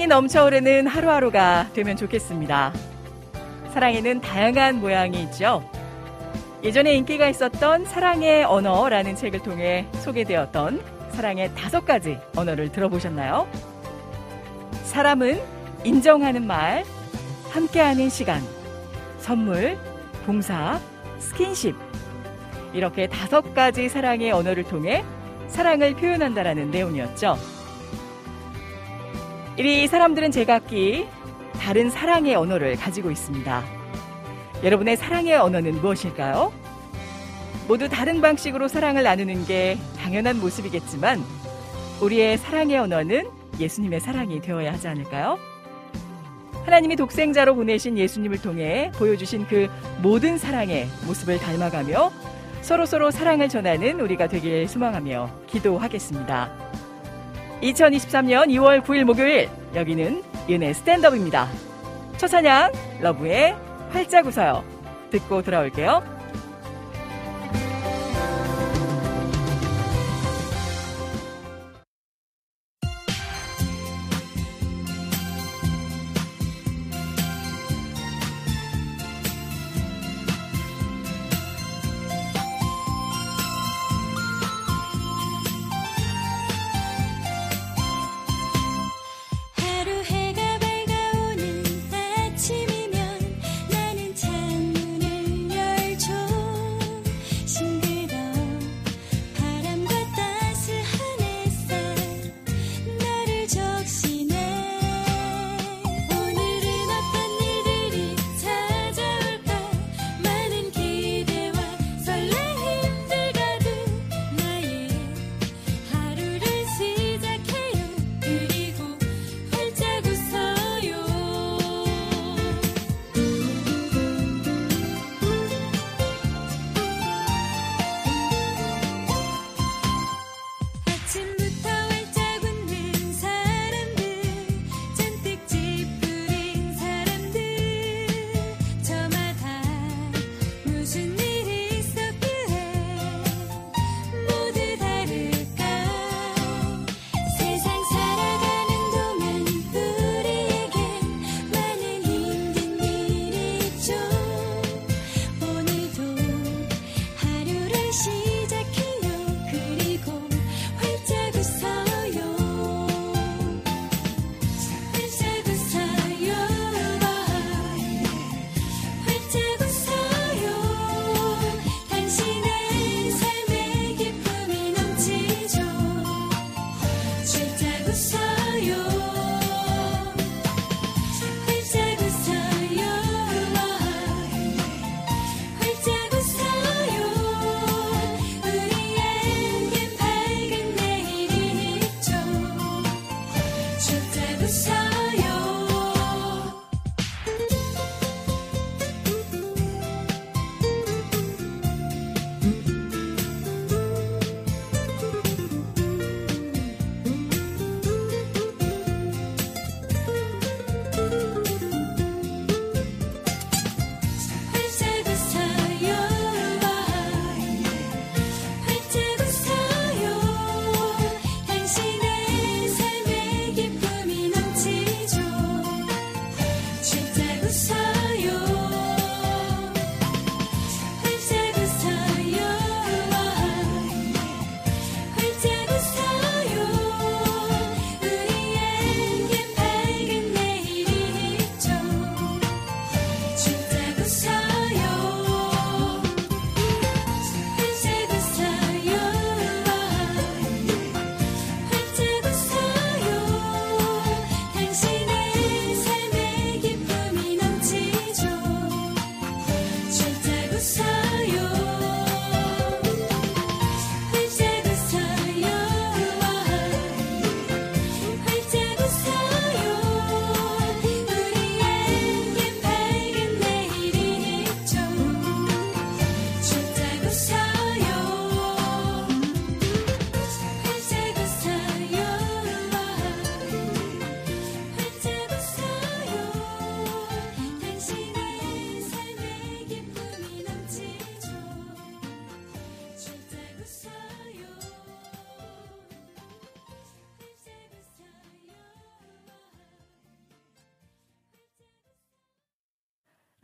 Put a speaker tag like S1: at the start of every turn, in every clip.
S1: 사랑이 넘쳐오르는 하루하루가 되면 좋겠습니다. 사랑에는 다양한 모양이 있죠. 예전에 인기가 있었던 사랑의 언어라는 책을 통해 소개되었던 사랑의 다섯 가지 언어를 들어보셨나요? 사람은 인정하는 말, 함께하는 시간, 선물, 봉사, 스킨십. 이렇게 다섯 가지 사랑의 언어를 통해 사랑을 표현한다라는 내용이었죠. 이리 사람들은 제각기 다른 사랑의 언어를 가지고 있습니다. 여러분의 사랑의 언어는 무엇일까요? 모두 다른 방식으로 사랑을 나누는 게 당연한 모습이겠지만 우리의 사랑의 언어는 예수님의 사랑이 되어야 하지 않을까요? 하나님이 독생자로 보내신 예수님을 통해 보여주신 그 모든 사랑의 모습을 닮아가며 서로서로 사랑을 전하는 우리가 되길 소망하며 기도하겠습니다. 2023년 2월 9일 목요일 여기는 은혜 스탠드업입니다. 첫 찬양 러브의 활짝 웃어요. 듣고 돌아올게요.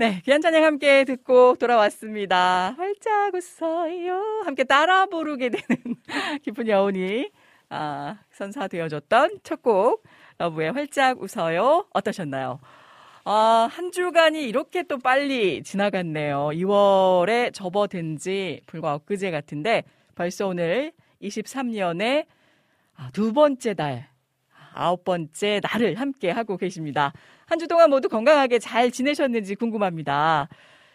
S1: 네, 귀한 찬양 함께 듣고 돌아왔습니다. 활짝 웃어요. 함께 따라 부르게 되는 기쁜 여운이 아, 선사되어졌던 첫 곡, 러브의 활짝 웃어요. 어떠셨나요? 아, 한 주간이 이렇게 또 빨리 지나갔네요. 2월에 접어든 지 불과 엊그제 같은데 벌써 오늘 23년의 아, 두 번째 달, 아홉 번째 날을 함께 하고 계십니다. 한 주 동안 모두 건강하게 잘 지내셨는지 궁금합니다.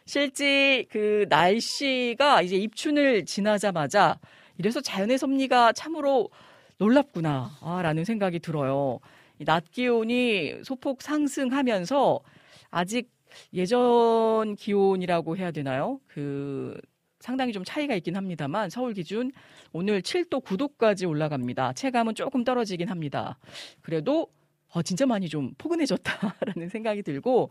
S1: 실제 그 날씨가 이제 입춘을 지나자마자 이래서 자연의 섭리가 참으로 놀랍구나, 아, 라는 생각이 들어요. 낮 기온이 소폭 상승하면서 아직 예전 기온이라고 해야 되나요? 그 상당히 좀 차이가 있긴 합니다만 서울 기준 오늘 7도, 9도까지 올라갑니다. 체감은 조금 떨어지긴 합니다. 그래도 어, 진짜 많이 좀 포근해졌다라는 생각이 들고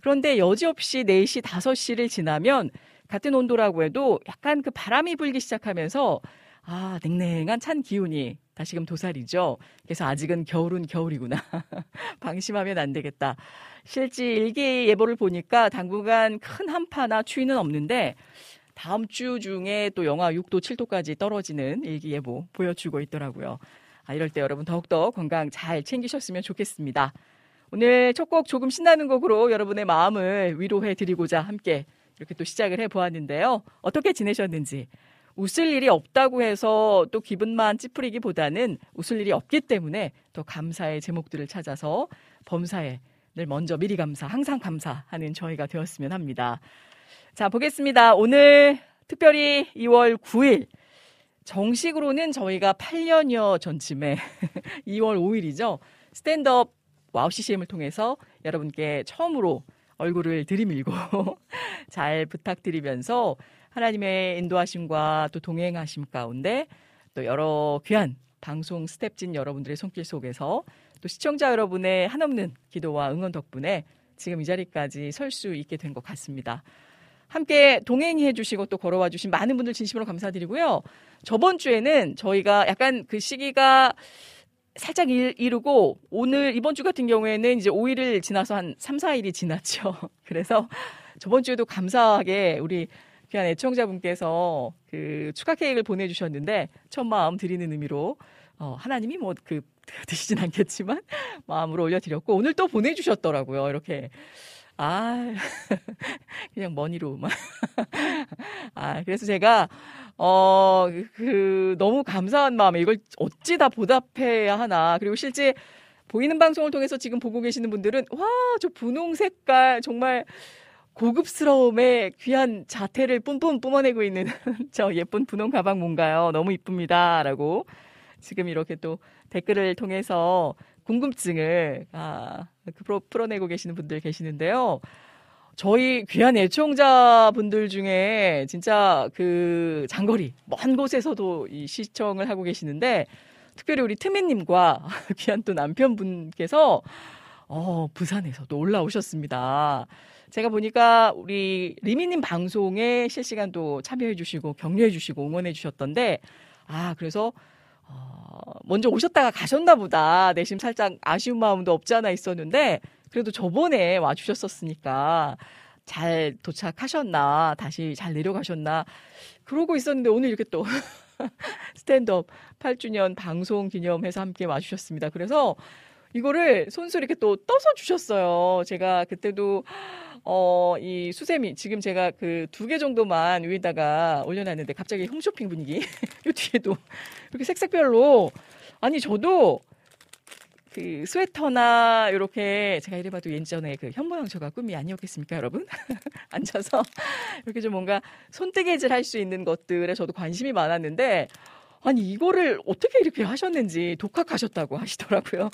S1: 그런데 여지없이 4시, 5시를 지나면 같은 온도라고 해도 약간 그 바람이 불기 시작하면서 아, 냉랭한 찬 기운이 다시금 도살이죠. 그래서 아직은 겨울은 겨울이구나. 방심하면 안 되겠다. 실제 일기 예보를 보니까 당분간 큰 한파나 추위는 없는데 다음 주 중에 또 영하 6도, 7도까지 떨어지는 일기 예보 보여주고 있더라고요. 아, 이럴 때 여러분 더욱더 건강 잘 챙기셨으면 좋겠습니다. 오늘 첫 곡 조금 신나는 곡으로 여러분의 마음을 위로해 드리고자 함께 이렇게 또 시작을 해 보았는데요. 어떻게 지내셨는지. 웃을 일이 없다고 해서 또 기분만 찌푸리기보다는 웃을 일이 없기 때문에 또 감사의 제목들을 찾아서 범사에 늘 먼저 미리 감사, 항상 감사하는 저희가 되었으면 합니다. 자, 보겠습니다. 오늘 특별히 2월 9일 정식으로는 저희가 8년여 전쯤에 2월 5일이죠. 스탠드업 와우 CCM을 통해서 여러분께 처음으로 얼굴을 들이밀고 잘 부탁드리면서 하나님의 인도하심과 또 동행하심 가운데 또 여러 귀한 방송 스탭진 여러분들의 손길 속에서 또 시청자 여러분의 한없는 기도와 응원 덕분에 지금 이 자리까지 설 수 있게 된 것 같습니다. 함께 동행해 주시고 또 걸어와 주신 많은 분들 진심으로 감사드리고요. 저번 주에는 저희가 약간 그 시기가 살짝 이르고 오늘 이번 주 같은 경우에는 이제 5일을 지나서 한 3, 4일이 지났죠. 그래서 저번 주에도 감사하게 우리 귀한 애청자분께서 그 축하 케이크를 보내주셨는데 첫 마음 드리는 의미로 어, 하나님이 뭐그 드시진 않겠지만 마음으로 올려드렸고 오늘 또 보내주셨더라고요. 이렇게 아, 그냥 머니로. 아, 그래서 제가, 어, 그, 너무 감사한 마음에 이걸 어찌 다 보답해야 하나. 그리고 실제 보이는 방송을 통해서 지금 보고 계시는 분들은, 와, 저 분홍 색깔, 정말 고급스러움에 귀한 자태를 뿜뿜 뿜어내고 있는 저 예쁜 분홍 가방 뭔가요? 너무 이쁩니다. 라고 지금 이렇게 또 댓글을 통해서 궁금증을 아, 그 풀어내고 계시는 분들 계시는데요. 저희 귀한 애청자분들 중에 진짜 그 장거리 먼 곳에서도 이 시청을 하고 계시는데 특별히 우리 트미님과 귀한 또 남편분께서 어, 부산에서도 올라오셨습니다. 제가 보니까 우리 리미님 방송에 실시간도 참여해 주시고 격려해 주시고 응원해 주셨던데 아, 그래서 어, 먼저 오셨다가 가셨나 보다. 내심 살짝 아쉬운 마음도 없지 않아 있었는데, 그래도 저번에 와주셨었으니까 잘 도착하셨나, 다시 잘 내려가셨나, 그러고 있었는데 오늘 이렇게 또 스탠드업 8주년 방송 기념해서 함께 와주셨습니다. 그래서 이거를 손수 이렇게 또 떠서 주셨어요. 제가 그때도 어, 이 수세미, 지금 제가 그 두 개 정도만 위에다가 올려놨는데 갑자기 홈쇼핑 분위기. 요 뒤에도 이렇게 색색별로. 아니, 저도 그 스웨터나 이렇게 제가 이래봐도 예전에 그 현모양처가 꿈이 아니었겠습니까, 여러분? 앉아서 이렇게 좀 뭔가 손뜨개질 할 수 있는 것들에 저도 관심이 많았는데 아니 이거를 어떻게 이렇게 하셨는지 독학하셨다고 하시더라고요.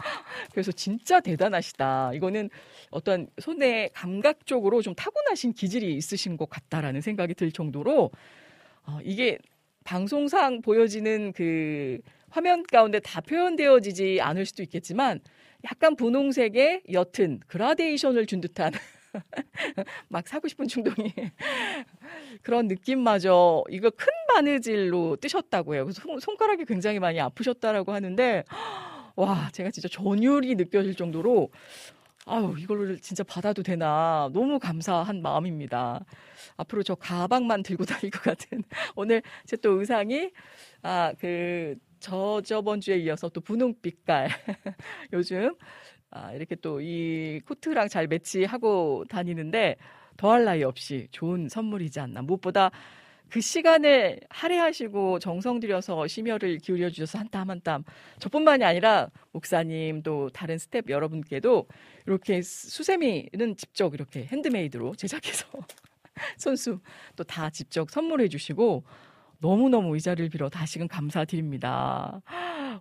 S1: 그래서 진짜 대단하시다. 이거는 어떤 손의 감각적으로 좀 타고나신 기질이 있으신 것 같다라는 생각이 들 정도로 어, 이게 방송상 보여지는 그 화면 가운데 다 표현되어지지 않을 수도 있겠지만 약간 분홍색의 옅은 그라데이션을 준 듯한 막 사고 싶은 충동이 그런 느낌마저 이거 큰 바느질로 뜨셨다고 해요. 그래서 손, 가락이 굉장히 많이 아프셨다라고 하는데 와 제가 진짜 전율이 느껴질 정도로 아유, 이걸로 진짜 받아도 되나. 너무 감사한 마음입니다. 앞으로 저 가방만 들고 다닐 것 같은. 오늘 제 또 의상이, 아, 그, 저, 저번 주에 이어서 또 분홍빛깔. 요즘, 아, 이렇게 또 이 코트랑 잘 매치하고 다니는데, 더할 나위 없이 좋은 선물이지 않나. 무엇보다 그 시간을 할애하시고 정성 들여서 심혈을 기울여 주셔서 한 땀 한 땀. 저뿐만이 아니라 목사님 또 다른 스텝 여러분께도 이렇게 수세미는 직접 이렇게 핸드메이드로 제작해서 손수 또 다 직접 선물해 주시고 너무너무 이 자리를 빌어 다시금 감사드립니다.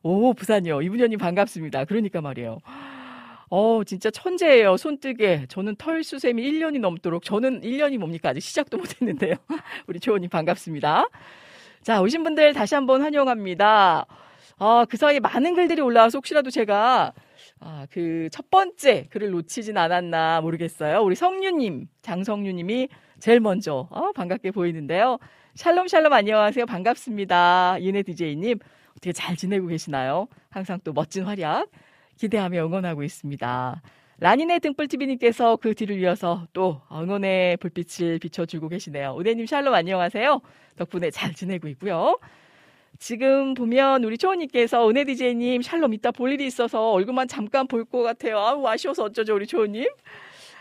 S1: 오, 부산이요. 이분현님 반갑습니다. 그러니까 말이에요. 어, 진짜 천재예요. 손뜨개. 저는 털수세미 1년이 넘도록 저는 1년이 뭡니까? 아직 시작도 못 했는데요. 우리 조원님 반갑습니다. 자, 오신 분들 다시 한번 환영합니다. 아, 그 사이에 많은 글들이 올라와서 혹시라도 제가 아, 그 첫 번째 글을 놓치진 않았나 모르겠어요. 우리 성유님, 장성유님이 제일 먼저 어, 반갑게 보이는데요. 샬롬 샬롬 안녕하세요. 반갑습니다. 이은혜 DJ님 어떻게 잘 지내고 계시나요? 항상 또 멋진 활약 기대하며 응원하고 있습니다. 라니네 등불TV님께서 그 뒤를 이어서 또 응원의 불빛을 비춰주고 계시네요. 우대님 샬롬 안녕하세요. 덕분에 잘 지내고 있고요. 지금 보면 우리 초원님께서 은혜 디제이님 샬롬 이따 볼 일이 있어서 얼굴만 잠깐 볼 것 같아요. 아우 아쉬워서 어쩌죠 우리 초원님.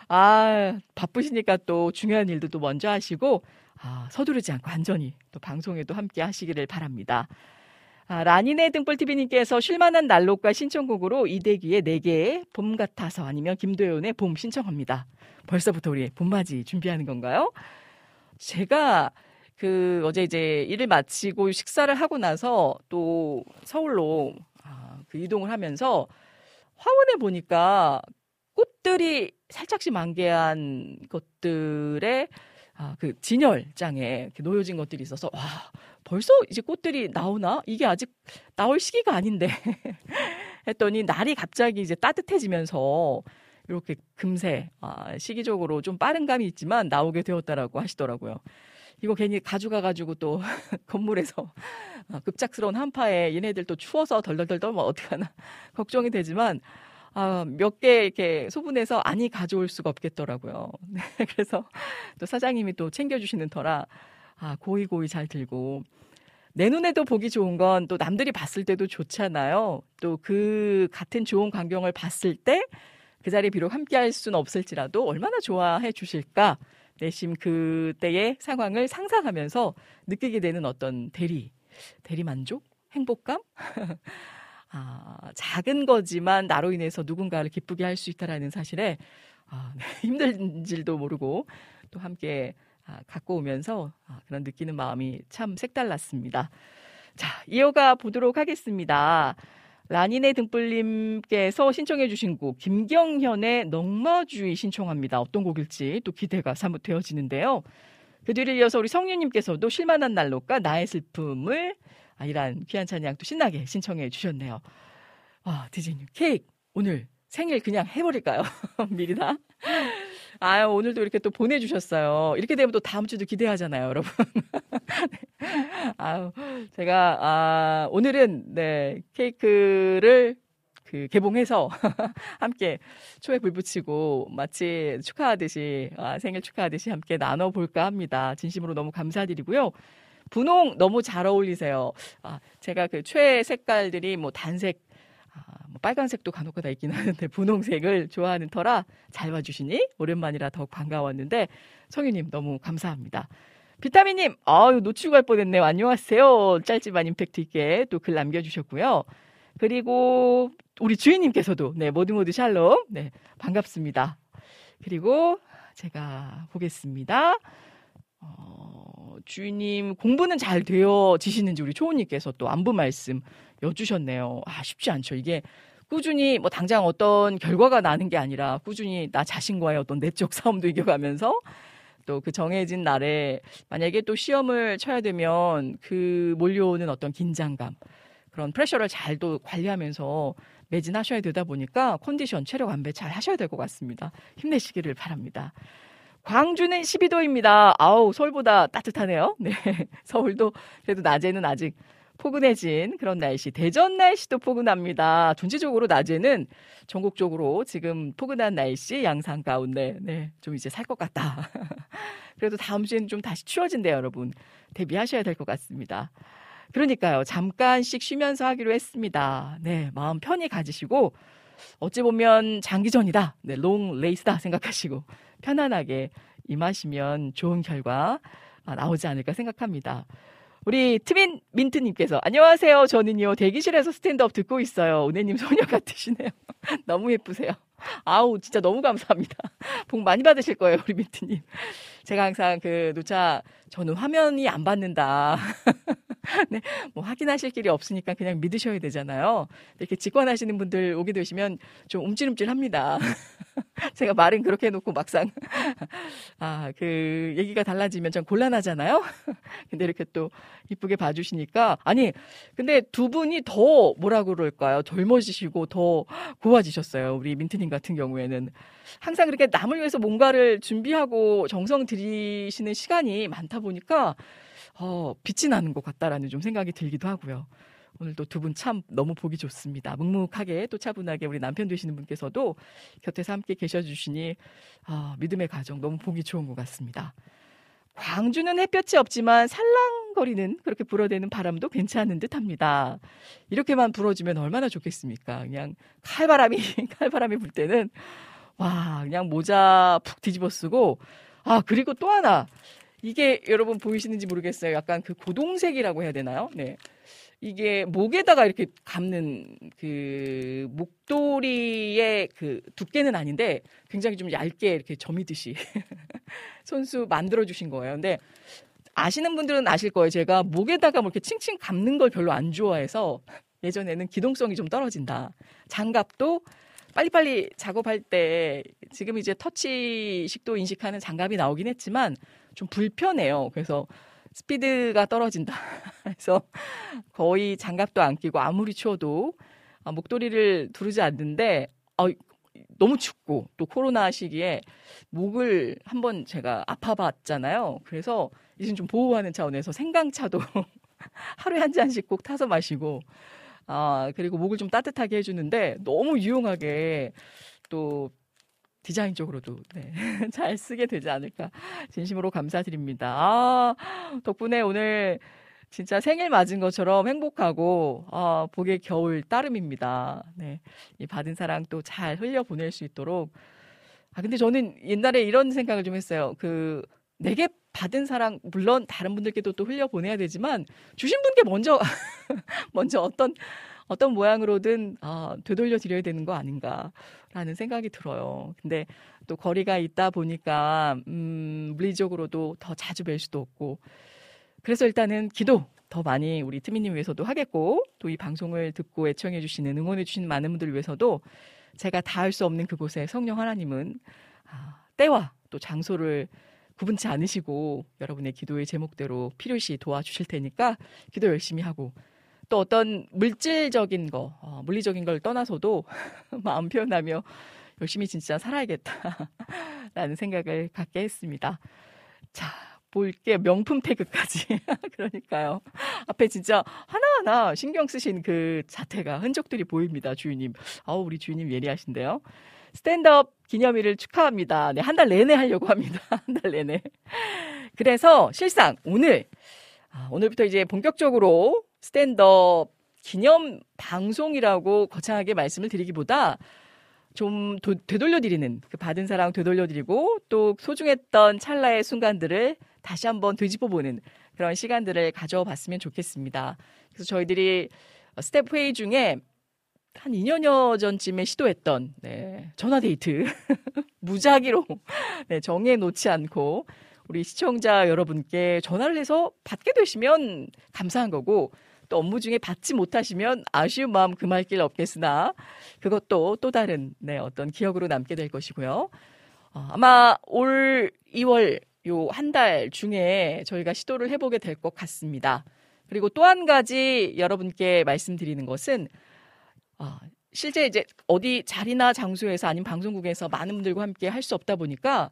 S1: 아 바쁘시니까 또 중요한 일도 또 먼저 하시고 아, 서두르지 않고 안전히 또 방송에도 함께 하시기를 바랍니다. 아, 라니네 등불TV님께서 쉴만한 난록과 신청곡으로 이대기의 4개의 봄 같아서 아니면 김도현의 봄 신청합니다. 벌써부터 우리 봄맞이 준비하는 건가요? 제가 그 어제 이제 일을 마치고 식사를 하고 나서 또 서울로 아, 그 이동을 하면서 화원에 보니까 꽃들이 살짝씩 만개한 것들의 아, 그 진열장에 놓여진 것들이 있어서 와 벌써 이제 꽃들이 나오나? 이게 아직 나올 시기가 아닌데. 했더니 날이 갑자기 이제 따뜻해지면서 이렇게 금세 아, 시기적으로 좀 빠른 감이 있지만 나오게 되었다라고 하시더라고요. 이거 괜히 가져가가지고 또 건물에서 아, 급작스러운 한파에 얘네들 또 추워서 덜덜덜덜 뭐 어떡하나 걱정이 되지만 아, 몇 개 이렇게 소분해서 아니 가져올 수가 없겠더라고요. 네, 그래서 또 사장님이 또 챙겨주시는 터라 아, 고이 고이 잘 들고 내 눈에도 보기 좋은 건 또 남들이 봤을 때도 좋잖아요. 또 그 같은 좋은 광경을 봤을 때 그 자리에 비록 함께 할 수는 없을지라도 얼마나 좋아해 주실까 내심 그때의 상황을 상상하면서 느끼게 되는 어떤 대리, 대리 만족? 행복감? 아, 작은 거지만 나로 인해서 누군가를 기쁘게 할 수 있다라는 사실에 아, 네, 힘든지도 모르고 또 함께 아, 갖고 오면서 아, 그런 느끼는 마음이 참 색달랐습니다. 자, 이어가 보도록 하겠습니다. 라니네 등불님께서 신청해 주신 곡 김경현의 넉마주의 신청합니다. 어떤 곡일지 또 기대가 사뭇 되어지는데요. 그 뒤를 이어서 우리 성유님께서도 쉴만한 날로가 나의 슬픔을 아 이란 귀한 찬양 또 신나게 신청해 주셨네요. 아, 디제이님 케이크 오늘 생일 그냥 해버릴까요? 미리다. 아, 오늘도 이렇게 또 보내주셨어요. 이렇게 되면 또 다음 주도 기대하잖아요, 여러분. 아유, 제가, 아, 오늘은, 네, 케이크를 그 개봉해서 함께 초에 불 붙이고 마치 축하하듯이, 아, 생일 축하하듯이 함께 나눠 볼까 합니다. 진심으로 너무 감사드리고요. 분홍 너무 잘 어울리세요. 아, 제가 그 최 색깔들이 뭐 단색, 뭐 빨간색도 간혹가다 있긴 하는데 분홍색을 좋아하는 터라 잘 봐주시니 오랜만이라 더욱 반가웠는데 성유님 너무 감사합니다. 비타민님, 아유 놓치고 갈 뻔했네요. 안녕하세요. 짧지만 임팩트 있게 또 글 남겨주셨고요. 그리고 우리 주인님께서도 네 모두 모두 샬롬 네 반갑습니다. 그리고 제가 보겠습니다. 어, 주인님 공부는 잘 되어지시는지 우리 초호님께서 또 안부 말씀 여주셨네요. 아, 쉽지 않죠. 이게 꾸준히 뭐 당장 어떤 결과가 나는 게 아니라 꾸준히 나 자신과의 어떤 내적 싸움도 이겨가면서 또 그 정해진 날에 만약에 또 시험을 쳐야 되면 그 몰려오는 어떤 긴장감 그런 프레셔를 잘 또 관리하면서 매진하셔야 되다 보니까 컨디션 체력 안배 잘 하셔야 될 것 같습니다. 힘내시기를 바랍니다. 광주는 12도입니다. 아우 서울보다 따뜻하네요. 네, 서울도 그래도 낮에는 아직 포근해진 그런 날씨. 대전 날씨도 포근합니다. 전체적으로 낮에는 전국적으로 지금 포근한 날씨 양상 가운데, 네, 좀 이제 살 것 같다. 그래도 다음 주에는 좀 다시 추워진대요, 여러분. 대비하셔야 될 것 같습니다. 그러니까요, 잠깐씩 쉬면서 하기로 했습니다. 네, 마음 편히 가지시고, 어찌 보면 장기전이다, 네, 롱 레이스다 생각하시고, 편안하게 임하시면 좋은 결과 나오지 않을까 생각합니다. 우리 트윈 민트님께서 안녕하세요. 저는요 대기실에서 스탠드업 듣고 있어요. 은혜님 소녀 같으시네요. 너무 예쁘세요. 아우 진짜 너무 감사합니다. 복 많이 받으실 거예요 우리 민트님. 제가 항상 그 노차 저는 화면이 안 받는다. 네, 뭐 확인하실 길이 없으니까 그냥 믿으셔야 되잖아요. 이렇게 직관하시는 분들 오게 되시면 좀 움찔움찔합니다. 제가 말은 그렇게 해놓고 막상 아 그 얘기가 달라지면 좀 곤란하잖아요. 근데 이렇게 또 이쁘게 봐주시니까 아니 근데 두 분이 더 뭐라 그럴까요? 젊어지시고 더 고와지셨어요. 우리 민트님 같은 경우에는 항상 그렇게 남을 위해서 뭔가를 준비하고 정성 들이시는 시간이 많다 보니까 어, 빛이 나는 것 같다라는 좀 생각이 들기도 하고요. 오늘도 두 분 참 너무 보기 좋습니다. 묵묵하게 또 차분하게 우리 남편 되시는 분께서도 곁에서 함께 계셔 주시니 아, 믿음의 가정 너무 보기 좋은 것 같습니다. 광주는 햇볕이 없지만 살랑거리는 그렇게 불어대는 바람도 괜찮은 듯합니다. 이렇게만 불어주면 얼마나 좋겠습니까? 그냥 칼바람이 칼바람이 불 때는 와 그냥 모자 푹 뒤집어 쓰고 아 그리고 또 하나 이게 여러분 보이시는지 모르겠어요. 약간 그 고동색이라고 해야 되나요? 네. 이게 목에다가 이렇게 감는 그 목도리의 그 두께는 아닌데 굉장히 좀 얇게 이렇게 점이듯이 손수 만들어 주신 거예요. 근데 아시는 분들은 아실 거예요. 제가 목에다가 뭐 이렇게 칭칭 감는 걸 별로 안 좋아해서 예전에는 기동성이 좀 떨어진다. 장갑도 빨리빨리 작업할 때 지금 이제 터치 식도 인식하는 장갑이 나오긴 했지만 좀 불편해요. 그래서 스피드가 떨어진다. 그래서 거의 장갑도 안 끼고 아무리 추워도 아, 목도리를 두르지 않는데 어, 너무 춥고 또 코로나 시기에 목을 한번 제가 아파봤잖아요. 그래서 이제 좀 보호하는 차원에서 생강차도 하루에 한 잔씩 꼭 타서 마시고 아 그리고 목을 좀 따뜻하게 해주는데 너무 유용하게 또 디자인적으로도 네, 잘 쓰게 되지 않을까 진심으로 감사드립니다. 아, 덕분에 오늘 진짜 생일 맞은 것처럼 행복하고 아, 복의 겨울 따름입니다. 네, 이 받은 사랑 또 잘 흘려 보낼 수 있도록. 아 근데 저는 옛날에 이런 생각을 좀 했어요. 그 내게 받은 사랑 물론 다른 분들께도 또 흘려 보내야 되지만 주신 분께 먼저 먼저 어떤 어떤 모양으로든 아, 되돌려 드려야 되는 거 아닌가라는 생각이 들어요. 근데 또 거리가 있다 보니까 음, 물리적으로도 더 자주 뵐 수도 없고 그래서 일단은 기도 더 많이 우리 트미님 위해서도 하겠고 또 이 방송을 듣고 애청해 주시는 응원해 주시는 많은 분들 위해서도 제가 닿을 수 없는 그곳에 성령 하나님은 아, 때와 또 장소를 구분치 않으시고 여러분의 기도의 제목대로 필요시 도와주실 테니까 기도 열심히 하고 또 어떤 물질적인 거, 어, 물리적인 걸 떠나서도 마음 표현하며 열심히 진짜 살아야겠다라는 생각을 갖게 했습니다. 자, 볼게 명품 태그까지. 그러니까요. 앞에 진짜 하나하나 신경 쓰신 그 자태가 흔적들이 보입니다, 주인님. 아우, 우리 주인님 예리하신데요. 스탠드업 기념일을 축하합니다. 네, 한 달 내내 하려고 합니다. 한 달 내내. 그래서 실상 오늘, 아, 오늘부터 이제 본격적으로 스탠드업 기념 방송이라고 거창하게 말씀을 드리기보다 좀 도, 되돌려드리는 그 받은 사랑 되돌려드리고 또 소중했던 찰나의 순간들을 다시 한번 되짚어보는 그런 시간들을 가져봤으면 좋겠습니다. 그래서 저희들이 스텝 회의 중에 한 2년여 전쯤에 시도했던 네, 전화 데이트 무작위로 네, 정해 놓지 않고 우리 시청자 여러분께 전화를 해서 받게 되시면 감사한 거고 또 업무 중에 받지 못하시면 아쉬운 마음 금할 길 없겠으나 그것도 또 다른 네, 어떤 기억으로 남게 될 것이고요. 어, 아마 올 2월 요 한 달 중에 저희가 시도를 해보게 될 것 같습니다. 그리고 또 한 가지 여러분께 말씀드리는 것은 어, 실제 이제 어디 자리나 장소에서 아니면 방송국에서 많은 분들과 함께 할 수 없다 보니까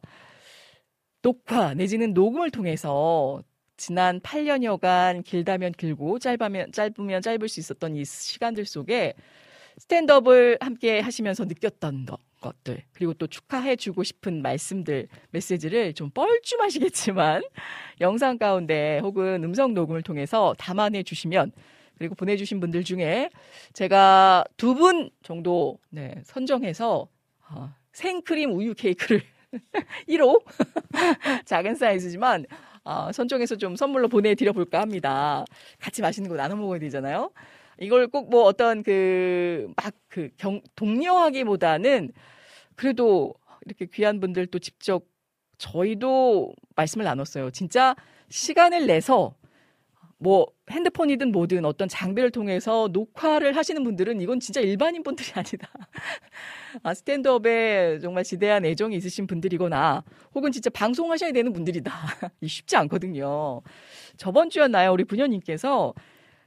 S1: 녹화 내지는 녹음을 통해서 지난 8년여간 길다면 길고 짧으면 짧으면 짧을 수 있었던 이 시간들 속에 스탠드업을 함께 하시면서 느꼈던 것, 것들 그리고 또 축하해 주고 싶은 말씀들 메시지를 좀 뻘쭘하시겠지만 영상 가운데 혹은 음성 녹음을 통해서 담아내 주시면 그리고 보내주신 분들 중에 제가 두 분 정도 네, 선정해서 어, 생크림 우유 케이크를 1호? 작은 사이즈지만 어, 선정해서 좀 선물로 보내드려 볼까 합니다. 같이 맛있는 거 나눠 먹어야 되잖아요. 이걸 꼭 뭐 어떤 그 막 그 동료하기보다는 그래도 이렇게 귀한 분들 또 직접 저희도 말씀을 나눴어요. 진짜 시간을 내서 뭐 핸드폰이든 뭐든 어떤 장비를 통해서 녹화를 하시는 분들은 이건 진짜 일반인 분들이 아니다. 아, 스탠드업에 정말 지대한 애정이 있으신 분들이거나 혹은 진짜 방송하셔야 되는 분들이다. 쉽지 않거든요. 저번 주였나요? 우리 부녀님께서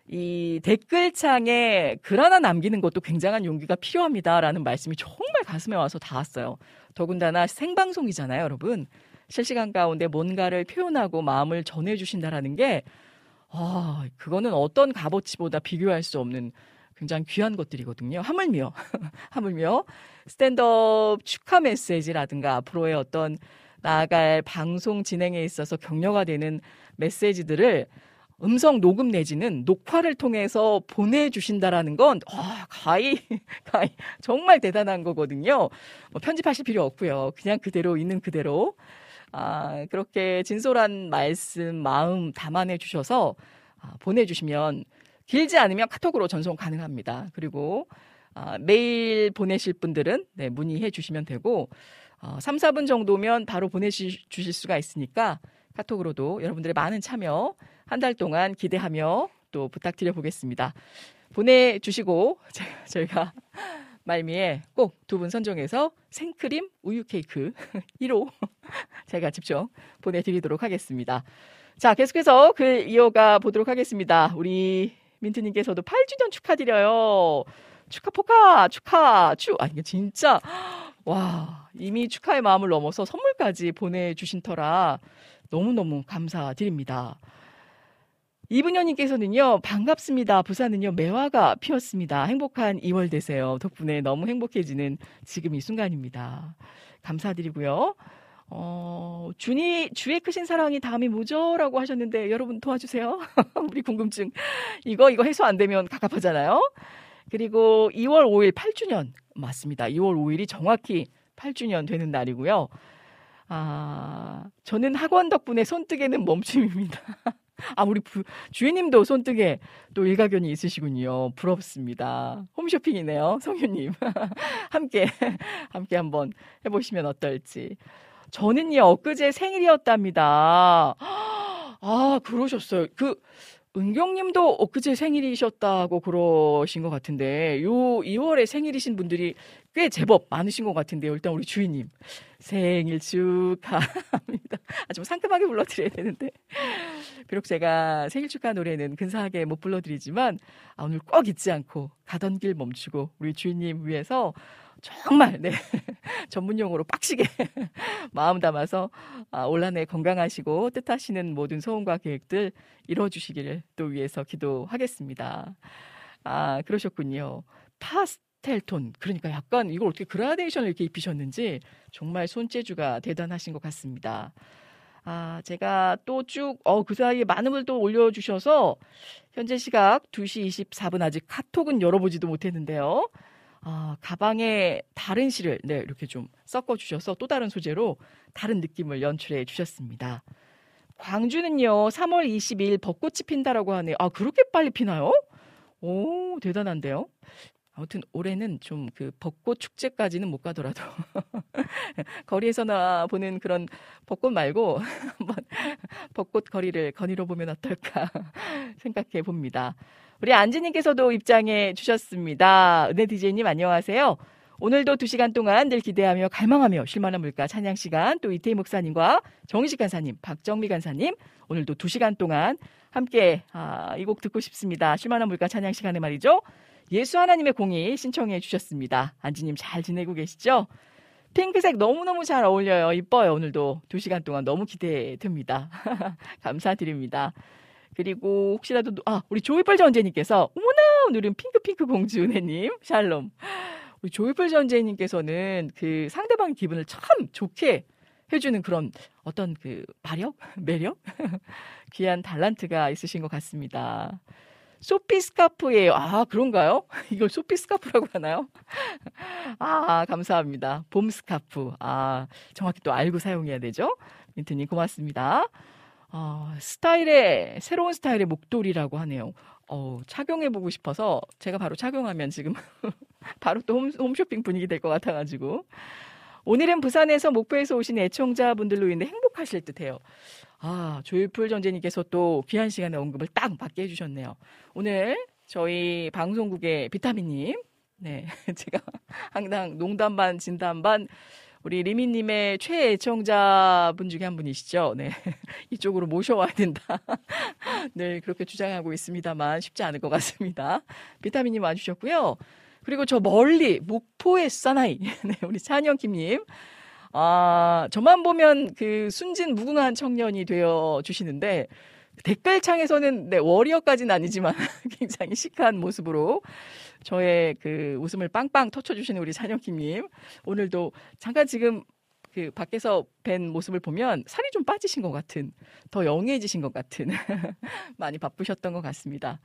S1: 이 댓글창에 글 하나 남기는 것도 굉장한 용기가 필요합니다라는 말씀이 정말 가슴에 와서 닿았어요. 더군다나 생방송이잖아요, 여러분. 실시간 가운데 뭔가를 표현하고 마음을 전해주신다라는 게, 아, 그거는 어떤 값어치보다 비교할 수 없는 굉장히 귀한 것들이거든요. 하물며, 하물며, 스탠드업 축하 메시지라든가 앞으로의 어떤 나아갈 방송 진행에 있어서 격려가 되는 메시지들을 음성 녹음 내지는 녹화를 통해서 보내주신다라는 건, 아, 가히, 가히, 정말 대단한 거거든요. 뭐 편집하실 필요 없고요. 그냥 그대로 있는 그대로. 아, 그렇게 진솔한 말씀, 마음 담아내 주셔서 아, 보내주시면 길지 않으면 카톡으로 전송 가능합니다. 그리고 아, 메일 보내실 분들은 네, 문의해 주시면 되고 어, 3, 4분 정도면 바로 보내주실 수가 있으니까 카톡으로도 여러분들의 많은 참여 한 달 동안 기대하며 또 부탁드려 보겠습니다. 보내주시고 저희가 말미에 꼭 두 분 선정해서 생크림 우유 케이크 1호 제가 직접 보내드리도록 하겠습니다. 자, 계속해서 글 이어가 보도록 하겠습니다. 우리 민트님께서도 8주년 축하드려요. 축하 포카, 축하, 축. 아, 이게 진짜, 와, 이미 축하의 마음을 넘어서 선물까지 보내주신 터라 너무너무 감사드립니다. 이분녀님께서는요, 반갑습니다. 부산은요, 매화가 피었습니다. 행복한 2월 되세요. 덕분에 너무 행복해지는 지금 이 순간입니다. 감사드리고요. 어, 준이, 주의 크신 사랑이 다음이 뭐죠? 라고 하셨는데, 여러분 도와주세요. 우리 궁금증. 이거, 이거 해소 안 되면 갑갑하잖아요. 그리고 2월 5일 8주년. 맞습니다. 2월 5일이 정확히 8주년 되는 날이고요. 아, 저는 학원 덕분에 손뜨개는 멈춤입니다. 아, 우리 부, 주인님도 손뜨개 또 일가견이 있으시군요. 부럽습니다. 홈쇼핑이네요. 성유님. 함께, 함께 한번 해보시면 어떨지. 저는요, 엊그제 생일이었답니다. 아, 그러셨어요. 그, 은경님도 엊그제 생일이셨다고 그러신 것 같은데, 요 2월에 생일이신 분들이 꽤 제법 많으신 것 같은데요. 일단 우리 주인님. 생일 축하합니다. 아, 좀 상큼하게 불러드려야 되는데. 비록 제가 생일 축하 노래는 근사하게 못 불러드리지만, 아, 오늘 꼭 잊지 않고 가던 길 멈추고 우리 주인님 위해서 정말 네 전문 용어로 빡시게 마음 담아서 아, 올 한해 건강하시고 뜻하시는 모든 소원과 계획들 이루어주시기를 또 위해서 기도하겠습니다. 아 그러셨군요. 파스 텔 톤 그러니까 약간 이걸 어떻게 그라데이션을 이렇게 입히셨는지 정말 손재주가 대단하신 것 같습니다. 아, 제가 또 쭉, 어, 그 사이에 많은 분들 또 올려주셔서, 현재 시각 2시 24분 아직 카톡은 열어보지도 못했는데요. 아, 가방에 다른 시를 네, 이렇게 좀 섞어 주셔서 또 다른 소재로 다른 느낌을 연출해 주셨습니다. 광주는요, 3월 22일 벚꽃이 핀다라고 하네요. 아, 그렇게 빨리 피나요? 오, 대단한데요? 아무튼 올해는 좀 그 벚꽃 축제까지는 못 가더라도 거리에서나 보는 그런 벚꽃 말고 한번 벚꽃 거리를 거닐어 보면 어떨까 생각해 봅니다. 우리 안지님께서도 입장해 주셨습니다. 은혜 디제이님 안녕하세요. 오늘도 두 시간 동안 늘 기대하며 갈망하며 실만한 물가 찬양 시간 또 이태희 목사님과 정식 간사님, 박정미 간사님 오늘도 두 시간 동안 함께 아, 이 곡 듣고 싶습니다. 실만한 물가 찬양 시간에 말이죠. 예수 하나님의 공이 신청해 주셨습니다. 안지님 잘 지내고 계시죠? 핑크색 너무너무 잘 어울려요. 이뻐요. 오늘도 두 시간 동안 너무 기대됩니다. 감사드립니다. 그리고 혹시라도 아 우리 조이펄 전재님께서 어머나 오늘은 핑크핑크 공주 은혜님 샬롬 우리 조이펄 전재님께서는 그 상대방 기분을 참 좋게 해주는 그런 어떤 그 마력 매력 귀한 달란트가 있으신 것 같습니다. 소피 스카프예요. 아 그런가요? 이걸 소피 스카프라고 하나요? 아 감사합니다. 봄 스카프. 아 정확히 또 알고 사용해야 되죠. 민트님 고맙습니다. 어, 스타일의 새로운 스타일의 목도리라고 하네요. 어, 착용해보고 싶어서 제가 바로 착용하면 지금 바로 또 홈, 홈쇼핑 분위기 될 것 같아가지고 오늘은 부산에서 목포에서 오신 애청자분들로 인해 행복하실 듯해요. 아 조율풀 전재님께서 또 귀한 시간에 언급을 딱 받게 해주셨네요. 오늘 저희 방송국의 비타민님, 네 제가 항상 농담 반 진담 반 우리 리미님의 최애청자분 중에 한 분이시죠. 네. 이쪽으로 모셔와야 된다. 늘 그렇게 주장하고 있습니다만 쉽지 않을 것 같습니다. 비타민님 와주셨고요. 그리고 저 멀리 목포의 사나이. 네, 우리 찬영킴님. 아, 저만 보면 그 순진 무궁한 청년이 되어 주시는데 댓글창에서는 네, 워리어까지는 아니지만 굉장히 시크한 모습으로 저의 그 웃음을 빵빵 터쳐주시는 우리 찬영킴님. 오늘도 잠깐 지금 그 밖에서 뵌 모습을 보면 살이 좀 빠지신 것 같은, 더 영해지신 것 같은, 많이 바쁘셨던 것 같습니다.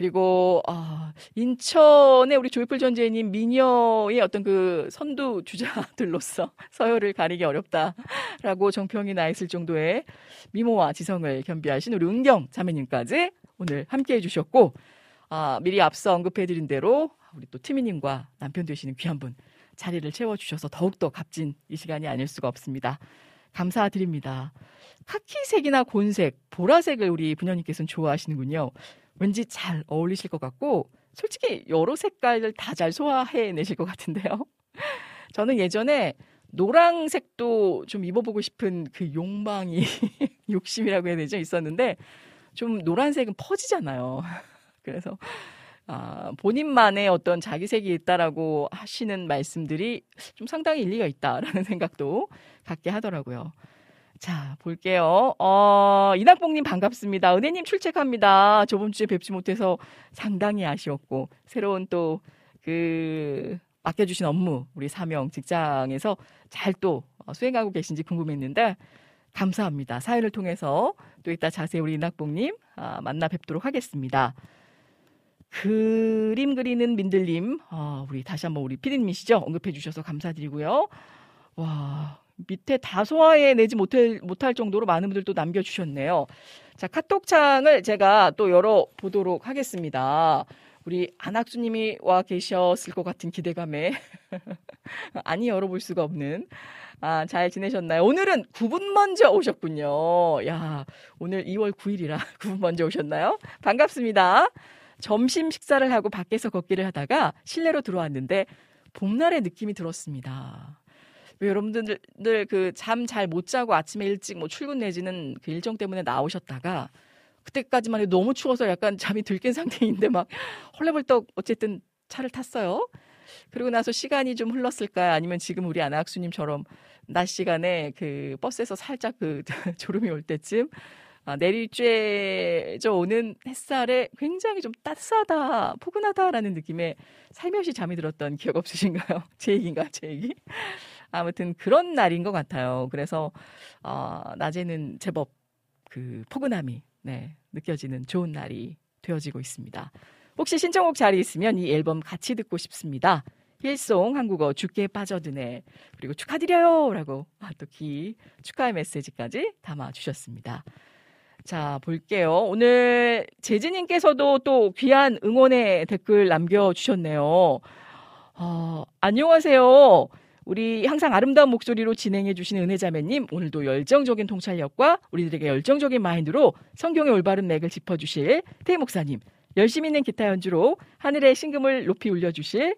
S1: 그리고 아, 인천의 우리 조이풀 전재님 미녀의 어떤 그 선두 주자들로서 서열을 가리기 어렵다라고 정평이 나 있을 정도의 미모와 지성을 겸비하신 우리 은경 자매님까지 오늘 함께 해주셨고 아, 미리 앞서 언급해드린 대로 우리 또 티미님과 남편 되시는 귀한 분 자리를 채워주셔서 더욱더 값진 이 시간이 아닐 수가 없습니다. 감사드립니다. 카키색이나 곤색, 보라색을 우리 부녀님께서는 좋아하시는군요. 왠지 잘 어울리실 것 같고 솔직히 여러 색깔을 다 잘 소화해내실 것 같은데요. 저는 예전에 노랑색도 좀 입어보고 싶은 그 욕망이 욕심이라고 해야 되죠 있었는데 좀 노란색은 퍼지잖아요. 그래서 아, 본인만의 어떤 자기색이 있다라고 하시는 말씀들이 좀 상당히 일리가 있다라는 생각도 갖게 하더라고요. 자, 볼게요. 어, 이낙봉님 반갑습니다. 은혜님 출첵합니다. 저번 주에 뵙지 못해서 상당히 아쉬웠고, 새로운 또, 그, 맡겨주신 업무, 우리 사명 직장에서 잘 또 수행하고 계신지 궁금했는데, 감사합니다. 사연을 통해서 또 이따 자세히 우리 이낙봉님 아, 만나 뵙도록 하겠습니다. 그림 그리는 민들님, 아, 우리 다시 한번 우리 피디님이시죠? 언급해 주셔서 감사드리고요. 와, 밑에 다 소화해 내지 못할, 못할 정도로 많은 분들 도 남겨주셨네요. 자, 카톡창을 제가 또 열어보도록 하겠습니다. 우리 안학수님이 와 계셨을 것 같은 기대감에 아니 열어볼 수가 없는 아, 잘 지내셨나요? 오늘은 9분 먼저 오셨군요. 야, 오늘 2월 9일이라 9분 먼저 오셨나요? 반갑습니다. 점심 식사를 하고 밖에서 걷기를 하다가 실내로 들어왔는데 봄날의 느낌이 들었습니다. 왜 여러분들 그 잠 잘 못 자고 아침에 일찍 뭐 출근 내지는 그 일정 때문에 나오셨다가 그때까지만 해도 너무 추워서 약간 잠이 들깬 상태인데 막 헐레벌떡 어쨌든 차를 tas어요. 그리고 나서 시간이 좀 흘렀을까요? 아니면 지금 우리 아나학수님처럼 낮 시간에 그 버스에서 살짝 그 졸음이 올 때쯤 아, 내리쬐져 오는 햇살에 굉장히 좀 따스하다, 포근하다라는 느낌에 살며시 잠이 들었던 기억 없으신가요? 제 얘기인가, 제 얘기? 아무튼 그런 날인 것 같아요. 그래서, 어, 낮에는 제법 그 포근함이, 네, 느껴지는 좋은 날이 되어지고 있습니다. 혹시 신청곡 자리 있으면 이 앨범 같이 듣고 싶습니다. 힐송 한국어 죽게 빠져드네. 그리고 축하드려요! 라고 아, 또기 축하의 메시지까지 담아 주셨습니다. 자, 볼게요. 오늘 재진님께서도 또 귀한 응원의 댓글 남겨 주셨네요. 어, 안녕하세요. 우리 항상 아름다운 목소리로 진행해 주시는 은혜자매님, 오늘도 열정적인 통찰력과 우리들에게 열정적인 마인드로 성경의 올바른 맥을 짚어주실 태희 목사님, 열심히 있는 기타 연주로 하늘의 신금을 높이 울려주실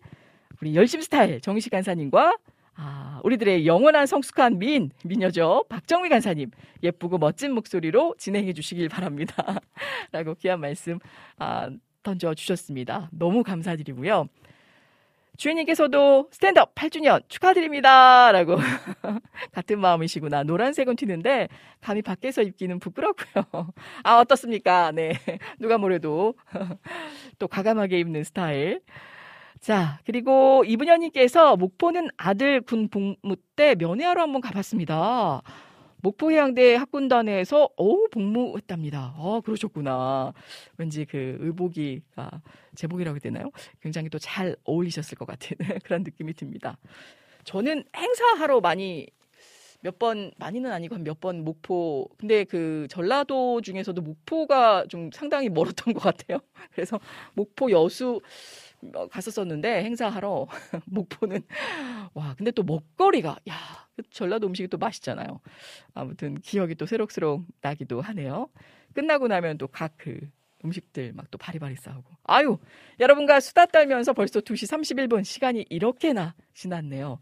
S1: 우리 열심 스타일 정식 간사님과 아, 우리들의 영원한 성숙한 민, 미녀죠. 박정미 간사님, 예쁘고 멋진 목소리로 진행해 주시길 바랍니다. 라고 귀한 말씀, 아, 던져 주셨습니다. 너무 감사드리고요.
S2: 주인님께서도 스탠드업 8주년 축하드립니다. 라고. 같은 마음이시구나. 노란색은 튀는데, 감히 밖에서 입기는 부끄럽고요. 아, 어떻습니까? 네. 누가 뭐래도. 또 과감하게 입는 스타일. 자, 그리고 이분현님께서 목포는 아들 군 복무 때 면회하러 한번 가봤습니다. 목포해양대 학군단에서 어우 복무했답니다. 아 그러셨구나. 왠지 그 의복이가 제복이라고 해야 되나요? 굉장히 또 잘 어울리셨을 것 같은 그런 느낌이 듭니다. 저는 행사하러 많이 몇 번 많이는 아니고 한 몇 번 목포 근데 그 전라도 중에서도 목포가 좀 상당히 멀었던 것 같아요. 그래서 목포 여수 어, 갔었었는데 행사하러 목포는 와 근데 또 먹거리가 야그 전라도 음식이 또 맛있잖아요. 아무튼 기억이 또 새록새록 나기도 하네요. 끝나고 나면 또 각 그 음식들 막 또 바리바리 싸우고 아유 여러분과 수다 떨면서 벌써 2시 31분 시간이 이렇게나 지났네요.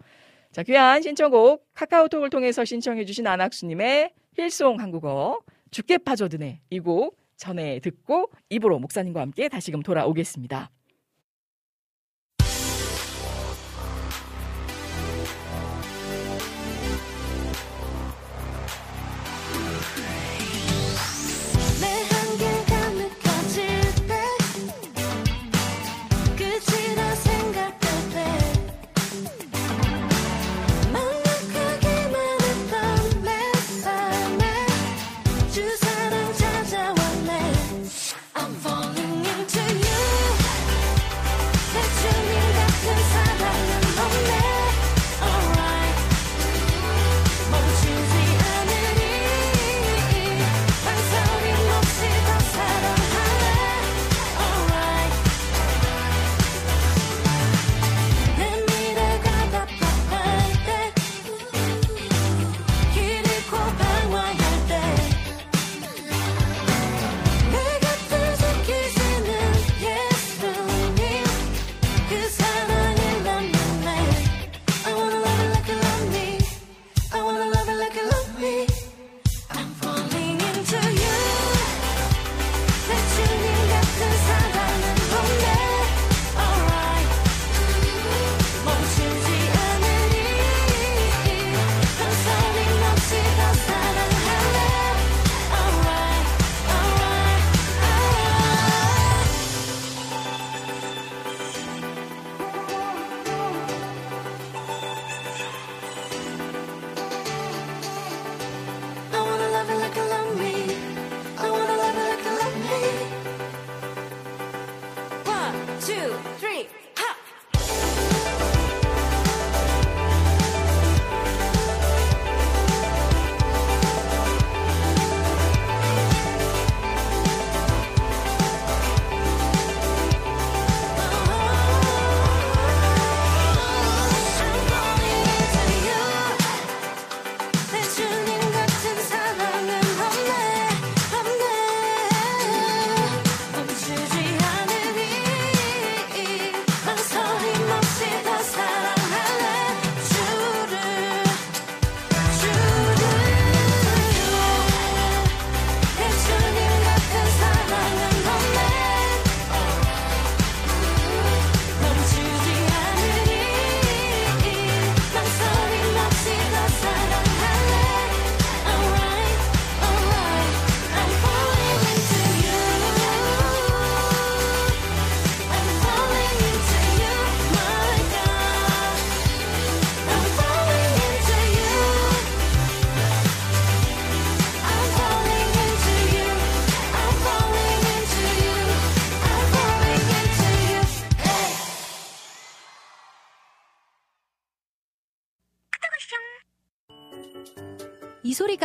S2: 자 귀한 신청곡 카카오톡을 통해서 신청해주신 안학수님의 힐송 한국어 죽게 빠져드네 이 곡 전에 듣고 입으로 목사님과 함께 다시금 돌아오겠습니다.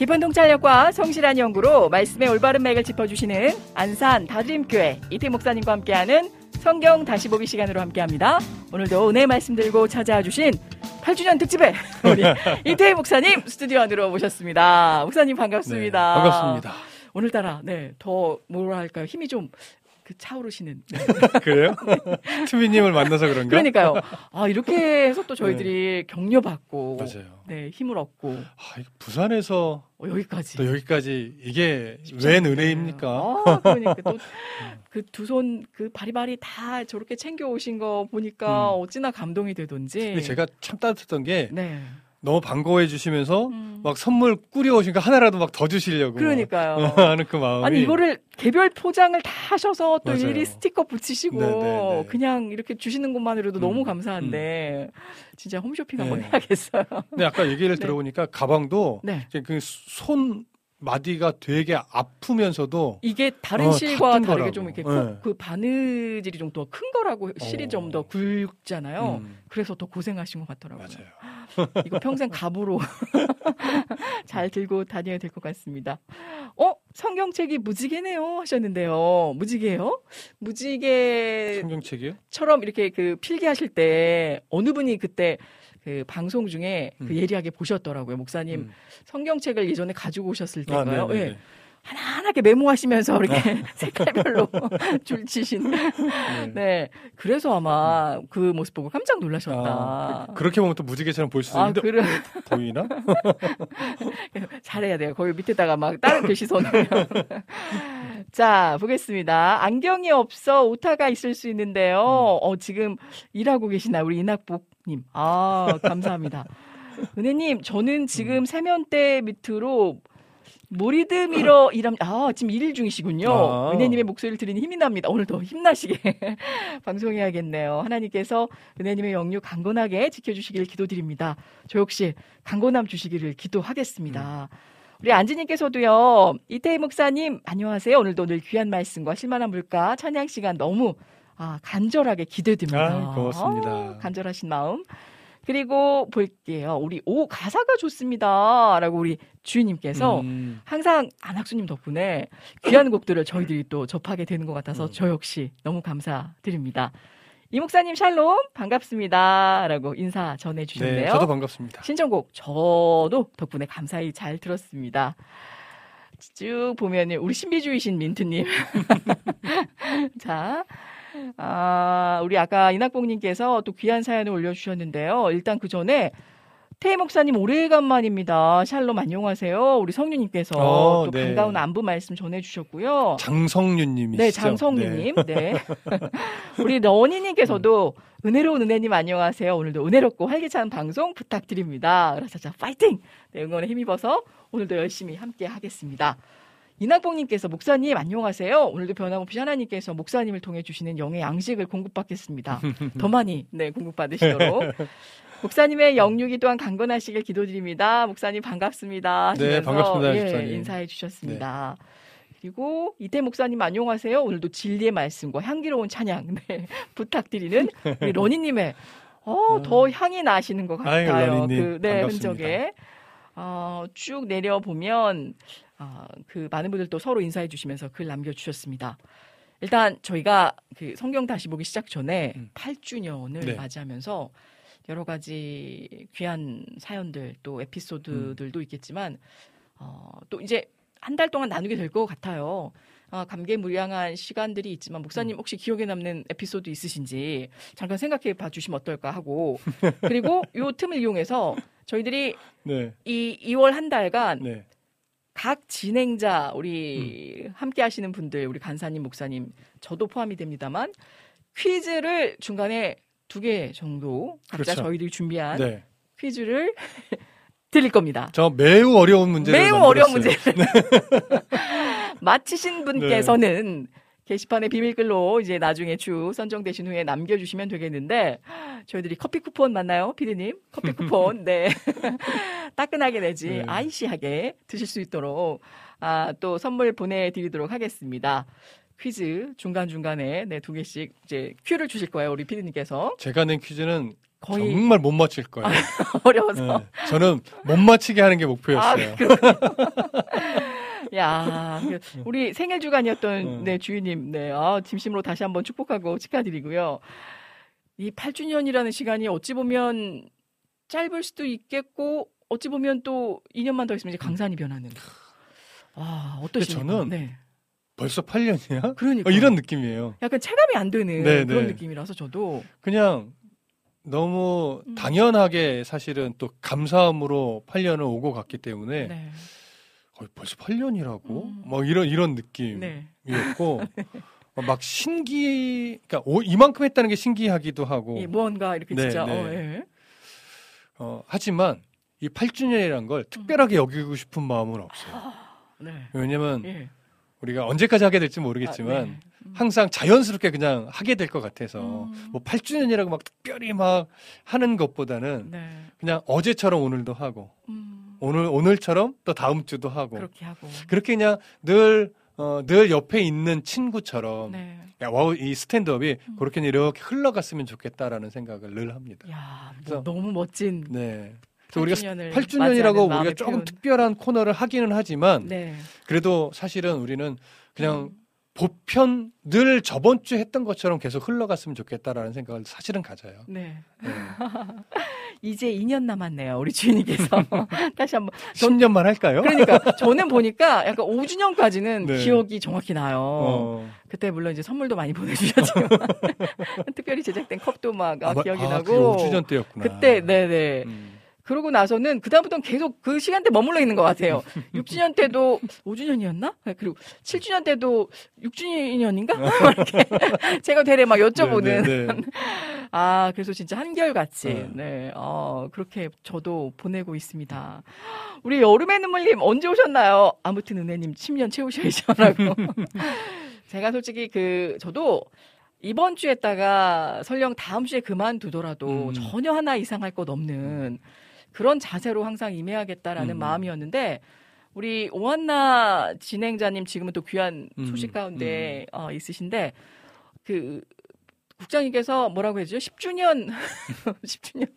S1: 깊은 통찰력과 성실한 연구로 말씀의 올바른 맥을 짚어주시는 안산 다드림교회 이태 목사님과 함께하는 성경 다시 보기 시간으로 함께합니다. 오늘도 은혜 말씀 들고 찾아와 주신 8주년 특집에 우리 이태 목사님 스튜디오 안으로 모셨습니다. 목사님 반갑습니다.
S3: 네, 반갑습니다.
S1: 오늘따라 네 더 뭐라 할까요 힘이 좀 그 차오르시는. 네.
S3: 그래요? 투미님을 만나서 그런가?
S1: 그러니까요. 아 이렇게 해서 또 저희들이 격려받고,
S3: 맞아요.
S1: 네 힘을 얻고
S3: 아, 부산에서
S1: 어, 여기까지.
S3: 또 여기까지 이게 웬. 은혜입니까?
S1: 아, 그러니까 또 그 두 손 그 바리바리 다 저렇게 챙겨 오신 거 보니까
S3: 음.
S1: 어찌나 감동이 되던지.
S3: 근데 제가 참 따뜻했던 게
S1: 네.
S3: 너무 반가워해 주시면서
S1: 음.
S3: 막 선물 꾸려 오시니까 하나라도 막 더 주시려고
S1: 그러니까요.
S3: 막 하는 그 마음이
S1: 아니 이거를 개별 포장을 다 하셔서 또
S3: 맞아요.
S1: 일일이 스티커 붙이시고
S3: 네, 네, 네.
S1: 그냥 이렇게 주시는 것만으로도
S3: 음,
S1: 너무 감사한데 진짜 홈쇼핑 한번
S3: 네.
S1: 해야겠어요.
S3: 근데 아까 얘기를
S1: 네.
S3: 들어보니까 가방도
S1: 네.
S3: 그손 마디가 되게 아프면서도
S1: 이게 다른
S3: 어,
S1: 실과 다르게
S3: 거라고.
S1: 좀 이렇게
S3: 네.
S1: 그 바느질이 좀 더 큰 거라고 실이
S3: 어.
S1: 좀더 굵잖아요.
S3: 음,
S1: 그래서 더 고생하신 것 같더라고요.
S3: 맞아요.
S1: 이거 평생 갑으로 잘 들고 다녀야 될 것 같습니다. 어? 성경책이 무지개네요 하셨는데요. 무지개요? 무지개처럼
S3: 성경책이요?
S1: 이렇게 그 필기하실 때 어느 분이 그때 그 방송 중에 그
S3: 음.
S1: 예리하게 보셨더라고요. 목사님
S3: 음.
S1: 성경책을 예전에 가지고 오셨을
S3: 아,
S1: 때인가요?
S3: 네, 네,
S1: 예.
S3: 네.
S1: 하나하나 이렇게 메모하시면서 이렇게 색깔별로 줄치신.
S3: 네.
S1: 네. 그래서 아마 그 모습 보고 깜짝 놀라셨다.
S3: 아, 그- 그렇게 보면 또 무지개처럼 보일 수도
S1: 아,
S3: 있는데
S1: 그래.
S3: 보이나?
S1: 잘해야 돼요. 거기 밑에다가 막 다른 글씨 써놓으면. 자, 보겠습니다. 안경이 없어 오타가 있을 수 있는데요. 어, 지금 일하고 계시나, 우리 이낙복 님. 아, 감사합니다. 은혜님, 저는 지금 세면대 밑으로 모리드 미러 일함, 아, 지금 일 중이시군요.
S3: 아.
S1: 은혜님의 목소리를 들으니 힘이 납니다. 오늘 더 힘나시게 방송해야겠네요. 하나님께서 은혜님의 영유 강건하게 지켜주시길 기도드립니다. 저 역시 강건함 주시기를 기도하겠습니다. 우리 안지님께서도요, 이태희 목사님, 안녕하세요. 오늘도 늘 귀한 말씀과 실만한 물가 찬양 시간 너무 아, 간절하게 기대됩니다.
S3: 아, 고맙습니다.
S1: 아, 간절하신 마음. 그리고 볼게요. 우리 오 가사가 좋습니다. 라고 우리 주인님께서
S3: 음,
S1: 항상 안학수님 덕분에 귀한 곡들을 저희들이 또 접하게 되는 것 같아서
S3: 음.
S1: 저 역시 너무 감사드립니다. 이 목사님 샬롬 반갑습니다. 라고 인사 전해 주셨네요.
S3: 네, 저도 반갑습니다.
S1: 신청곡 저도 덕분에 감사히 잘 들었습니다. 쭉 보면 우리 신비주의신 민트님. 자, 아, 우리 아까 이낙봉님께서 또 귀한 사연을 올려주셨는데요. 일단 그 전에 태희 목사님 오래간만입니다. 샬롬 안녕하세요. 우리 성유님께서
S3: 어,
S1: 또
S3: 네.
S1: 반가운 안부 말씀 전해주셨고요.
S3: 장성윤님이시죠?
S1: 네, 장성유님. 네. 우리 러니님께서도 은혜로운 은혜님 안녕하세요. 오늘도 은혜롭고 활기찬 방송 부탁드립니다. 그래서 자, 파이팅! 네, 응원에 힘입어서 오늘도 열심히 함께 하겠습니다. 이낙봉님께서 목사님 안녕하세요. 오늘도 변함없이 하나님께서 목사님을 통해 주시는 영의 양식을 공급받겠습니다. 더 많이 네 공급받으시도록 목사님의 영육이 또한 강건하시길 기도드립니다. 목사님 반갑습니다.
S3: 네, 반갑습니다,
S1: 예. 인사해 주셨습니다. 그리고 이태 목사님 안녕하세요. 오늘도 진리의 말씀과 향기로운 찬양 네, 부탁드리는 우리 러니님의 어, 더 향이 나시는 것
S3: 아유,
S1: 같아요.
S3: 러니님,
S1: 그, 네,
S3: 반갑습니다.
S1: 흔적에 어, 쭉 내려 보면 아, 그 많은 분들 또 서로 인사해 주시면서 글 남겨 주셨습니다. 일단 저희가 그 성경 다시 보기 시작 전에
S3: 음.
S1: 8주년을
S3: 네.
S1: 맞이하면서 여러 가지 귀한 사연들 또 에피소드들도
S3: 음.
S1: 있겠지만 어, 또 이제 한 달 동안 나누게 될 것 같아요. 어, 감개무량한 시간들이 있지만 목사님 혹시 기억에 남는 에피소드 있으신지 잠깐 생각해 봐 주시면 어떨까 하고 그리고 요 틈을 이용해서 저희들이
S3: 네.
S1: 이 2월 한 달간
S3: 네.
S1: 각 진행자 우리 함께 하시는 분들 우리 간사님 목사님 저도 포함이 됩니다만 퀴즈를 중간에 두 개 정도 각자
S3: 그렇죠.
S1: 저희들이 준비한
S3: 네.
S1: 퀴즈를 드릴 겁니다.
S3: 저 매우 어려운 문제를
S1: 매우 어려운
S3: 만들었어요.
S1: 문제를 맞히신 분께서는 게시판에 비밀글로 이제 나중에 주 선정되신 후에 남겨주시면 되겠는데 저희들이 커피 쿠폰 맞나요, 피디님? 커피 쿠폰 네 따끈하게 내지
S3: 네.
S1: 아이시하게 드실 수 있도록 아, 또 선물 보내드리도록 하겠습니다. 퀴즈 중간 중간에 네 두 개씩 이제 큐를 주실 거예요, 우리 피디님께서
S3: 제가 낸 퀴즈는
S1: 거의
S3: 정말 못 맞힐 거예요.
S1: 어려워서
S3: 네. 저는 못 맞히게 하는 게
S1: 아,
S3: 목표였어요.
S1: 야, 그 우리 생일 주간이었던
S3: 음.
S1: 네 주인님, 네, 아, 진심으로 다시 한번 축복하고 축하드리고요. 이 8주년이라는 시간이 어찌 보면 짧을 수도 있겠고 어찌 보면 또 2년만 더 있으면 이제 강산이 변하는. 아, 어떠십니까?
S3: 저는
S1: 네.
S3: 벌써 8년이야?
S1: 그러니까
S3: 이런 느낌이에요.
S1: 약간 체감이 안 되는
S3: 네,
S1: 그런
S3: 네.
S1: 느낌이라서 저도
S3: 그냥 너무
S1: 음.
S3: 당연하게 사실은 또 감사함으로 8년을 오고 갔기 때문에
S1: 네.
S3: 어, 벌써 8년이라고?
S1: 음.
S3: 뭐 이런 이런
S1: 네.
S3: 느낌이었고 어, 막 신기 그러니까 오, 이만큼 했다는 게 신기하기도 하고
S1: 이 무언가 이렇게
S3: 네,
S1: 진짜
S3: 네.
S1: 어, 예.
S3: 어, 하지만 이 8주년이라는 걸 특별하게 여기고 싶은 마음은 없어요.
S1: 네.
S3: 왜냐면
S1: 예.
S3: 우리가 언제까지 하게 될지 모르겠지만
S1: 아, 네. 음.
S3: 항상 자연스럽게 그냥 하게 될 것 같아서
S1: 음.
S3: 뭐 8주년이라고 막 특별히 막 하는 것보다는
S1: 네.
S3: 그냥 어제처럼 오늘도 하고
S1: 음.
S3: 오늘 오늘처럼 또 다음 주도 하고
S1: 그렇게 하고.
S3: 그렇게 그냥 늘 어, 늘 옆에 있는 친구처럼
S1: 네.
S3: 야, 와우, 이 스탠드업이
S1: 음.
S3: 그렇게 이렇게 흘러갔으면 좋겠다라는 생각을 늘 합니다.
S1: 야, 뭐 너무 멋진
S3: 네. 우리가
S1: 8주년을
S3: 8주년이라고 우리가 조금
S1: 표현.
S3: 특별한 코너를 하기는 하지만
S1: 네.
S3: 그래도 사실은 우리는 그냥
S1: 음.
S3: 보편 늘 저번 주에 했던 것처럼 계속 흘러갔으면 좋겠다라는 생각을 사실은 가져요.
S1: 네.
S3: 네.
S1: 이제 2년 남았네요. 우리 주인님께서 다시 한번
S3: 10년만 할까요?
S1: 그러니까 저는 보니까 약간 5주년까지는
S3: 네.
S1: 기억이 정확히 나요.
S3: 어.
S1: 그때 물론 이제 선물도 많이 보내주셨지만 특별히 제작된 컵도 막 아,
S3: 마-
S1: 기억이
S3: 아,
S1: 나고
S3: 그게 5주년 때였구나.
S1: 그때 네네
S3: 음.
S1: 그러고 나서는 그다음부터는 계속 그 시간대 머물러 있는 것 같아요. 6주년 때도 5주년이었나? 그리고 7주년 때도 6주년인가? 이렇게 제가 되레 막 여쭤보는.
S3: 네, 네, 네.
S1: 아, 그래서 진짜 한결같이,
S3: 네.
S1: 네, 어, 그렇게 저도 보내고 있습니다. 우리 여름의 눈물님 언제 오셨나요? 아무튼 은혜님 10년 채우셔야죠 라고. 제가 솔직히 그, 저도 이번 주에다가 설령 다음 주에 그만두더라도
S3: 음.
S1: 전혀 하나 이상할 것 없는 그런 자세로 항상 임해야겠다라는
S3: 음.
S1: 마음이었는데 우리 오한나 진행자님 지금은 또 귀한
S3: 음.
S1: 소식 가운데 어, 있으신데 그 국장님께서 뭐라고 해야죠? 10주년 10주년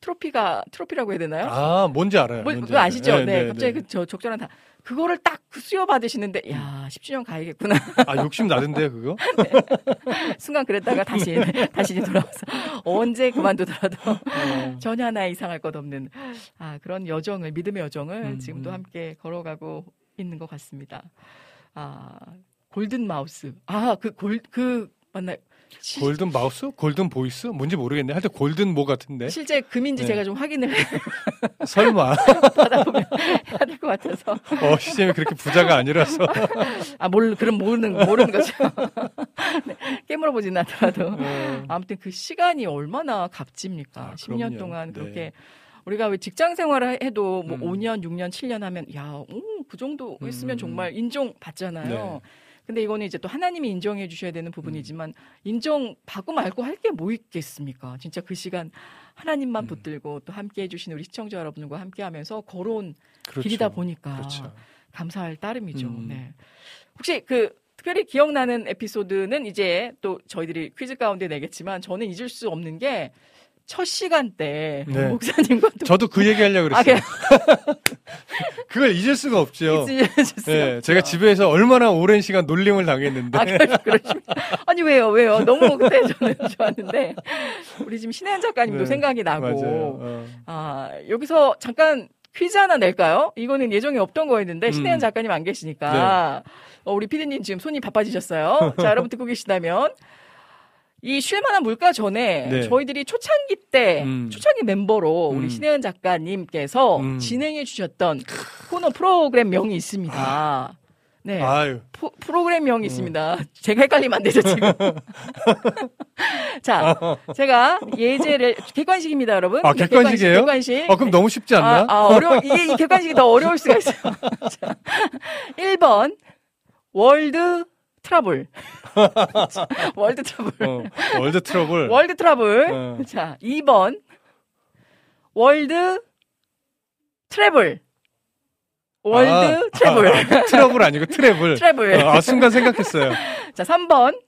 S1: 트로피가 트로피라고 해야 되나요?
S3: 아, 뭔지 알아요.
S1: 뭐,
S3: 뭔지
S1: 그거 아시죠?
S3: 알아요.
S1: 네, 갑자기 그저 적절한 다 그거를 딱 수여 받으시는데 야 10주년 가야겠구나
S3: 아, 욕심 나던데 그거?
S1: 순간 그랬다가 다시 다시 돌아와서 언제 그만두더라도
S3: 어.
S1: 전혀 하나 이상할 것 없는 아 그런 여정을 믿음의 여정을
S3: 음,
S1: 지금도
S3: 음.
S1: 함께 걸어가고 있는 것 같습니다. 아 Golden Mouth 아그 골그 맞나요? 시-
S3: Golden Mouth? Golden Voice? 뭔지 모르겠네. 하여튼 Golden 뭐 같은데.
S1: 실제 금인지
S3: 네.
S1: 제가 좀 확인을
S3: 설마.
S1: 받아보면 해야 될 것 같아서
S3: 어, 시잼이 그렇게 부자가 아니라서.
S1: 아 모르 그럼 모르는 모르는 거죠. 네, 깨물어 보진 않더라도
S3: 어.
S1: 아무튼 그 시간이 얼마나 값집니까?
S3: 아,
S1: 10년
S3: 그럼요.
S1: 동안
S3: 네.
S1: 그렇게 우리가 왜 직장 생활을 해도 뭐
S3: 음.
S1: 5년, 6년, 7년 하면 야, 오, 그 정도 했으면
S3: 음.
S1: 정말 인정 받잖아요.
S3: 네.
S1: 근데 이거는 이제 또 하나님이 인정해 주셔야 되는 부분이지만
S3: 음.
S1: 인정 받고 말고 할 게 뭐 있겠습니까? 진짜 그 시간 하나님만
S3: 음.
S1: 붙들고 또 함께 해 주신 우리 시청자 여러분들과 함께 하면서 걸어온
S3: 그렇죠.
S1: 길이다 보니까
S3: 그렇죠.
S1: 감사할 따름이죠.
S3: 음.
S1: 네. 혹시 그 특별히 기억나는 에피소드는 이제 또 저희들이 퀴즈 가운데 내겠지만 저는 잊을 수 없는 게 첫 시간 때
S3: 네.
S1: 목사님과 또
S3: 저도 그 얘기 하려고
S1: 아,
S3: 그랬어요. 그걸 잊을 수가 없죠.
S1: 잊으셨어요.
S3: 네, 제가 집에서 얼마나 오랜 시간 놀림을 당했는데.
S1: 아? 아니, 왜요, 왜요? 너무 그때 저는 좋았는데. 우리 지금 신혜연 작가님도
S3: 네,
S1: 생각이 나고.
S3: 어.
S1: 아, 여기서 잠깐 퀴즈 하나 낼까요? 이거는 예정에 없던 거였는데
S3: 음.
S1: 신혜연 작가님 안 계시니까 어, 우리 피디님 지금 손이 바빠지셨어요. 자, 여러분 듣고 계시다면 이 쉴만한 물가 전에
S3: 네.
S1: 저희들이 초창기 때
S3: 음.
S1: 초창기 멤버로 우리
S3: 음.
S1: 신혜연 작가님께서
S3: 음.
S1: 진행해 주셨던 코너 프로그램 명이 있습니다. 네.
S3: 아유.
S1: 포- 프로그램명이 있습니다. 제가 헷갈리면 안 되죠, 지금. 자, 제가 예제를, 객관식입니다, 여러분.
S3: 아,
S1: 네,
S3: 객관식이에요?
S1: 객관식.
S3: 어, 그럼 너무 쉽지 않나?
S1: 아, 아, 어려 이게 이 객관식이 더 어려울 수가 있어요. 자, 1번, World Trouble. 자, World Trouble.
S3: 어,
S1: World Trouble. World Trouble.
S3: 어.
S1: 자, 2번, World Travel. World
S3: 아,
S1: Travel.
S3: 아, 트러블 아니고
S1: Travel. Travel.
S3: 어, 아, 순간 생각했어요.
S1: 자, 3번.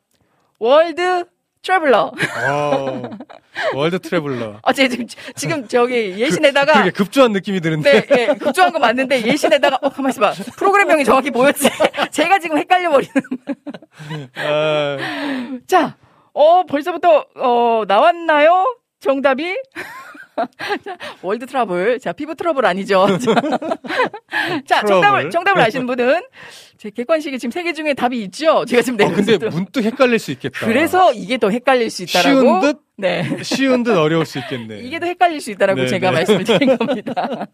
S1: World Traveler.
S3: 어, World Traveler.
S1: 아, 제 지금, 지금 저기 예시에다가.
S3: 되게 급조한 느낌이 드는데.
S1: 네, 예, 급조한 거 맞는데 예시에다가, 어, 가만있어 봐. 프로그램명이 정확히 뭐였지? 제가 지금 헷갈려버리는.
S3: 아,
S1: 자, 어, 벌써부터, 어, 나왔나요? 정답이? 자, World Trouble. 자, 피부 트러블 아니죠? 자,
S3: 트러블.
S1: 정답을, 정답을 아시는 분은 제 객관식에 지금 세 개 중에 답이 있죠? 제가 지금
S3: 어, 근데
S1: 내면서도.
S3: 문득 헷갈릴 수 있겠다.
S1: 그래서 이게 더 헷갈릴 수 있다라고.
S3: 쉬운 듯?
S1: 네.
S3: 쉬운 듯 어려울 수 있겠네.
S1: 이게 더 헷갈릴 수 있다라고
S3: 네,
S1: 제가
S3: 네.
S1: 말씀을 드린 겁니다.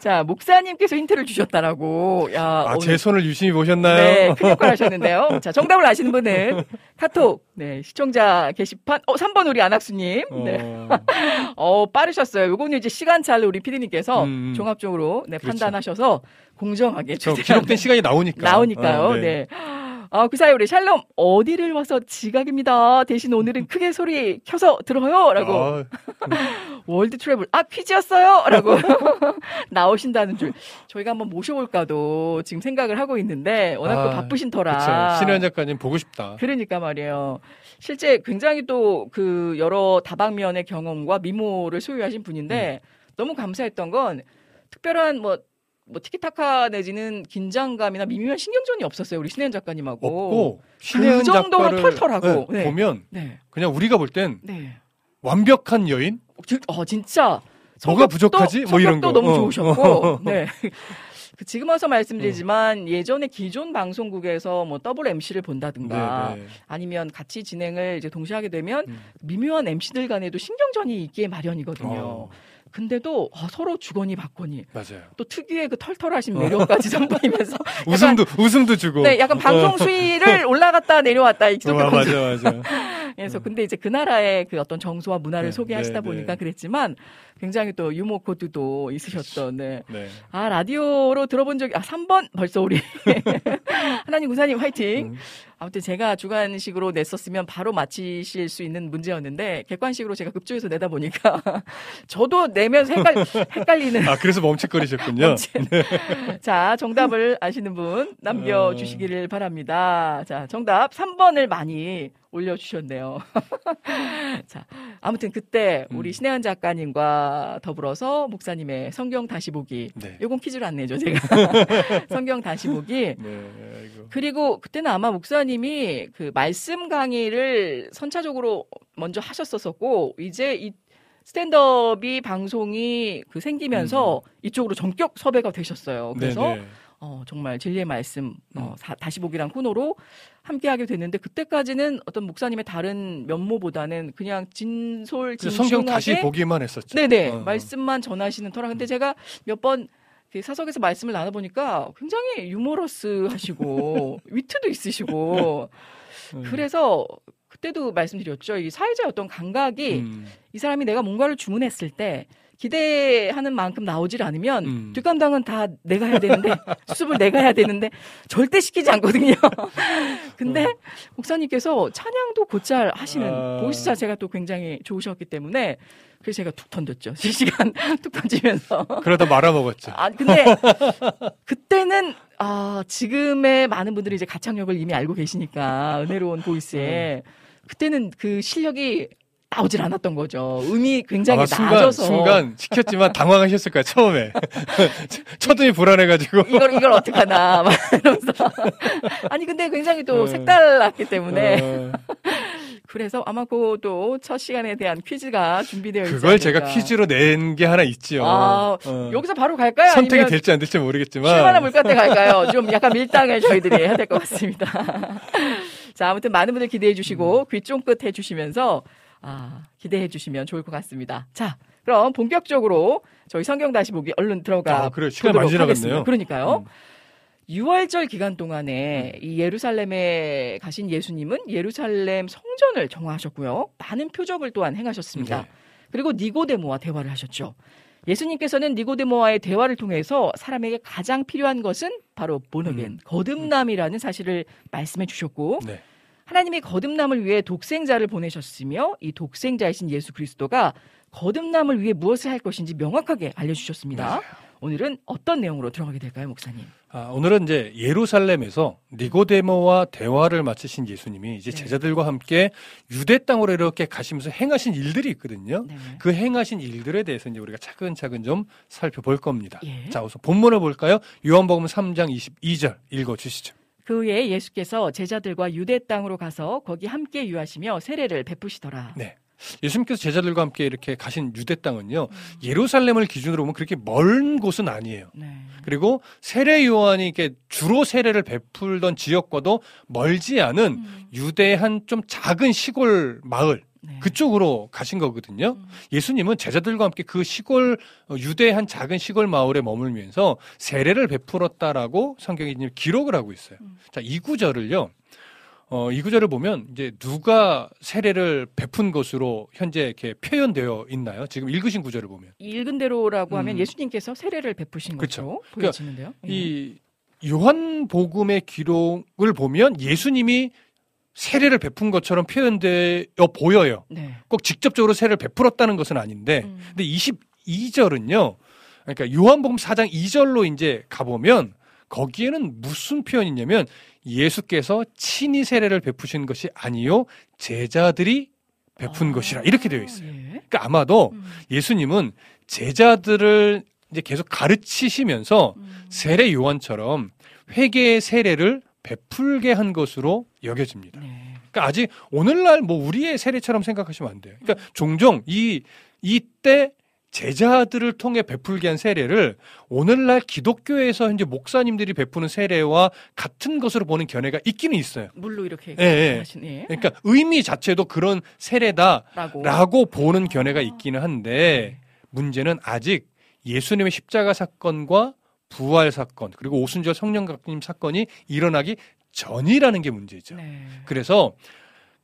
S1: 자, 목사님께서 힌트를 주셨다라고. 야,
S3: 아,
S1: 오늘-
S3: 제 손을 유심히 보셨나요?
S1: 네, 큰 역할 하셨는데요. 자, 정답을 아시는 분은 카톡, 네, 시청자 게시판, 어, 3번 우리 안학수님. 네.
S3: 어,
S1: 어, 빠르셨어요. 요거는 이제 시간차를 우리 피디님께서
S3: 음, 음.
S1: 종합적으로 네,
S3: 그렇죠.
S1: 판단하셔서 공정하게
S3: 저. 기록된 시간이 나오니까.
S1: 나오니까요.
S3: 어,
S1: 네. 아, 그 사이 우리 샬롬 어디를 와서 지각입니다. 대신 오늘은 크게 소리 켜서 들어요.라고
S3: 아,
S1: World Travel 아 퀴즈였어요.라고 나오신다는 줄 저희가 한번 모셔볼까도 지금 생각을 하고 있는데 워낙 또
S3: 아,
S1: 바쁘신 터라.
S3: 신현 작가님 보고 싶다.
S1: 그러니까 말이에요. 실제 굉장히 또 그 여러 다방면의 경험과 미모를 소유하신 분인데
S3: 음.
S1: 너무 감사했던 건 특별한 뭐, 뭐 티키타카 내지는 긴장감이나 미묘한 신경전이 없었어요. 우리 신혜연 작가님하고.
S3: 없고 신혜은
S1: 그 정도로 털털하고.
S3: 네,
S1: 네.
S3: 보면
S1: 네.
S3: 그냥 우리가 볼땐
S1: 네.
S3: 완벽한 여인?
S1: 어, 진- 어, 진짜.
S3: 뭐가 부족하지? 뭐 이런 거.
S1: 너무
S3: 어.
S1: 좋으셨고. 네. 그 지금 와서 말씀드리지만 예전에 기존 방송국에서 뭐 더블 MC를 본다든가
S3: 네, 네.
S1: 아니면 같이 진행을 이제 동시에 하게 되면
S3: 음.
S1: 미묘한 MC들 간에도 신경전이 있기에 마련이거든요.
S3: 어,
S1: 근데도 어, 서로 주거니 받거니
S3: 맞아요.
S1: 또 특유의 그 털털하신 매력까지 선보이면서
S3: 웃음도 웃음도 주고.
S1: 네, 약간 방송 수위를 올라갔다 내려왔다 이
S3: 어,
S1: 정도
S3: 맞아 맞아.
S1: 그래서 근데 이제 그 나라의 그 어떤 정서와 문화를
S3: 네,
S1: 소개하시다
S3: 네,
S1: 보니까
S3: 네.
S1: 그랬지만 굉장히 또 유머 코드도 있으셨던 네.
S3: 네.
S1: 아 라디오로 들어본 적이 아 3번 벌써 우리 하나님 구사님 화이팅
S3: 음.
S1: 아무튼 제가 주관식으로 냈었으면 바로 맞히실 수 있는 문제였는데 객관식으로 제가 급조해서 내다 보니까 저도 내면서 헷갈, 헷갈리는
S3: 아 그래서 멈칫거리셨군요.
S1: 자, 정답을 아시는 분 남겨주시기를 바랍니다. 자, 정답 3번을 많이 올려주셨네요. 자, 아무튼 그때 우리
S3: 음.
S1: 신혜연 작가님과 더불어서 목사님의 성경 다시 보기.
S3: 네.
S1: 요건 퀴즈를 안 내죠, 제가. 성경 다시 보기.
S3: 네.
S1: 그리고 그때는 아마 목사님이 그 말씀 강의를 선차적으로 먼저 하셨었었고, 이제 이 스탠드업이 방송이 그 생기면서 이쪽으로 전격 섭외가 되셨어요. 그래서
S3: 음. 네네.
S1: 어, 정말 진리의 말씀 어,
S3: 음.
S1: 사- 다시 보기란 코너로 함께하게 됐는데 그때까지는 어떤 목사님의 다른 면모보다는 그냥 진솔 진중하게
S3: 성경 다시 보기만 했었죠.
S1: 네네
S3: 어, 어.
S1: 말씀만 전하시는 터라 근데 제가 몇번 사석에서 말씀을 나눠보니까 굉장히 유머러스 하시고 위트도 있으시고
S3: 음.
S1: 그래서 그때도 말씀드렸죠 이 사회자의 어떤 감각이
S3: 음.
S1: 이 사람이 내가 뭔가를 주문했을 때 기대하는 만큼 나오질 않으면
S3: 음.
S1: 뒷감당은 다 내가 해야 되는데 수습을 내가 해야 되는데 절대 시키지 않거든요. 근데 목사님께서 찬양도 곧잘 하시는
S3: 아.
S1: 보이스 자체가 또 굉장히 좋으셨기 때문에 그래서 제가 툭 던졌죠. 실시간 툭 던지면서.
S3: 그러다 말아먹었죠.
S1: 아 근데 그때는 아 지금의 많은 분들이 이제 가창력을 이미 알고 계시니까 은혜로운 보이스에 그때는 그 실력이 나오질 않았던 거죠. 음이 굉장히
S3: 아마 순간
S1: 낮아서
S3: 순간 시켰지만 당황하셨을 거야 처음에 첫눈이 불안해가지고
S1: 이걸 이걸 어떡하나 막 이러면서 아니 근데 굉장히 또
S3: 어.
S1: 색달랐기 때문에
S3: 어,
S1: 그래서 아마 그것도 첫 시간에 대한 퀴즈가 준비되어 있지
S3: 그걸 제가. 퀴즈로 낸 게 하나 있죠.
S1: 아,
S3: 어.
S1: 여기서 바로 갈까요?
S3: 선택이 될지 안 될지 모르겠지만.
S1: 실만한 물가 때 갈까요? 좀 약간 밀당을 저희들이 해야 될 것 같습니다. 자, 아무튼 많은 분들 기대해 주시고 귀 쫑긋 해 주시면서 아, 기대해 주시면 좋을 것 같습니다. 자, 그럼 본격적으로 저희 성경 다시 보기 얼른 들어가
S3: 아. 시간이
S1: 보도록
S3: 많이 지나갔네요.
S1: 그러니까요.
S3: 음.
S1: 6월절 기간 동안에 이 예루살렘에 가신 예수님은 예루살렘 성전을 정화하셨고요. 많은 표적을 또한 행하셨습니다.
S3: 네.
S1: 그리고 니고데모와 대화를 하셨죠. 예수님께서는 니고데모와의 대화를 통해서 사람에게 가장 필요한 것은 바로 보너겐,
S3: 음.
S1: 거듭남이라는 사실을 말씀해 주셨고
S3: 네.
S1: 하나님이 거듭남을 위해 독생자를 보내셨으며 이 독생자이신 예수 그리스도가 거듭남을 위해 무엇을 할 것인지 명확하게 알려주셨습니다. 오늘은 어떤 내용으로 들어가게 될까요, 목사님?
S3: 아, 오늘은 이제 예루살렘에서 니고데모와 대화를 마치신 예수님이 이제
S1: 네.
S3: 제자들과 함께 유대 땅으로 이렇게 가시면서 행하신 일들이 있거든요.
S1: 네.
S3: 그 행하신 일들에 대해서 이제 우리가 차근차근 좀 살펴볼 겁니다.
S1: 예.
S3: 자, 우선 본문을 볼까요? 요한복음 3장 22절 읽어 주시죠.
S1: 그 후에 예수께서 제자들과 유대 땅으로 가서 거기 함께 유하시며 세례를 베푸시더라.
S3: 네. 예수님께서 제자들과 함께 이렇게 가신 유대 땅은요.
S1: 음.
S3: 예루살렘을 기준으로 보면 그렇게 먼 곳은 아니에요.
S1: 네.
S3: 그리고 세례 요한이 이렇게 주로 세례를 베풀던 지역과도 멀지 않은
S1: 음.
S3: 유대의 한좀 작은 시골 마을
S1: 네.
S3: 그쪽으로 가신 거거든요.
S1: 음.
S3: 예수님은 제자들과 함께 그 시골 어, 유대의 한 작은 시골 마을에 머물면서 세례를 베풀었다라고 성경이 기록을 하고 있어요.
S1: 음.
S3: 자, 이 구절을요. 어, 이 구절을 보면 이제 누가 세례를 베푼 것으로 현재 이렇게 표현되어 있나요? 지금 읽으신 구절을 보면.
S1: 읽은 대로라고 하면
S3: 음.
S1: 예수님께서 세례를 베푸신
S3: 그쵸.
S1: 것으로
S3: 그러니까
S1: 보여지는데요. 예.
S3: 이 요한복음의 기록을 보면 예수님이 세례를 베푼 것처럼 표현되어 보여요.
S1: 네.
S3: 꼭 직접적으로 세례를 베풀었다는 것은 아닌데
S1: 음.
S3: 근데 22절은요. 그러니까 요한복음 4장 2절로 이제 가보면 거기에는 무슨 표현이냐면 예수께서 친히 세례를 베푸신 것이 아니요 제자들이 베푼
S1: 아,
S3: 것이라 이렇게 되어 있어요.
S1: 예.
S3: 그러니까 아마도
S1: 음.
S3: 예수님은 제자들을 이제 계속 가르치시면서
S1: 음.
S3: 세례 요한처럼 회개의 세례를 베풀게 한 것으로 여겨집니다.
S1: 네.
S3: 그러니까 아직 오늘날 뭐 우리의 세례처럼 생각하시면 안 돼요. 그러니까 종종 이 이때 제자들을 통해 베풀게 한 세례를 오늘날 기독교에서 현재 목사님들이 베푸는 세례와 같은 것으로 보는 견해가 있기는 있어요.
S1: 물로 이렇게
S3: 예, 예.
S1: 예.
S3: 그러니까 의미 자체도 그런 세례다라고
S1: 라고
S3: 보는 견해가 있기는 한데 문제는 아직 예수님의 십자가 사건과 부활 사건 그리고 오순절 성령 강림 사건이 일어나기 전이라는 게 문제죠.
S1: 네.
S3: 그래서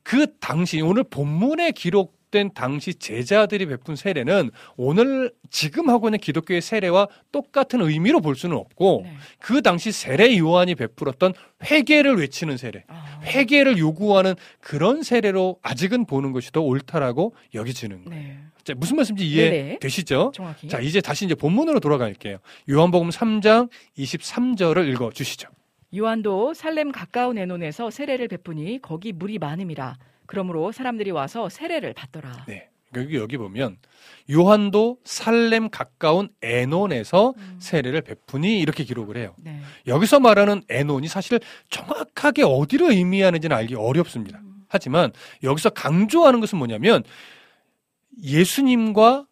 S3: 그 당시 오늘 본문에 기록된 당시 제자들이 베푼 세례는 오늘 지금 하고 있는 기독교의 세례와 똑같은 의미로 볼 수는 없고
S1: 네.
S3: 그 당시 세례 요한이 베풀었던 회개를 외치는 세례,
S1: 아,
S3: 회개를 요구하는 그런 세례로 아직은 보는 것이 더 옳다라고 여겨지는 거예요.
S1: 네.
S3: 자, 무슨 말씀인지. 이해되시죠?
S1: 정확히.
S3: 자, 이제 다시 이제 본문으로 돌아갈게요. 요한복음 3장 23절을 읽어 주시죠.
S1: 요한도 살렘 가까운 에논에서 세례를 베푸니 거기 물이 많음이라. 그러므로 사람들이 와서 세례를 받더라.
S3: 네. 여기 여기 보면 요한도 살렘 가까운 에논에서
S1: 음.
S3: 세례를 베푸니 이렇게 기록을 해요.
S1: 네.
S3: 여기서 말하는 에논이 사실 정확하게 어디를 의미하는지는 알기 어렵습니다.
S1: 음.
S3: 하지만 여기서 강조하는 것은 뭐냐면 예수님과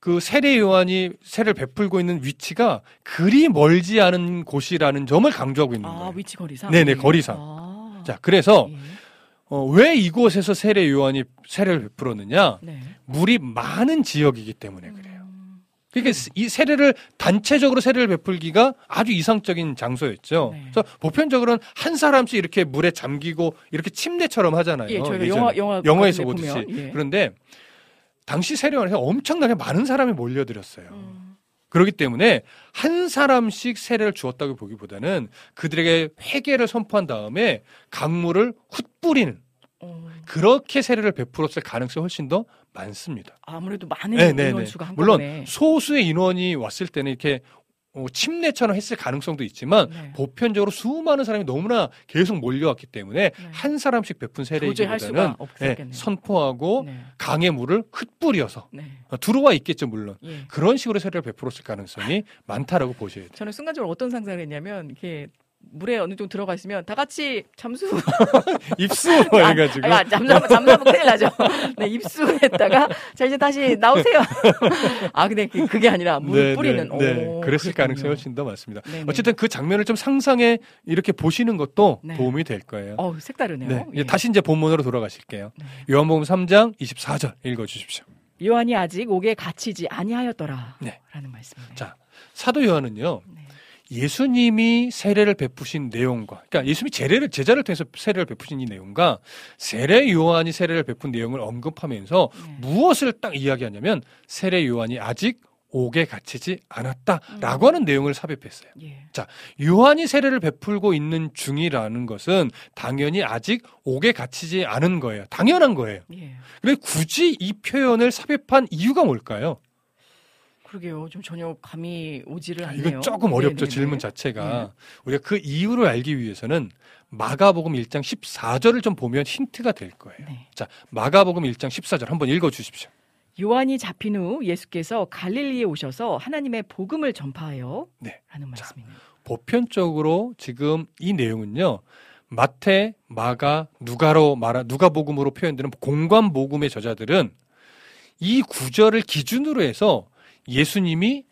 S3: 그 세례 요한이 세례를 베풀고 있는 위치가 그리 멀지 않은 곳이라는 점을 강조하고 있는
S1: 아,
S3: 거예요.
S1: 위치 거리상?
S3: 네네,
S1: 네.
S3: 거리상.
S1: 아.
S3: 자, 그래서
S1: 예.
S3: 어, 왜 이곳에서 세례 요한이 세례를 베풀었느냐?
S1: 네.
S3: 물이 많은 지역이기 때문에 그래요.
S1: 음.
S3: 그러니까 이 세례를 단체적으로 세례를 베풀기가 아주 이상적인 장소였죠.
S1: 네.
S3: 그래서 보편적으로는 한 사람씩 이렇게 물에 잠기고 이렇게 침례처럼 하잖아요.
S1: 예, 저희가
S3: 예전에.
S1: 영화 영화
S3: 영화에서 보듯이.
S1: 예.
S3: 그런데 당시 세례원에서 엄청나게 많은 사람이 몰려들었어요.
S1: 음.
S3: 그렇기 때문에 한 사람씩 세례를 주었다고 보기보다는 그들에게 회개를 선포한 다음에 강물을 훗뿌리는
S1: 어,
S3: 그렇게 세례를 베풀었을 가능성이 훨씬 더 많습니다.
S1: 아무래도 많은
S3: 네, 네, 네.
S1: 인원수가
S3: 물론 소수의 인원이 왔을 때는 이렇게 어, 침례처럼 했을 가능성도 있지만
S1: 네.
S3: 보편적으로 수많은 사람이 너무나 계속 몰려왔기 때문에
S1: 네.
S3: 한 사람씩 베푼 세례이기보다는
S1: 없었겠네요.
S3: 선포하고
S1: 네.
S3: 강의 물을 흩뿌려서
S1: 네.
S3: 어, 들어와 있겠죠 물론
S1: 예.
S3: 그런 식으로 세례를 베풀었을 가능성이 많다라고 보셔야 돼요.
S1: 저는 순간적으로 어떤 상상을 했냐면 이렇게 물에 어느 정도 들어가 있으면 다 같이 잠수
S3: 입수 뭐
S1: 아,
S3: 해가지고
S1: 아, 잠수하면 잠수하면 큰일 나죠. 네, 입수했다가 자 이제 다시 나오세요. 아 근데 그- 그게 아니라 물
S3: 네,
S1: 뿌리는.
S3: 네, 네.
S1: 오,
S3: 그랬을. 가능성이 훨씬 더 많습니다.
S1: 네네.
S3: 어쨌든 그 장면을 좀 상상해 이렇게 보시는 것도
S1: 네.
S3: 도움이 될 거예요.
S1: 어 색다르네요.
S3: 네. 이제
S1: 예.
S3: 다시 이제 본문으로 돌아가실게요.
S1: 네.
S3: 요한복음 3장 24절 읽어 주십시오.
S1: 요한이 아직 옥에 갇히지 아니하였더라.
S3: 네.
S1: 라는 말씀이네요.
S3: 자, 사도 요한은요.
S1: 네.
S3: 예수님이 세례를 베푸신 내용과 그러니까 예수님이 제례를 제자를 통해서 세례를 베푸신 이 내용과 세례 요한이 세례를 베푼 내용을 언급하면서
S1: 네.
S3: 무엇을 딱 이야기하냐면 세례 요한이 아직 옥에 갇히지 않았다라고
S1: 음.
S3: 하는 내용을 삽입했어요.
S1: 예.
S3: 요한이 세례를 베풀고 있는 중이라는 것은 당연히 아직 옥에 갇히지 않은 거예요. 당연한 거예요.
S1: 예.
S3: 그래 굳이 이 표현을 삽입한 이유가 뭘까요?
S1: 그러게요. 좀 전혀 감이 오지를 않네요.
S3: 아, 이건 조금 어렵죠
S1: 네네네.
S3: 질문 자체가 우리가 그 이유를 알기 위해서는 마가복음 1장 14절을 좀 보면 힌트가 될 거예요.
S1: 네.
S3: 자 마가복음 1장 14절 한번 읽어 주십시오.
S1: 요한이 잡힌 후 예수께서 갈릴리에 오셔서 하나님의 복음을 전파하여
S3: 네.
S1: 라는
S3: 자.
S1: 말씀이네요.
S3: 보편적으로 지금 이 내용은요. 마태, 마가, 누가로 말하 누가복음으로 표현되는 공관복음의 저자들은 이 구절을 기준으로 해서 예수님이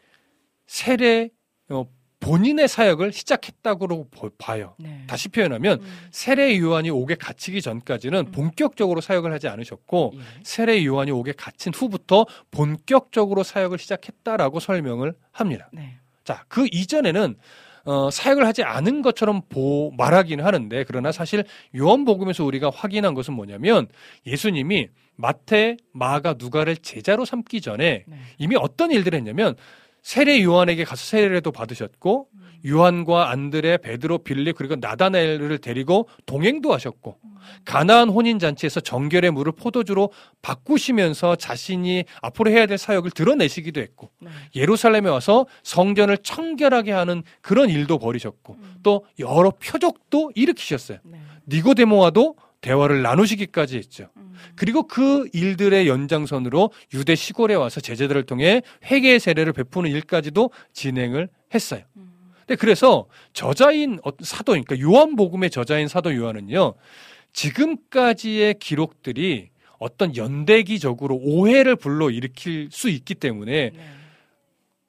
S3: 세례 어, 본인의 사역을 시작했다고 보- 봐요.
S1: 네.
S3: 다시 표현하면
S1: 음.
S3: 세례 요한이 옥에 갇히기 전까지는
S1: 음.
S3: 본격적으로 사역을 하지 않으셨고
S1: 예.
S3: 세례 요한이 옥에 갇힌 후부터 본격적으로 사역을 시작했다라고 설명을 합니다.
S1: 네.
S3: 자, 그 이전에는 어, 사역을 하지 않은 것처럼 보, 말하기는 하는데 그러나 사실 요한복음에서 우리가 확인한 것은 뭐냐면 예수님이 마태, 마가, 누가를 제자로 삼기 전에
S1: 네.
S3: 이미 어떤 일들을 했냐면 세례 요한에게 가서 세례도 받으셨고 요한과 안드레, 베드로, 빌립 그리고 나다나엘을 데리고 동행도 하셨고 가나안 혼인 잔치에서 정결의 물을 포도주로 바꾸시면서 자신이 앞으로 해야 될 사역을 드러내시기도 했고
S1: 네.
S3: 예루살렘에 와서 성전을 청결하게 하는 그런 일도 벌이셨고 또 여러 표적도 일으키셨어요.
S1: 네.
S3: 니고데모와도 대화를 나누시기까지 했죠.
S1: 음.
S3: 그리고 그 일들의 연장선으로 유대 시골에 와서 제자들을 통해 회개의 세례를 베푸는 일까지도 진행을 했어요.
S1: 음.
S3: 근데 그래서 저자인 어- 사도, 그러니까 요한복음의 저자인 사도 요한은요, 지금까지의 기록들이 어떤 연대기적으로 오해를 불러일으킬 수 있기 때문에
S1: 네.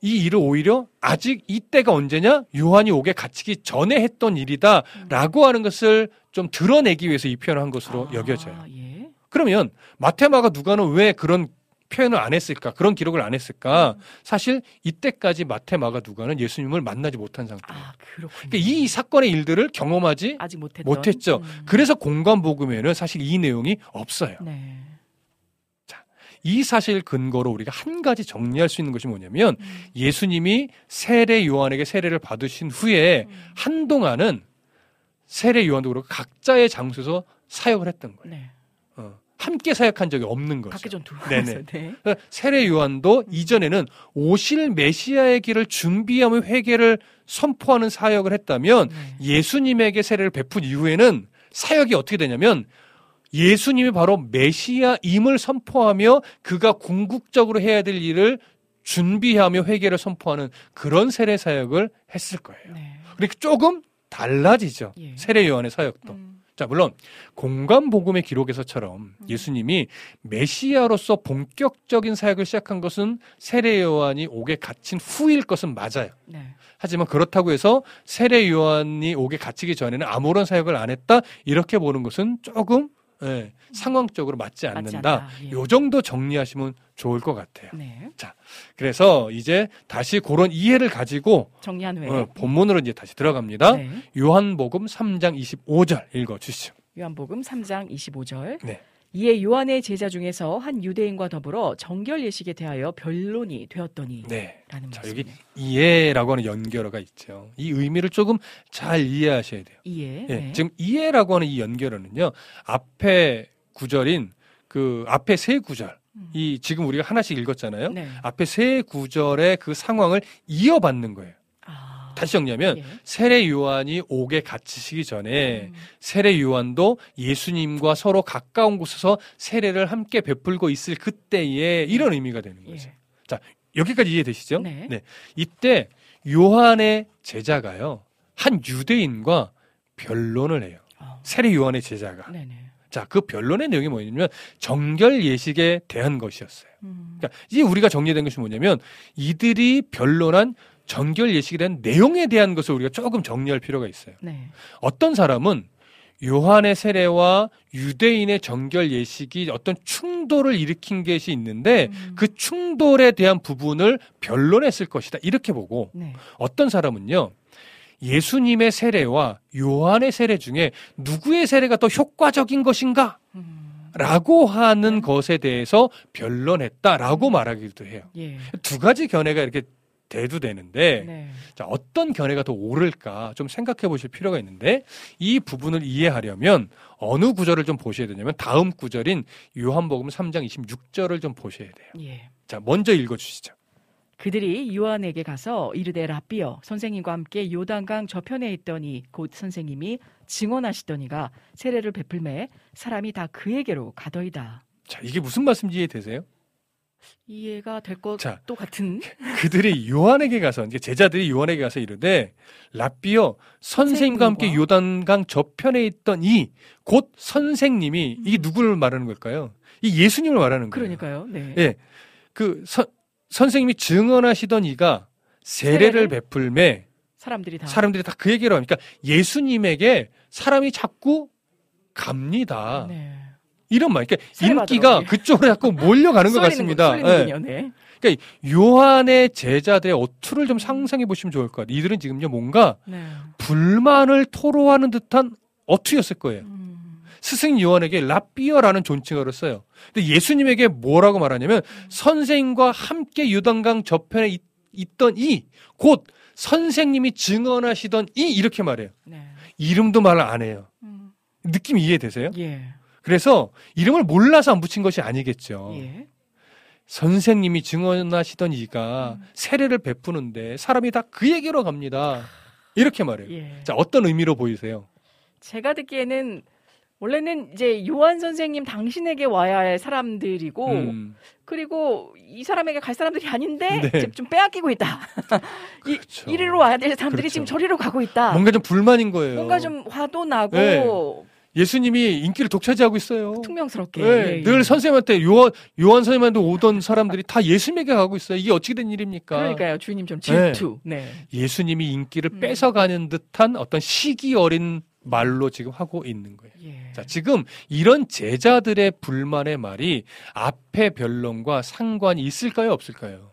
S3: 이 일을 오히려 아직 이때가 언제냐? 요한이 옥에 갇히기 전에 했던 일이다라고 하는 것을 좀 드러내기 위해서 이 표현을 한 것으로
S1: 아,
S3: 여겨져요.
S1: 예.
S3: 그러면 마테마가 누가는 왜 그런 표현을 안 했을까? 그런 기록을 안 했을까? 사실 이때까지 마테마가 누가는 예수님을 만나지 못한 상태예요.
S1: 아.
S3: 그러니까 이 사건의 일들을 경험하지
S1: 아직 못했던.
S3: 못했죠.
S1: 음.
S3: 그래서 공간 복음에는 사실 이 내용이 없어요.
S1: 네.
S3: 이 사실 근거로 우리가 한 가지 정리할 수 있는 것이 뭐냐면
S1: 음.
S3: 예수님이 세례 요한에게 세례를 받으신 후에
S1: 음.
S3: 한동안은 세례 요한도 그렇고 각자의 장소에서 사역을 했던 거예요.
S1: 네.
S3: 어, 함께 사역한 적이 없는 거죠.
S1: 각계 전투.
S3: 네네.
S1: 네.
S3: 그러니까 세례 요한도 이전에는 오실 메시아의 길을 준비하며 회개를 선포하는 사역을 했다면
S1: 네.
S3: 예수님에게 세례를 베푼 이후에는 사역이 어떻게 되냐면 예수님이 바로 메시아임을 선포하며 그가 궁극적으로 해야 될 일을 준비하며 회개를 선포하는 그런 세례 사역을 했을 거예요.
S1: 네.
S3: 그러니까 조금 달라지죠.
S1: 예.
S3: 세례 요한의 사역도.
S1: 음.
S3: 자, 물론 공간 복음의 기록에서처럼 예수님이 메시아로서 본격적인 사역을 시작한 것은 세례 요한이 옥에 갇힌 후일 것은 맞아요.
S1: 네.
S3: 하지만 그렇다고 해서 세례 요한이 옥에 갇히기 전에는 아무런 사역을 안 했다 이렇게 보는 것은 조금 예, 상황적으로 맞지
S1: 맞지
S3: 않는다.
S1: 않다. 예.
S3: 요 정도 정리하시면 좋을 것 같아요.
S1: 네.
S3: 그래서 이제 다시 그런 이해를 가지고
S1: 정리한 후에
S3: 어, 본문으로 이제 다시 들어갑니다.
S1: 네.
S3: 요한복음 3장 25절 읽어 주시죠.
S1: 요한복음 3장 25절.
S3: 네.
S1: 이에 요한의 제자 중에서 한 유대인과 더불어 정결 예식에 대하여 변론이 되었더니
S3: 네.
S1: 라는
S3: 자. 여기 이해라고 하는 연결어가 있죠. 이 의미를 조금 잘 이해하셔야 돼요.
S1: 이해.
S3: 예,
S1: 네.
S3: 지금 이해라고 하는 이 연결어는요. 앞에 구절인 그 앞에 세 구절.
S1: 음.
S3: 이 지금 우리가 하나씩 읽었잖아요.
S1: 네.
S3: 앞에 세 구절의 그 상황을 이어받는 거예요.
S1: 아.
S3: 다시 정리하면
S1: 예.
S3: 세례 요한이 옥에 갇히시기 전에
S1: 음.
S3: 세례 요한도 예수님과 서로 가까운 곳에서 세례를 함께 베풀고 있을 그때에 이런 의미가 되는 거죠.
S1: 예.
S3: 여기까지 이해되시죠?
S1: 네.
S3: 이때 요한의 제자가요. 한 유대인과 변론을 해요.
S1: 어.
S3: 세례 요한의 제자가.
S1: 네네.
S3: 자, 그 변론의 내용이 뭐냐면 정결 예식에 대한 것이었어요.
S1: 음.
S3: 그러니까 이제 우리가 정리된 것이 뭐냐면 이들이 변론한 정결 예식에 대한 내용에 대한 것을 우리가 조금 정리할 필요가 있어요.
S1: 네.
S3: 어떤 사람은 요한의 세례와 유대인의 정결 예식이 어떤 충돌을 일으킨 것이 있는데
S1: 음.
S3: 그 충돌에 대한 부분을 변론했을 것이다. 이렇게 보고
S1: 네.
S3: 어떤 사람은요. 예수님의 세례와 요한의 세례 중에 누구의 세례가 더 효과적인 것인가?
S1: 음.
S3: 라고 하는 것에 대해서 변론했다라고 말하기도 해요.
S1: 예.
S3: 두 가지 견해가 이렇게 대두되는데
S1: 네.
S3: 자, 어떤 견해가 더 옳을까 좀 생각해 보실 필요가 있는데 이 부분을 이해하려면 어느 구절을 좀 보셔야 되냐면 다음 구절인 요한복음 3장 26절을 좀 보셔야 돼요.
S1: 예.
S3: 자, 먼저 읽어 주시죠.
S1: 그들이 요한에게 가서 이르되 라삐여 선생님과 함께 요단강 저편에 있더니 곧 선생님이 증언하시더니가 세례를 베풀매 사람이 다 그에게로 가더이다.
S3: 자, 이게 무슨 말씀인지 이해되세요?
S1: 이해가 될 것도
S3: 자.
S1: 같은
S3: 그들이 요한에게 가서 이제 제자들이 요한에게 가서 이르되 라삐여 선생님과 함께. 요단강 저편에 있던 이 곧 선생님이 이게 누구를 말하는 걸까요? 이 예수님을 말하는 거예요.
S1: 그러니까요. 네.
S3: 예. 그 선, 선생님이 증언하시던 이가 세례를
S1: 세례를?
S3: 베풀매
S1: 사람들이 다
S3: 사람들이 다 그 얘기를 하니까 예수님에게 사람이 자꾸 갑니다.
S1: 네.
S3: 이런 말. 그러니까
S1: 세례
S3: 인기가
S1: 받으러, 예.
S3: 그쪽으로 자꾸 몰려가는 것 같습니다.
S1: 거,
S3: 예.
S1: 네.
S3: 그러니까 요한의 제자들의 어투를 좀 상상해 보시면 좋을 것 같아요. 이들은 지금요 뭔가
S1: 네.
S3: 불만을 토로하는 듯한 어투였을 거예요.
S1: 음.
S3: 스승 요한에게 라삐어라는 존칭어를 써요. 근데 예수님에게 뭐라고 말하냐면 선생님과 함께 유단강 저편에 있, 있던 이 곧 선생님이 증언하시던 이 이렇게 말해요.
S1: 네.
S3: 이름도 말을 안 해요.
S1: 음.
S3: 느낌 이해되세요?
S1: 예.
S3: 그래서 이름을 몰라서 안 붙인 것이 아니겠죠.
S1: 예.
S3: 선생님이 증언하시던 이가
S1: 음.
S3: 세례를 베푸는데 사람이 다 그에게로 갑니다. 이렇게 말해요.
S1: 예.
S3: 자, 어떤 의미로 보이세요?
S1: 제가 듣기에는 원래는 이제 요한 선생님 당신에게 와야 할 사람들이고
S3: 음,
S1: 그리고 이 사람에게 갈 사람들이 아닌데
S3: 네.
S1: 지금 좀 빼앗기고 있다. 이,
S3: 그렇죠.
S1: 이리로 와야 될 사람들이
S3: 그렇죠.
S1: 지금 저리로 가고 있다.
S3: 뭔가 좀 불만인 거예요.
S1: 뭔가 좀 화도 나고
S3: 네. 예수님이 인기를 독차지하고 있어요.
S1: 퉁명스럽게
S3: 네,
S1: 예, 예.
S3: 늘 선생님한테 요한, 요한 선생님한테 오던 사람들이 다 예수님에게 가고 있어요. 이게 어떻게 된 일입니까?
S1: 그러니까요 주님 좀 질투. 네.
S3: 예수님이 인기를
S1: 음.
S3: 뺏어가는 듯한 어떤 시기 어린 말로 지금 하고 있는 거예요.
S1: 예.
S3: 자, 지금 이런 제자들의 불만의 말이 앞에 변론과 상관이 있을까요, 없을까요?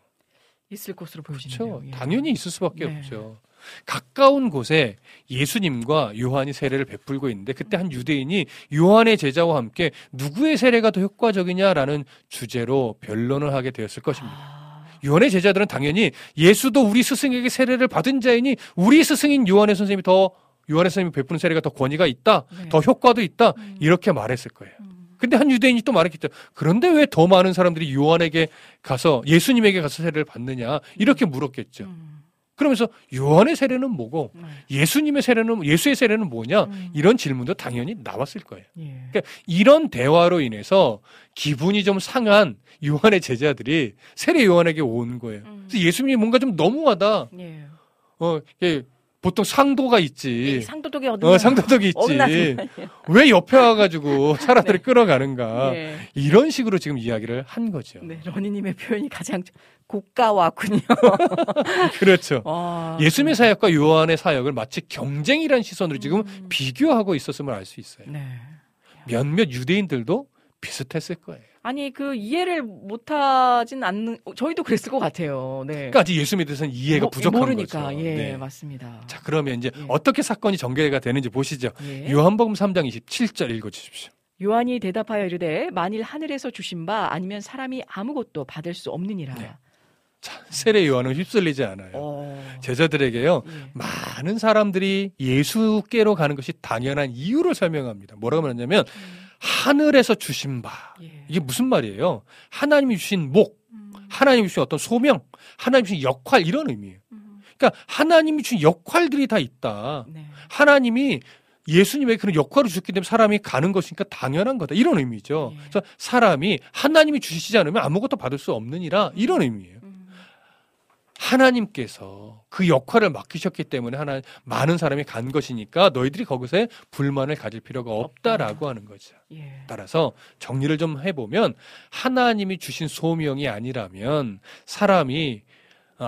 S1: 있을 것으로
S3: 그렇죠.
S1: 보여지네요. 예.
S3: 당연히 있을 수밖에
S1: 네.
S3: 없죠. 가까운 곳에 예수님과 요한이 세례를 베풀고 있는데 그때 한 유대인이 요한의 제자와 함께 누구의 세례가 더 효과적이냐라는 주제로 변론을 하게 되었을 것입니다.
S1: 아,
S3: 요한의 제자들은 당연히 예수도 우리 스승에게 세례를 받은 자이니 우리 스승인 요한의 선생님이 더 요한의 선생님이 베푸는 세례가 더 권위가 있다,
S1: 네.
S3: 더 효과도 있다
S1: 음.
S3: 이렇게 말했을 거예요.
S1: 음.
S3: 근데 한 유대인이 또 말했겠죠. 그런데 왜 더 많은 사람들이 요한에게 가서 예수님에게 가서 세례를 받느냐 이렇게 물었겠죠.
S1: 음.
S3: 그러면서 요한의 세례는 뭐고
S1: 네.
S3: 예수님의 세례는 예수의 세례는 뭐냐
S1: 음.
S3: 이런 질문도 당연히 나왔을 거예요.
S1: 예.
S3: 그러니까 이런 대화로 인해서 기분이 좀 상한 요한의 제자들이 세례 요한에게 온 거예요.
S1: 음.
S3: 그래서 예수님이 뭔가 좀 너무하다.
S1: 예.
S3: 어, 이게 보통 상도가
S1: 이
S3: 있지.
S1: 상도덕이 어느
S3: 어, 상도덕이 있지. 왜 옆에 와가지고 사람들이
S1: 네.
S3: 끌어가는가.
S1: 예.
S3: 이런 식으로 지금 이야기를 한 거죠.
S1: 네, 러니님의 표현이 가장 고가와군요.
S3: 그렇죠.
S1: 아,
S3: 예수님의 사역과 요한의 사역을 마치 경쟁이라는 시선으로 지금
S1: 음.
S3: 비교하고 있었음을 알 수 있어요.
S1: 네.
S3: 몇몇 유대인들도 비슷했을 거예요.
S1: 아니 그 이해를 못하진 않는 어, 저희도 그랬을 것 같아요. 네.
S3: 그러니까 아직 예수님에 대해서는 이해가
S1: 모-
S3: 부족한
S1: 모르니까
S3: 거죠.
S1: 예
S3: 네.
S1: 맞습니다.
S3: 자, 그러면 이제
S1: 예.
S3: 어떻게 사건이 전개가 되는지 보시죠.
S1: 예.
S3: 요한복음 3장 27절 읽어 주십시오.
S1: 요한이 대답하여 이르되 만일 하늘에서 주신 바 아니면 사람이 아무것도 받을 수 없느니라.
S3: 네. 자, 세례 요한은 휩쓸리지 않아요.
S1: 어.
S3: 제자들에게요.
S1: 예.
S3: 많은 사람들이 예수께로 가는 것이 당연한 이유를 설명합니다. 뭐라고 말하냐면
S1: 음.
S3: 하늘에서 주신 바.
S1: 예.
S3: 이게 무슨 말이에요? 하나님이 주신 목,
S1: 음.
S3: 하나님이 주신 어떤 소명, 하나님이 주신 역할 이런 의미예요.
S1: 음.
S3: 그러니까 하나님이 주신 역할들이 다 있다.
S1: 네.
S3: 하나님이 예수님의 그런 역할을 주셨기 때문에 사람이 가는 것이니까 당연한 거다. 이런 의미죠.
S1: 예.
S3: 그래서 사람이 하나님이 주시지 않으면 아무것도 받을 수 없느니라 이런 의미예요.
S1: 음.
S3: 하나님께서 그 역할을 맡기셨기 때문에 하나 많은 사람이 간 것이니까 너희들이 거기서 불만을 가질 필요가 없다라고 하는 거죠.
S1: 예.
S3: 따라서 정리를 좀 해보면 하나님이 주신 소명이 아니라면 사람이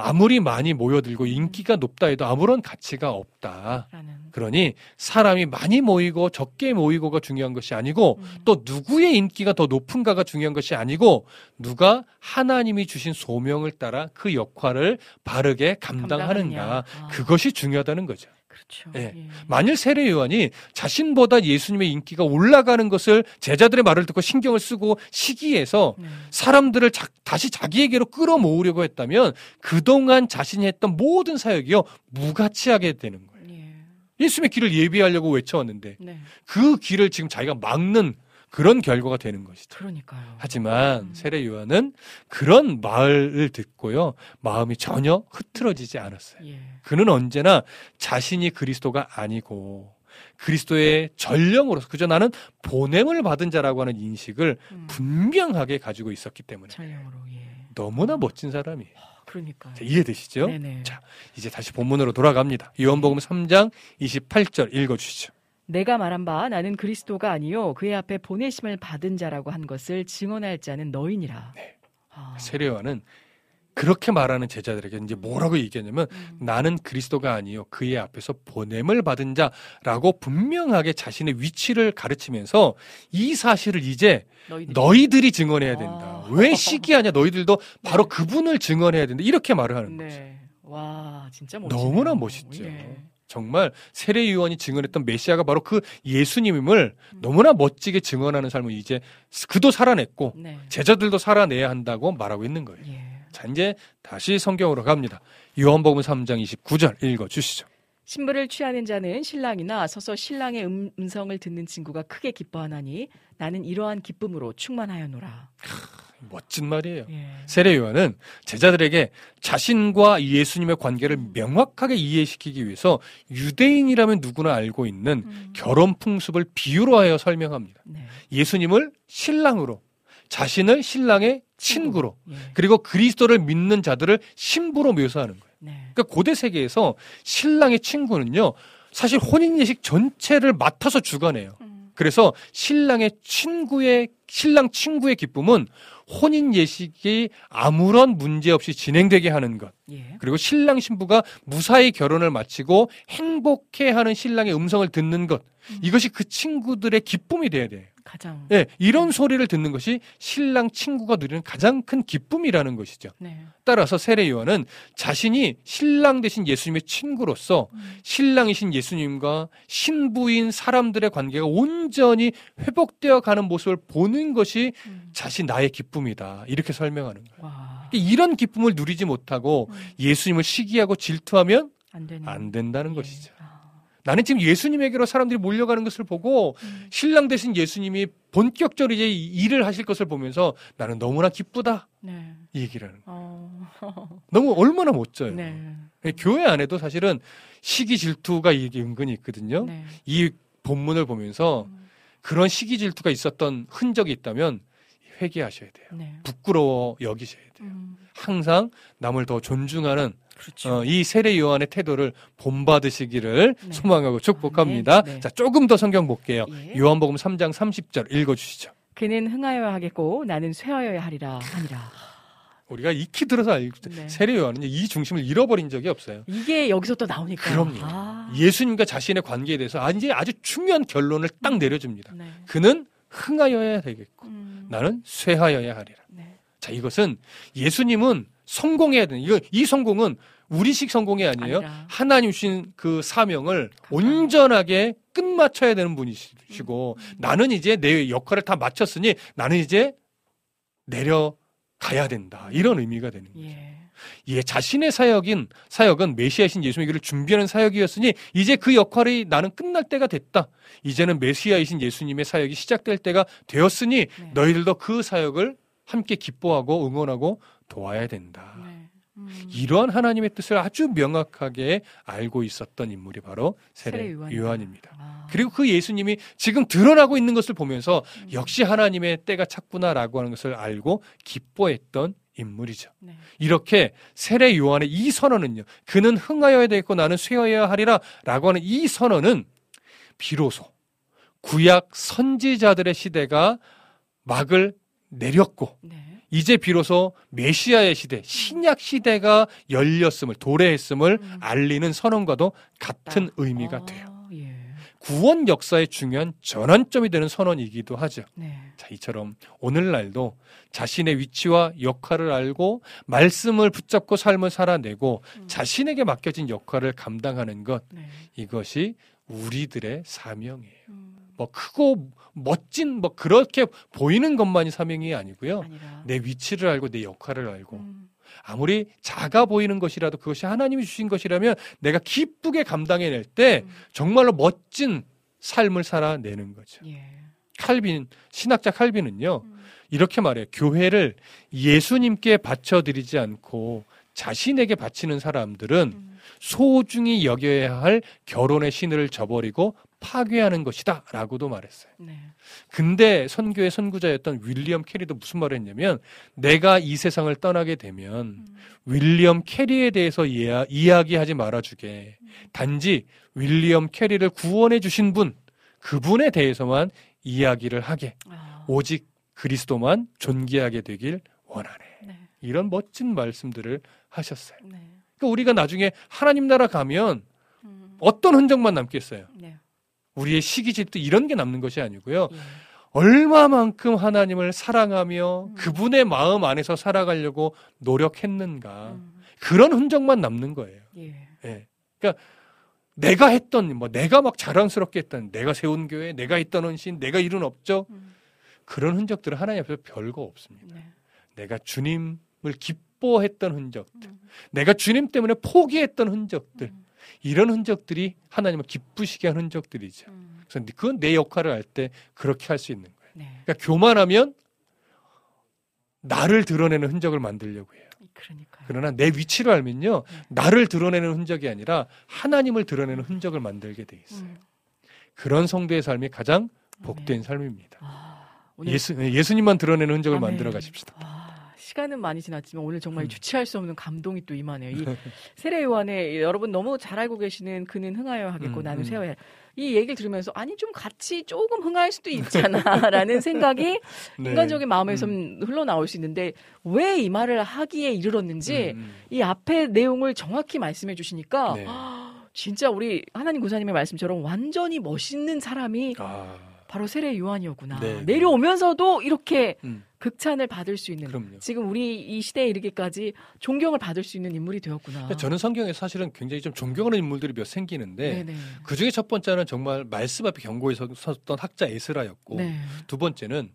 S3: 아무리 많이 모여들고 인기가 높다 해도 아무런 가치가 없다. 그러니 사람이 많이 모이고 적게 모이고가 중요한 것이 아니고
S1: 음.
S3: 또 누구의 인기가 더 높은가가 중요한 것이 아니고 누가 하나님이 주신 소명을 따라 그 역할을 바르게 감당하는가.
S1: 아.
S3: 그것이 중요하다는 거죠.
S1: 그렇죠.
S3: 예.
S1: 예.
S3: 만일 세례 요한이 자신보다 예수님의 인기가 올라가는 것을 제자들의 말을 듣고 신경을 쓰고 시기해서
S1: 네.
S3: 사람들을 자- 다시 자기에게로 끌어모으려고 했다면 그동안 자신이 했던 모든 사역이요 무가치하게 되는 거예요.
S1: 예.
S3: 예수님의 길을 예비하려고 외쳐왔는데
S1: 네.
S3: 그 길을 지금 자기가 막는 그런 결과가 되는 것이죠.
S1: 그러니까요.
S3: 하지만
S1: 음.
S3: 세례 요한은 그런 말을 듣고요 마음이 전혀 흐트러지지 않았어요.
S1: 예.
S3: 그는 언제나 자신이 그리스도가 아니고 그리스도의 전령으로서 그저 나는 보냄을 받은 자라고 하는 인식을
S1: 음.
S3: 분명하게 가지고 있었기 때문에
S1: 전령으로 예.
S3: 너무나 멋진 사람이에요.
S1: 그러니까요.
S3: 자, 이해되시죠?
S1: 네네.
S3: 자, 이제 다시 본문으로 돌아갑니다. 요한복음 3장 28절 읽어 주시죠.
S1: 내가 말한 바 나는 그리스도가 아니요 그의 앞에 보내심을 받은 자라고 한 것을 증언할 자는 너희니라.
S3: 네.
S1: 아.
S3: 세례요한은 그렇게 말하는 제자들에게 이제 뭐라고 얘기하냐면
S1: 음.
S3: 나는 그리스도가 아니요 그의 앞에서 보냄을 받은 자라고 분명하게 자신의 위치를 가르치면서 이 사실을 이제
S1: 너희들이
S3: 너희들이 증언해야 된다.
S1: 아.
S3: 왜 시기하냐? 너희들도 바로
S1: 네.
S3: 그분을 증언해야 된다. 이렇게 말을 하는 거죠.
S1: 네. 와 진짜 멋지네요.
S3: 너무나 멋있죠.
S1: 예.
S3: 정말 세례 요한이 증언했던 메시아가 바로 그 예수님임을
S1: 음.
S3: 너무나 멋지게 증언하는 삶을 이제 그도 살아냈고
S1: 네.
S3: 제자들도 살아내야 한다고 말하고 있는 거예요.
S1: 예.
S3: 자, 이제 다시 성경으로 갑니다. 요한복음 3장 29절 읽어 주시죠.
S1: 신부를 취하는 자는 신랑이나 서서 신랑의 음, 음성을 듣는 친구가 크게 기뻐하나니 나는 이러한 기쁨으로 충만하였노라.
S3: 멋진 말이에요.
S1: 예.
S3: 세례 요한은 제자들에게 자신과 예수님의 관계를 명확하게 이해시키기 위해서 유대인이라면 누구나 알고 있는
S1: 음.
S3: 결혼 풍습을 비유로 하여 설명합니다.
S1: 네.
S3: 예수님을 신랑으로, 자신을 신랑의 친구로,
S1: 예.
S3: 그리고 그리스도를 믿는 자들을 신부로 묘사하는 거예요.
S1: 네.
S3: 그러니까 고대 세계에서 신랑의 친구는요, 사실 혼인 예식 전체를 맡아서 주관해요.
S1: 음.
S3: 그래서 신랑의 친구의 신랑 친구의 기쁨은 혼인 예식이 아무런 문제 없이 진행되게 하는 것.
S1: 예.
S3: 그리고 신랑 신부가 무사히 결혼을 마치고 행복해 하는 신랑의 음성을 듣는 것.
S1: 음.
S3: 이것이 그 친구들의 기쁨이 돼야 돼요.
S1: 가장
S3: 예, 이런 소리를 듣는 것이 신랑 친구가 누리는 가장 큰 기쁨이라는 것이죠.
S1: 네.
S3: 따라서 세례 요한은 자신이 신랑 대신 예수님의 친구로서
S1: 음.
S3: 신랑이신 예수님과 신부인 사람들의 관계가 온전히 회복되어 가는 모습을 보는 것이
S1: 음.
S3: 자신 나의 기쁨이다. 이렇게 설명하는 거예요.
S1: 와.
S3: 이런 기쁨을 누리지 못하고
S1: 음.
S3: 예수님을 시기하고 질투하면
S1: 안
S3: 안 된다는
S1: 예.
S3: 것이죠.
S1: 아.
S3: 나는 지금 예수님에게로 사람들이 몰려가는 것을 보고
S1: 음.
S3: 신랑 대신 예수님이 본격적으로 이제 이 일을 하실 것을 보면서 나는 너무나 기쁘다.
S1: 네.
S3: 이 얘기를 하는 거예요.
S1: 어.
S3: 너무 얼마나 멋져요.
S1: 네.
S3: 예, 교회 안에도 사실은 시기 질투가 이게 은근히 있거든요.
S1: 네.
S3: 이 본문을 보면서
S1: 음.
S3: 그런 시기 질투가 있었던 흔적이 있다면 회개하셔야 돼요.
S1: 네.
S3: 부끄러워 여기셔야 돼요.
S1: 음.
S3: 항상 남을 더 존중하는
S1: 그렇죠.
S3: 어, 이 세례 요한의 태도를 본받으시기를
S1: 네.
S3: 소망하고 축복합니다.
S1: 네, 네.
S3: 자, 조금 더 성경 볼게요.
S1: 예.
S3: 요한복음 3장 30절 읽어 주시죠.
S1: 그는 흥하여야 하겠고 나는 쇠하여야 하리라 하니라.
S3: 우리가 익히 들어서 알고
S1: 네.
S3: 세례 요한은 이 중심을 잃어버린 적이 없어요.
S1: 이게 여기서 또 나오니까.
S3: 그럼요.
S1: 아.
S3: 예수님과 자신의 관계에 대해서 아, 이제 아주 중요한 결론을 딱 내려줍니다.
S1: 네.
S3: 그는 흥하여야 되겠고
S1: 음.
S3: 나는 쇠하여야 하리라.
S1: 네.
S3: 자, 이것은 예수님은 성공해야 되는 이거 이 성공은 우리식 성공이 아니에요.
S1: 아니라.
S3: 하나님 주신 그 사명을. 온전하게 끝마쳐야 되는 분이시고
S1: 음.
S3: 나는 이제 내 역할을 다 마쳤으니 나는 이제 내려가야 된다. 이런 의미가 되는 거예요.
S1: 예.
S3: 예, 자신의 사역인 사역은 메시아이신 예수님의 길을 준비하는 사역이었으니 이제 그 역할이 나는 끝날 때가 됐다. 이제는 메시아이신 예수님의 사역이 시작될 때가 되었으니
S1: 네.
S3: 너희들도 그 사역을 함께 기뻐하고 응원하고 도와야 된다.
S1: 네. 음.
S3: 이러한 하나님의 뜻을 아주 명확하게 알고 있었던 인물이 바로 세례
S1: 세례 요한이다.
S3: 요한입니다.
S1: 아.
S3: 그리고 그 예수님이 지금 드러나고 있는 것을 보면서
S1: 음.
S3: 역시 하나님의 때가 찼구나라고 하는 것을 알고 기뻐했던 인물이죠.
S1: 네.
S3: 이렇게 세례 요한의 이 선언은요. 그는 흥하여야 되겠고 나는 쇠하여야 하리라 라고 하는 이 선언은 비로소 구약 선지자들의 시대가 막을 내렸고
S1: 네.
S3: 이제 비로소 메시아의 시대, 신약 시대가 열렸음을 도래했음을
S1: 음.
S3: 알리는 선언과도 같은 의미가
S1: 아,
S3: 돼요.
S1: 예.
S3: 구원 역사의 중요한 전환점이 되는 선언이기도 하죠.
S1: 네.
S3: 자, 이처럼 오늘날도 자신의 위치와 역할을 알고 말씀을 붙잡고 삶을 살아내고
S1: 음.
S3: 자신에게 맡겨진 역할을 감당하는 것
S1: 네.
S3: 이것이 우리들의 사명이에요.
S1: 음.
S3: 뭐 크고 멋진 뭐 그렇게 보이는 것만이 사명이 아니고요.
S1: 아니라.
S3: 내 위치를 알고 내 역할을 알고
S1: 음.
S3: 아무리 작아 보이는 것이라도 그것이 하나님이 주신 것이라면 내가 기쁘게 감당해낼 때
S1: 음.
S3: 정말로 멋진 삶을 살아내는 거죠.
S1: 예.
S3: 칼빈 신학자 칼빈은요
S1: 음.
S3: 이렇게 말해요. 교회를 예수님께 바쳐드리지 않고 자신에게 바치는 사람들은
S1: 음.
S3: 소중히 여겨야 할 결혼의 신을 저버리고 파괴하는 것이다 라고도 말했어요.
S1: 네.
S3: 근데 선교의 선구자였던 윌리엄 캐리도 무슨 말을 했냐면 내가 이 세상을 떠나게 되면
S1: 음.
S3: 윌리엄 캐리에 대해서 이야, 이야기하지 말아주게. 단지 윌리엄 캐리를 구원해 주신 분, 그분에 대해서만 이야기를 하게.
S1: 아.
S3: 오직 그리스도만 존귀하게 되길 원하네.
S1: 네.
S3: 이런 멋진 말씀들을 하셨어요.
S1: 네.
S3: 그러니까 우리가 나중에 하나님 나라 가면
S1: 음.
S3: 어떤 흔적만 남겠어요?
S1: 네.
S3: 우리의 시기 질투 이런 게 남는 것이 아니고요.
S1: 예.
S3: 얼마만큼 하나님을 사랑하며
S1: 음.
S3: 그분의 마음 안에서 살아가려고 노력했는가.
S1: 음.
S3: 그런 흔적만 남는 거예요.
S1: 예.
S3: 예. 그러니까 내가 했던 뭐 내가 막 자랑스럽게 했던 내가 세운 교회, 내가 있던 헌신, 내가 이룬 업적
S1: 음.
S3: 그런 흔적들은 하나님 앞에서 별거 없습니다.
S1: 네.
S3: 내가 주님을 기뻐했던 흔적들,
S1: 음.
S3: 내가 주님 때문에 포기했던 흔적들
S1: 음.
S3: 이런 흔적들이 하나님을 기쁘시게 한 흔적들이죠.
S1: 음.
S3: 그래서 그건 내 역할을 알때 그렇게 할 수 있는 거예요.
S1: 네.
S3: 그러니까 교만하면 나를 드러내는 흔적을 만들려고 해요.
S1: 그러니까요.
S3: 그러나 내 위치를 알면요,
S1: 네.
S3: 나를 드러내는 흔적이 아니라 하나님을 드러내는 흔적을 만들게 돼 있어요.
S1: 음.
S3: 그런 성도의 삶이 가장 복된
S1: 네.
S3: 삶입니다.
S1: 아,
S3: 예수, 예수님만 드러내는 흔적을
S1: 아멘.
S3: 만들어 가십시다.
S1: 아, 시간은 많이 지났지만 오늘 정말
S3: 음.
S1: 주체할 수 없는 감동이 또 임하네요. 이 세례 요한의 여러분 너무 잘 알고 계시는 그는 흥하여 하겠고
S3: 음,
S1: 나는
S3: 음.
S1: 세워야 할. 이 얘기를 들으면서 아니 좀 같이 조금 흥할 수도 있잖아라는 생각이
S3: 네.
S1: 인간적인 마음에서 흘러나올 수 있는데 왜 이 말을 하기에 이르렀는지
S3: 음, 음.
S1: 이 앞에 내용을 정확히 말씀해 주시니까
S3: 네.
S1: 진짜 우리 하나님 구사님의 말씀처럼 완전히 멋있는 사람이
S3: 아,
S1: 바로 세례 요한이었구나.
S3: 네, 네.
S1: 내려오면서도 이렇게
S3: 음,
S1: 극찬을 받을 수 있는
S3: 그럼요.
S1: 지금 우리 이 시대에 이르기까지 존경을 받을 수 있는 인물이 되었구나.
S3: 그러니까 저는 성경에 사실은 굉장히 좀 존경하는 인물들이 몇 생기는데
S1: 네네.
S3: 그 중에 첫 번째는 정말 말씀 앞에 경고에 서- 섰던 학자 에스라였고
S1: 네.
S3: 두 번째는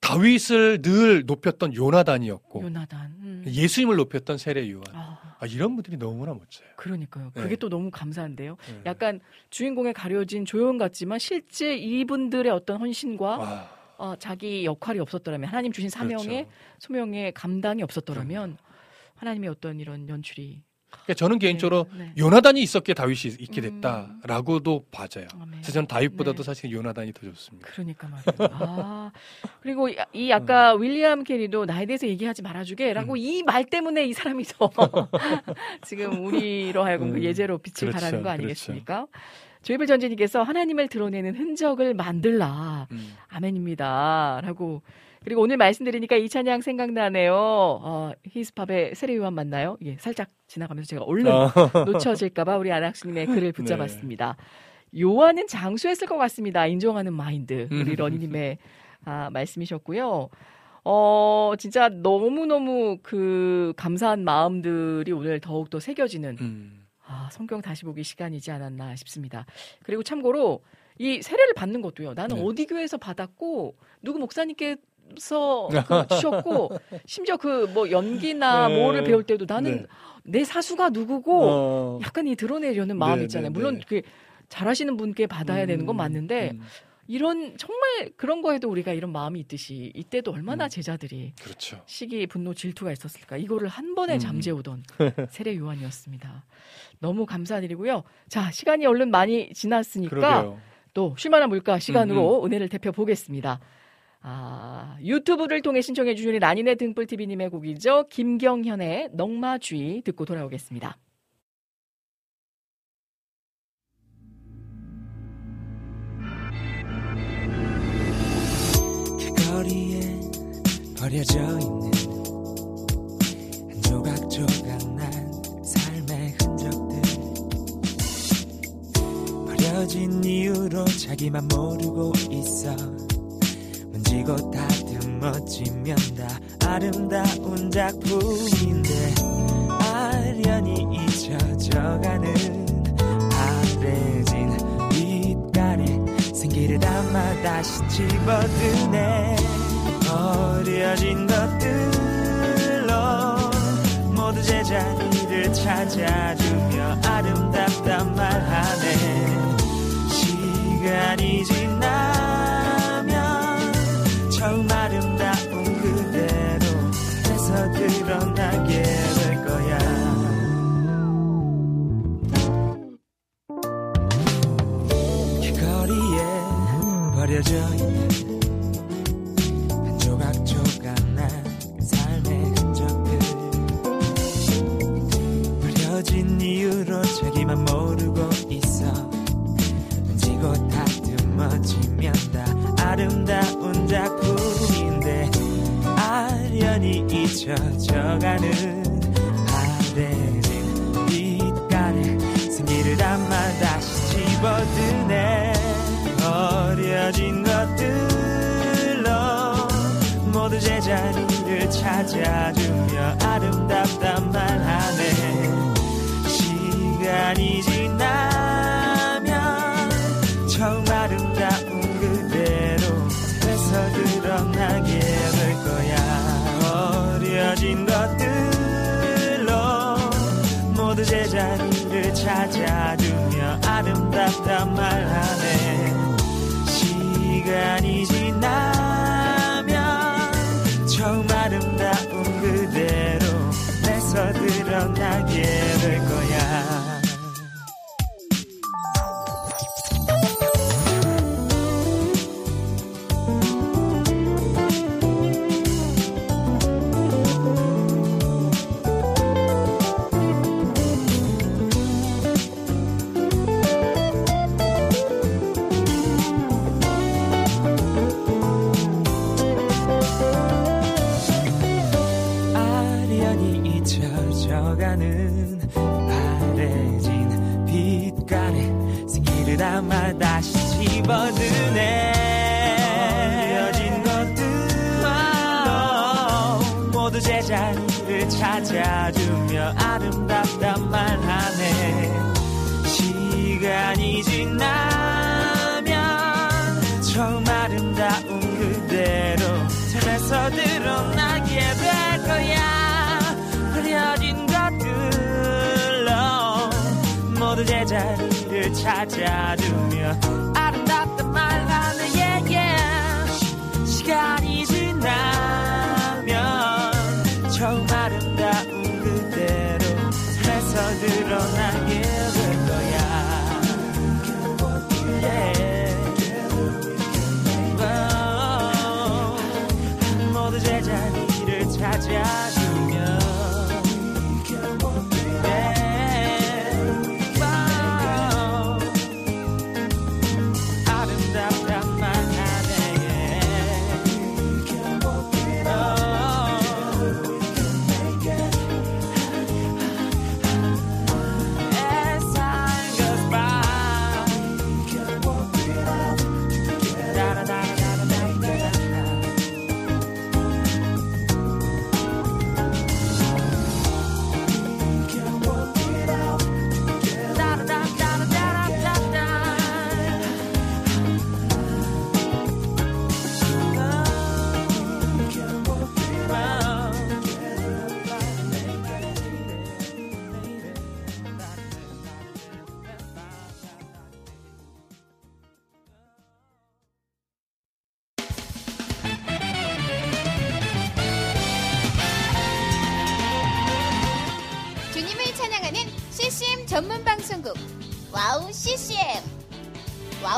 S3: 다윗을 늘 높였던 요나단이었고
S1: 요나단. 음.
S3: 예수님을 높였던 세례 요한.
S1: 아,
S3: 아, 이런 분들이 너무나 멋져요.
S1: 그러니까요.
S3: 네.
S1: 그게 또 너무 감사한데요.
S3: 네.
S1: 약간 주인공에 가려진 조연 같지만 실제 이분들의 어떤 헌신과
S3: 와,
S1: 어, 자기 역할이 없었더라면 하나님 주신 사명의
S3: 그렇죠.
S1: 소명의 감당이 없었더라면 하나님의 어떤 이런 연출이
S3: 그러니까 저는 개인적으로
S1: 네, 네.
S3: 요나단이 있었기에 다윗이 있게
S1: 음.
S3: 됐다라고도 봐져요.
S1: 아멘.
S3: 그래서 저는 다윗보다도
S1: 네.
S3: 사실 요나단이 더 좋습니다.
S1: 그러니까 말이에요. 아, 그리고 이- 이 아까 윌리엄 캐리도 나에 대해서 얘기하지 말아주게라고
S3: 음.
S1: 이말 때문에 이 사람이 더 지금 우리로 하여금 그
S3: 음,
S1: 예제로 빛을
S3: 그렇죠,
S1: 발하는 거
S3: 그렇죠.
S1: 아니겠습니까? 조이블 전재님께서 하나님을 드러내는 흔적을 만들라.
S3: 음.
S1: 아멘입니다. 라고. 그리고 오늘 말씀드리니까 이 찬양 생각나네요. 어, 히스팝의 세례 요한 맞나요? 예, 살짝 지나가면서 제가 얼른
S3: 아,
S1: 놓쳐질까봐 우리 안학수님의 글을 붙잡았습니다. 요한은 장수했을 것 같습니다. 인정하는 마인드. 우리
S3: 음.
S1: 러니님의 아, 말씀이셨고요. 어, 진짜 너무너무 그 감사한 마음들이 오늘 더욱더 새겨지는
S3: 음.
S1: 아, 성경 다시 보기 시간이지 않았나 싶습니다. 그리고 참고로 이 세례를 받는 것도요. 나는
S3: 네.
S1: 어디 교회에서 받았고 누구 목사님께 서 그 주셨고 심지어 그 뭐 연기나
S3: 네.
S1: 뭐를 배울 때도 나는
S3: 네.
S1: 내 사수가 누구고
S3: 어.
S1: 약간 이 드러내려는 마음
S3: 네,
S1: 있잖아요.
S3: 네,
S1: 물론
S3: 네.
S1: 그 잘하시는 분께 받아야 되는 건
S3: 음,
S1: 맞는데
S3: 음.
S1: 이런 정말 그런 거에도 우리가 이런 마음이 있듯이 이때도 얼마나
S3: 음.
S1: 제자들이
S3: 그렇죠.
S1: 시기, 분노, 질투가 있었을까? 이거를 한 번에
S3: 음.
S1: 잠재우던 세례 요한이었습니다. 너무 감사드리고요. 자, 시간이 얼른 많이 지났으니까
S3: 그러게요.
S1: 또 쉴만한 물가 시간으로 은혜를 대표 보겠습니다. 아, 유튜브를 통해 신청해 주신 라니네 등불TV님의 곡이죠. 김경현의 넉마주의 듣고 돌아오겠습니다.
S4: 거리에 버려져 있는 한 조각조각 난 삶의 흔적들 버려진 이유로 자기만 모르고 있어 문지고 다듬어지면 다 아름다운 작품인데 아련히 잊혀져가는 바래진 빛깔에 생기를 담아 다시 집어드네. 버려진 것들로 모두 제자리를 찾아주며 아름답단 말하네. 시간이 지나 잊혀져가는 바래진 빛깔에 생기를 담아 다시 집어드네. 버려진 것들로 모두 제자리를 찾아주며 아름답단 말하네. 시간이 아름답 제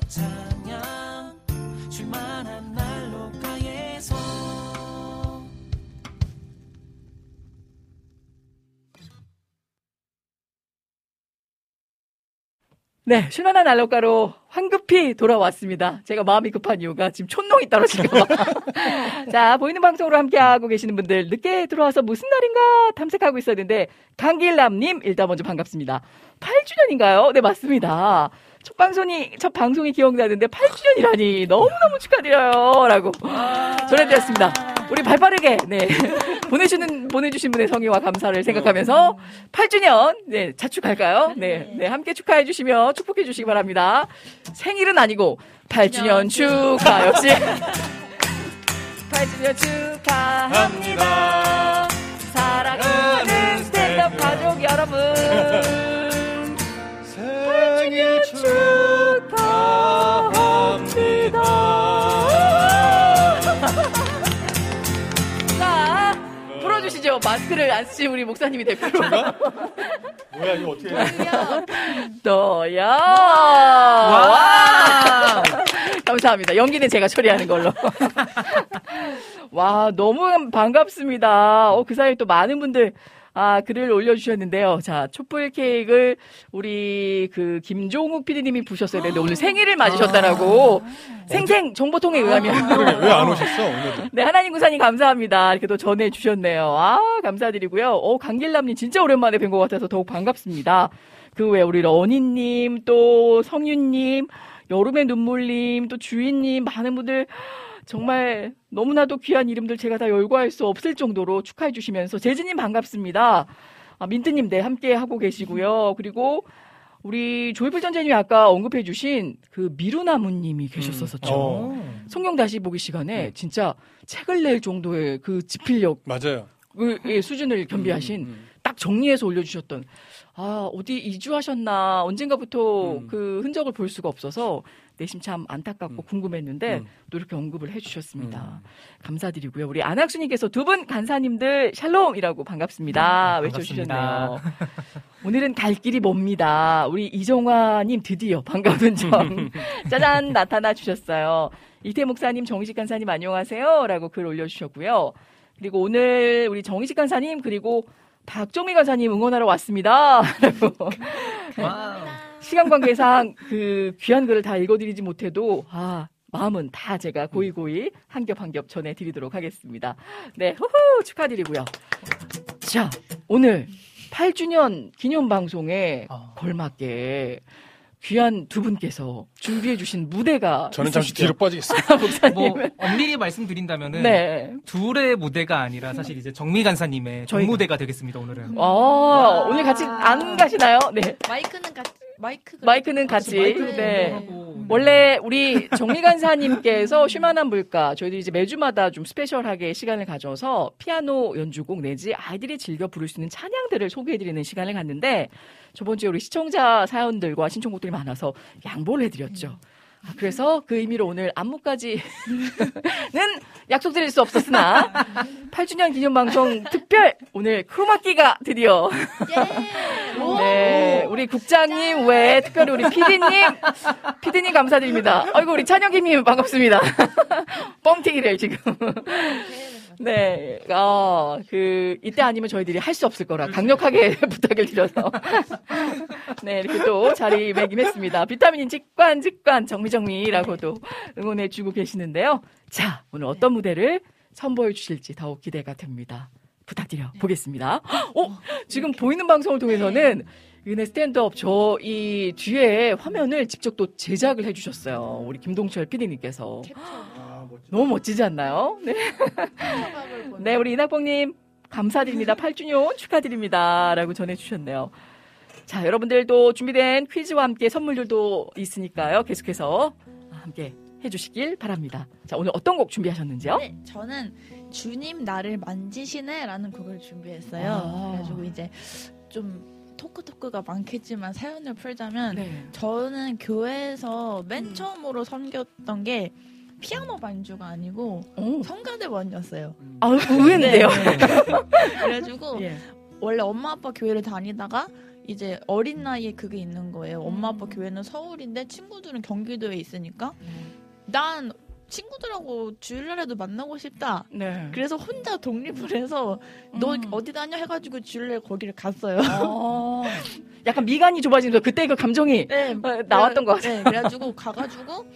S5: 찬양 줄만한 난로가에서
S1: 네, 쉴만한 알록가로 황급히 돌아왔습니다. 제가 마음이 급한 이유가 지금 촌농이 떨어질까봐. 자, 보이는 방송으로 함께하고 계시는 분들, 늦게 들어와서 무슨 날인가 탐색하고 있었는데, 강길남님, 일단 먼저 반갑습니다. 8주년인가요? 네, 맞습니다. 첫 방송이, 첫 방송이 기억나는데 8주년이라니 너무너무 축하드려요. 라고 전해드렸습니다. 우리 발빠르게, 네. 보내주는, 보내주신 분의 성의와 감사를 생각하면서 8주년, 네, 자축할까요? 네, 네, 함께 축하해 주시며 축복해 주시기 바랍니다. 생일은 아니고 8주년 축하, 역시. 8주년 축하합니다. 사랑하는 스탠드업 가족 여러분. 자, 풀어주시죠. 마스크를 안 쓰신 우리 목사님이 대표로.
S3: 뭐야 이거 어떻게 해?
S1: 너야. 와. 감사합니다. 연기는 제가 처리하는 걸로. 와, 너무 반갑습니다. 어, 그 사이에 또 많은 분들, 아, 글을 올려주셨는데요. 자, 촛불 케이크를 우리 그 김종욱 PD님이 부셨어야 되는데 오늘 생일을 맞으셨다라고 생생 정보통에 의하면.
S3: 왜안 오셨어 오늘?
S1: 네, 하나님 구사님 감사합니다. 이렇게 또 전해주셨네요. 아, 감사드리고요. 어, 강길남님 진짜 오랜만에 뵌 것 같아서 더욱 반갑습니다. 그 외에 우리 러니님, 또 성윤님, 여름의 눈물님, 또 주인님, 많은 분들 정말 너무나도 귀한 이름들 제가 다 열거할 수 없을 정도로 축하해 주시면서 재진님 반갑습니다. 아, 민트님 네 함께 하고 계시고요. 그리고 우리 조이풀 전재님이 아까 언급해 주신 그 미루나무님이 계셨었죠.
S3: 어,
S1: 성경 다시 보기 시간에 진짜 책을 낼 정도의 그 지필력
S3: 맞아요.
S1: 그 예, 수준을 겸비하신
S3: 음, 음.
S1: 딱 정리해서 올려주셨던 아 어디 이주하셨나 언젠가부터
S3: 음.
S1: 그 흔적을 볼 수가 없어서 내심 참 안타깝고
S3: 음.
S1: 궁금했는데
S3: 음.
S1: 또 이렇게 언급을 해주셨습니다.
S3: 음.
S1: 감사드리고요. 우리 안학수님께서 두 분 간사님들 샬롬이라고 반갑습니다.
S6: 음,
S1: 외쳐주셨네요. 오늘은 갈 길이 멉니다. 우리 이정화님 드디어 반가운 점 짜잔 나타나 주셨어요. 이태 목사님, 정식 간사님 안녕하세요. 라고 글 올려주셨고요. 그리고 오늘 우리 정식 간사님 그리고 박정미 간사님 응원하러 왔습니다. 라고. 시간 관계상 그 귀한 글을 다 읽어드리지 못해도, 아, 마음은 다 제가 고이고이 한 겹 한 겹 전해드리도록 하겠습니다. 네, 후후 축하드리고요. 자, 오늘 8주년 기념 방송에
S3: 아.
S1: 걸맞게 귀한 두 분께서 준비해 주신 무대가
S3: 저는 잠시
S1: 있으시죠?
S3: 뒤로 빠지겠습니다.
S1: 목사님.
S6: 뭐 엄밀히 말씀드린다면은
S1: 네.
S6: 둘의 무대가 아니라 사실 이제 정미 간사님의. 정무대가 되겠습니다 오늘은.
S1: 어, 오늘 같이 안 가시나요? 네.
S7: 마이크는 같이 마이크가
S1: 마이크는 같이.
S7: 마이크는
S1: 네.
S6: 하고
S1: 원래 우리 정미간사님께서 슈만한 물가 저희도 이제 매주마다 좀 스페셜하게 시간을 가져서 피아노 연주곡 내지 아이들이 즐겨 부를 수 있는 찬양들을 소개해드리는 시간을 갖는데 저번 주에 우리 시청자 사연들과 신청곡들이 많아서 양보를 해드렸죠. 아, 그래서 그 의미로 오늘 안무까지는 약속드릴 수 없었으나 8주년 기념 방송 특별 오늘 크로마키가 드디어 네, 우리 국장님 외에 특별히 우리 피디님, 피디님 감사드립니다. 아이고, 우리 찬혁이님 반갑습니다. 뻥튀기를 지금. 네, 어, 그, 이때 아니면 저희들이 할 수 없을 거라 강력하게 부탁을 드려서. 네, 이렇게 또 자리매김했습니다. 비타민인 직관, 직관, 정미정미라고도 응원해주고 계시는데요. 자, 오늘 어떤 무대를 선보여 주실지 더욱 기대가 됩니다. 부탁드려 보겠습니다. 어, 지금 보이는 방송을 통해서는 은혜 스탠드업 저 이 뒤에 화면을 직접 또 제작을 해주셨어요. 우리 김동철 PD님께서. 너무 멋지지 않나요? 네. 네, 우리 이낙봉님 감사드립니다. 8주년 축하드립니다. 라고 전해주셨네요. 자, 여러분들도 준비된 퀴즈와 함께 선물들도 있으니까요. 계속해서 함께 해주시길 바랍니다. 자, 오늘 어떤 곡 준비하셨는지요?
S7: 네, 저는 주님 나를 만지시네 라는 곡을 준비했어요.
S1: 아.
S7: 그래가지고 이제 좀 토크 토크가 많겠지만 사연을 풀자면
S1: 네.
S7: 저는 교회에서 맨
S1: 음.
S7: 처음으로 섬겼던 게 피아노 반주가 아니고
S1: 오.
S7: 성가대원이었어요.
S1: 아, 의외인데요.
S7: 그래가지고
S1: 예.
S7: 원래 엄마 아빠 교회를 다니다가 이제 어린 나이에 그게 있는 거예요. 엄마 아빠 교회는 서울인데 친구들은 경기도에 있으니까 난 친구들하고 주일날에도 만나고 싶다.
S1: 네.
S7: 그래서 혼자 독립을 해서 너
S1: 음.
S7: 어디 다녀 해가지고 주일날 거기를 갔어요.
S1: 어, 약간 미간이 좁아지면서 그때 그 감정이
S7: 네,
S1: 어, 나왔던 것 같아요.
S7: 네, 그래가지고 가가지고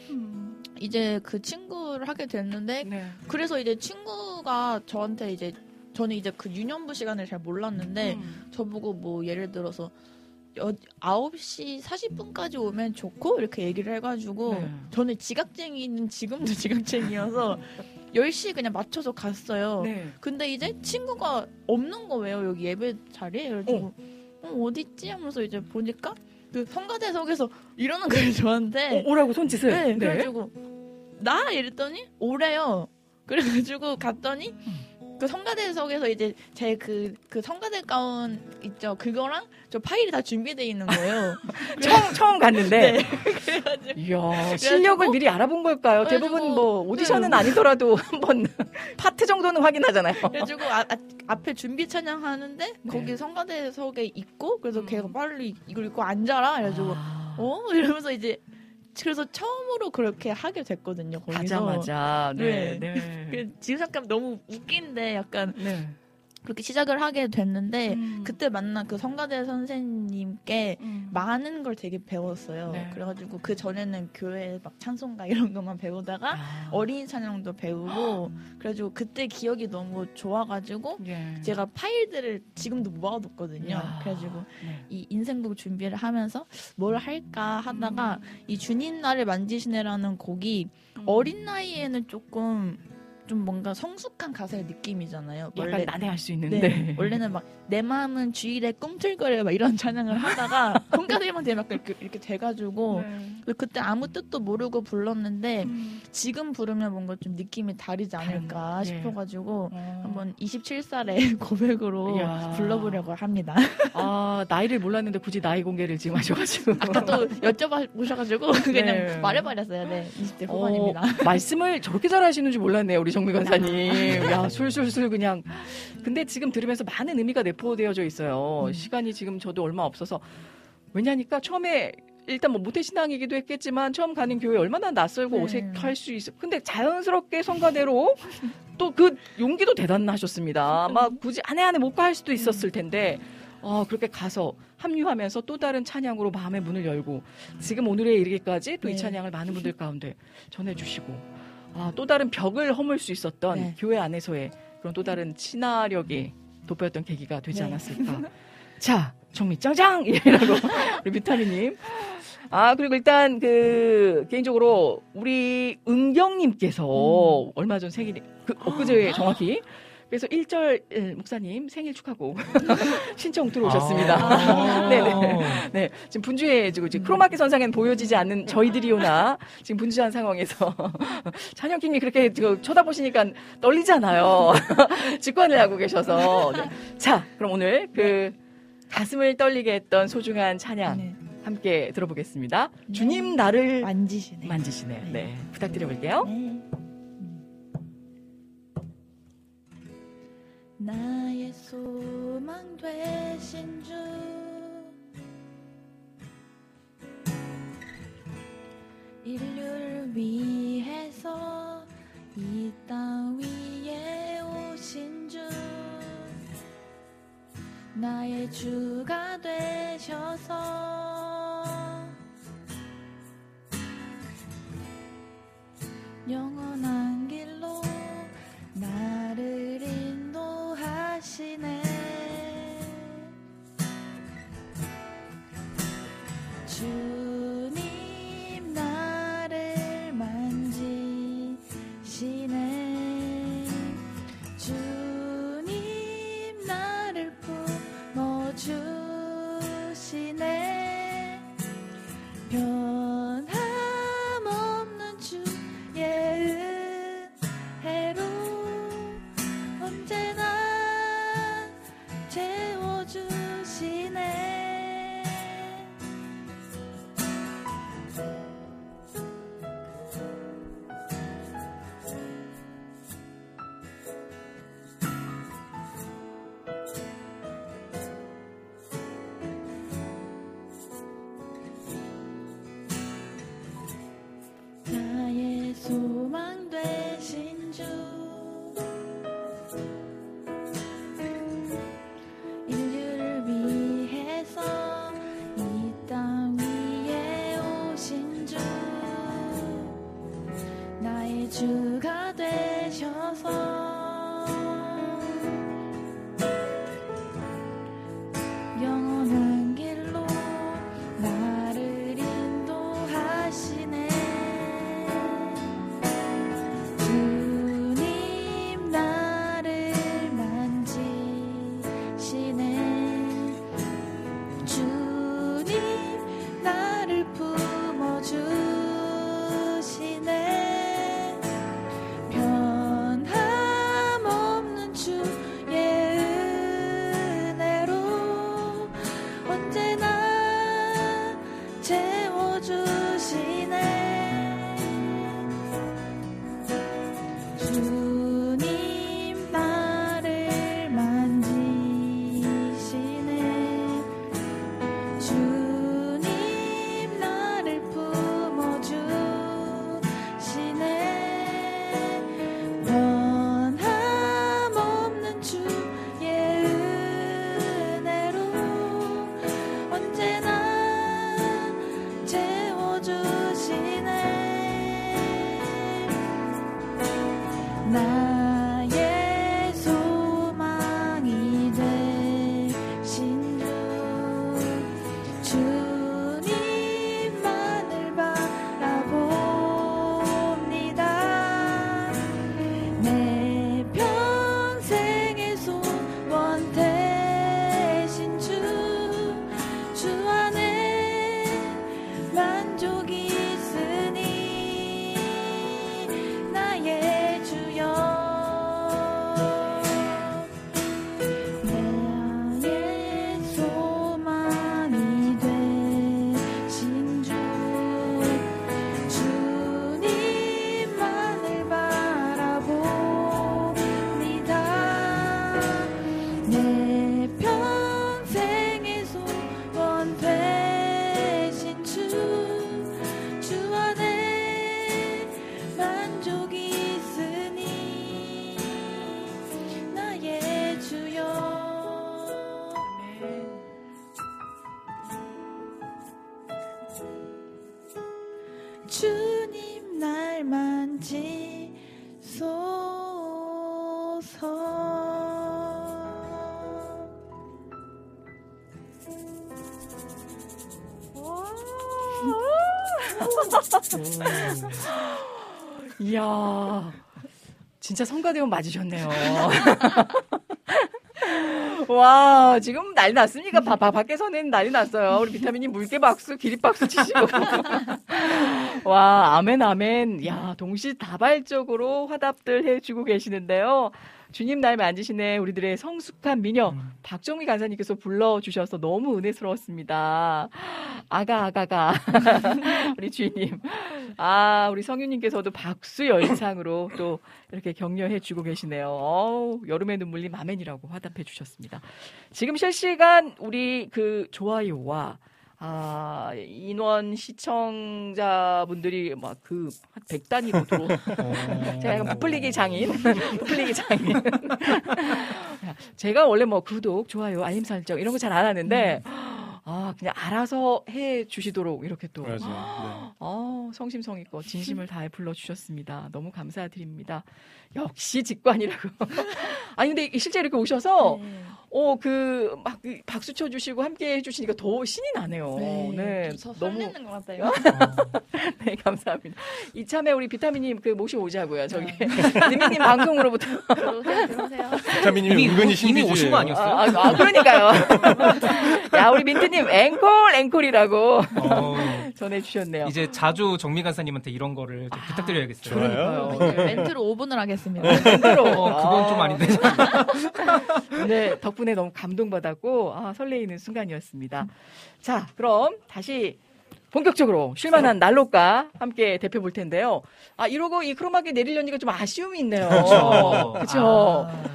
S7: 이제 그 친구를 하게 됐는데
S1: 네.
S7: 그래서 이제 친구가 저한테 이제 저는 이제 그 유년부 시간을 잘 몰랐는데
S1: 음.
S7: 저보고 뭐 예를 들어서 여, 9시 40분까지 오면 좋고 이렇게 얘기를 해가지고
S1: 네.
S7: 저는 지각쟁이는 지금도 지각쟁이여서 10시 그냥 맞춰서 갔어요.
S1: 네.
S7: 근데 이제 친구가 없는 거예요 여기 예배 자리에 그래가지고 어. 어디 있지 하면서 이제 보니까 그 성가대석에서 이러는 거예요 저한테
S1: 어, 오라고 손짓을.
S7: 네, 그래가지고 나 이랬더니 오래요. 그래가지고 갔더니 그 성가대석에서 이제 제 그 그 성가대 가운 있죠 그거랑 저 파일이 다 준비돼 있는 거예요
S1: 처음 처음 갔는데.
S7: 네. 그래가지고
S1: 이야, 실력을 미리 알아본 걸까요? 대부분
S7: 그래가지고,
S1: 뭐 오디션은
S7: 네.
S1: 아니더라도 한번 파트 정도는 확인하잖아요.
S7: 그래가지고 아, 아, 앞에 준비 찬양하는데 거기 성가대석에 있고 그래서
S1: 음.
S7: 걔가 빨리 이걸 입고 앉아라 그래가지고
S1: 아,
S7: 어 이러면서 이제 그래서 처음으로 그렇게 하게 됐거든요 거기서
S1: 가자마자. 네.
S7: 네.
S1: 네.
S7: 그 지금 잠깐 너무 웃긴데 약간
S1: 네.
S7: 그렇게 시작을 하게 됐는데
S1: 음.
S7: 그때 만난 그 성가대 선생님께
S1: 음.
S7: 많은 걸 되게 배웠어요.
S1: 네.
S7: 그래가지고 그 전에는 교회 막 찬송가 이런 것만 배우다가
S1: 아.
S7: 어린이 찬양도 배우고 그래가지고 그때 기억이 너무 좋아가지고
S1: 예.
S7: 제가 파일들을 지금도 모아뒀거든요.
S1: 이야.
S7: 그래가지고
S1: 네.
S7: 이 인생곡 준비를 하면서 뭘 할까 하다가 이 주님 나를 만지시네라는 곡이 어린 나이에는 조금 좀 뭔가 성숙한 가사의 느낌이잖아요.
S1: 약간 난해할 수 있는데.
S7: 네. 원래는 막 내 마음은 주일에 꿈틀거려 막 이런 찬양을 하다가 성가대만 되면 이렇게, 이렇게 돼가지고
S1: 네.
S7: 그때 아무 뜻도 모르고 불렀는데
S1: 음.
S7: 지금 부르면 뭔가 좀 느낌이 다르지 않을까
S1: 예.
S7: 싶어가지고
S1: 어.
S7: 한번 27살의 고백으로
S1: 이야.
S7: 불러보려고 합니다.
S1: 아, 나이를 몰랐는데 굳이 나이 공개를 지금 하셔가지고.
S7: 아까 또 여쭤보셔가지고 그냥
S1: 네.
S7: 말해버렸어요. 네, 20대 후반입니다.
S1: 어, 말씀을 저렇게 잘하시는 줄 몰랐네요, 우리 정미 간사님. 야, 술술술 그냥. 근데 지금 들으면서 많은 의미가 내포되어져 있어요. 시간이 지금 저도 얼마 없어서. 왜냐니까 처음에 일단 뭐 모태신앙이기도 했겠지만 처음 가는 교회 얼마나 낯설고
S7: 네.
S1: 어색할 수 있어. 근데 자연스럽게 성가대로 또 그 용기도 대단하셨습니다. 막 굳이 안에 안에 못가할 수도 있었을 텐데 어, 그렇게 가서 합류하면서 또 다른 찬양으로 마음의 문을 열고 지금 오늘에 이르기까지 또이
S8: 네.
S1: 찬양을 많은 분들 가운데 전해주시고 아, 또 다른 벽을 허물 수 있었던
S8: 네.
S1: 교회 안에서의 그런 또 다른 친화력이 돋보였던 계기가 되지
S8: 네.
S1: 않았을까. 자, 정리 짱짱! 이라고 우리 비타민님. 아, 그리고 일단 그 개인적으로 우리 은경님께서 얼마 전 생일이, 그, 엊그제 정확히. 그래서 1절 목사님 생일 축하곡 신청 들어오셨습니다.
S6: 아.
S1: 네네. 네. 지금 분주해지고 지금 크로마키 선상엔 보여지지 않는 저희들이오나 지금 분주한 상황에서 찬영님이 그렇게 지금 쳐다보시니까 떨리잖아요. 직관을 하고 계셔서. 네. 자, 그럼 오늘 그 가슴을 떨리게 했던 소중한 찬양
S8: 네.
S1: 함께 들어보겠습니다. 주님 나를
S8: 만지시네.
S1: 만지시네. 네. 부탁드려 볼게요.
S8: 나의 소망 되신 주. 인류를 위해서 이 땅 위에 오신 주. 나의 주가 되셔서 영원한 길로 나를 인도 하시네. 주
S1: 이야, 진짜 성가대원 맞으셨네요. 와, 지금 난리 났습니까? 바, 바, 밖에서는 난리 났어요. 우리 비타민님 물개 박수, 기립 박수 치시고. 와, 아멘, 아멘. 야, 동시다발적으로 화답들 해주고 계시는데요. 주님 날 만지시네 우리들의 성숙한 미녀 박정미 간사님께서 불러주셔서 너무 은혜스러웠습니다. 아가 아가가 우리 주인님 아 우리 성윤님께서도 박수 열창으로 또 이렇게 격려해 주고 계시네요. 어우, 여름의 눈물님 아멘이라고 화답해 주셨습니다. 지금 실시간 우리 그 좋아요와 아, 인원 시청자분들이 막 그, 한 100단위로 들어. 제가 약간 부풀리기 장인. 부풀리기 장인. 제가 원래 뭐 구독, 좋아요, 알림 설정 이런 거 잘 안 하는데, 아, 그냥 알아서 해 주시도록 이렇게 또.
S3: 맞아요. 네.
S1: 어, 성심성의껏 진심을 다해 불러 주셨습니다. 너무 감사드립니다. 역시 직관이라고. 아니, 근데 실제 이렇게 오셔서, 어, 그, 막, 그 박수 쳐주시고 함께 해주시니까 더 신이 나네요.
S7: 네, 좀 서- 설레는 것 같아요.
S1: 네, 감사합니다. 이참에 우리 비타민님 그 모셔오자고요. 저기. 리미님 방송으로부터.
S7: 들어오세요.
S3: 비타민님이 은근히
S6: 오- 이미 오신 거. 아니었어요?
S1: 아, 아, 그러니까요. 야, 우리 민트님, 앵콜, 앵콜이라고
S6: 어,
S1: 전해주셨네요.
S6: 이제 자주 정미 간사님한테 이런 거를 좀 부탁드려야겠어요.
S1: 그러니까요.
S7: 네, 멘트로 5분을 하겠습니다.
S1: 멘트로.
S6: 어, 그건 좀 아닌데.
S1: 네, 덕분에 너무 감동받았고, 아, 설레이는 순간이었습니다. 자, 그럼 다시 본격적으로 쉴만한 난로가 함께 대표 볼 텐데요. 아, 이러고 이 크로마키 내리려니까 좀 아쉬움이 있네요.
S6: 그쵸. 아.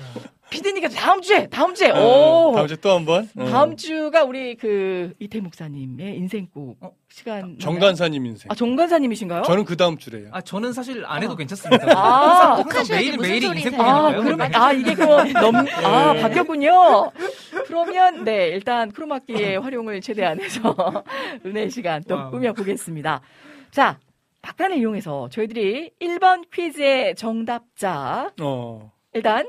S1: 피디님께서 다음 주에, 다음 주에,
S3: 네,
S1: 오!
S3: 다음 주에 또한 번. 어.
S1: 다음 주가 우리 그 이태 목사님의 인생곡
S6: 어?
S1: 시간.
S3: 정간사님 인생.
S1: 아, 정간사님이신가요?
S3: 저는 그 다음 주래요.
S6: 아, 저는 사실 안 해도 괜찮습니다.
S1: 아,
S6: 항상 매일
S7: 무슨
S6: 매일이
S7: 소리세요?
S1: 아. 그러면, 아, 이게 그럼 넘, 아,
S3: 네.
S1: 바뀌었군요. 그러면, 네, 일단 크로마키의 활용을 최대한 해서 은혜 시간 또
S6: 와우.
S1: 꾸며보겠습니다. 자, 박간을 이용해서 저희들이 1번 퀴즈의 정답자,
S3: 어.
S1: 일단,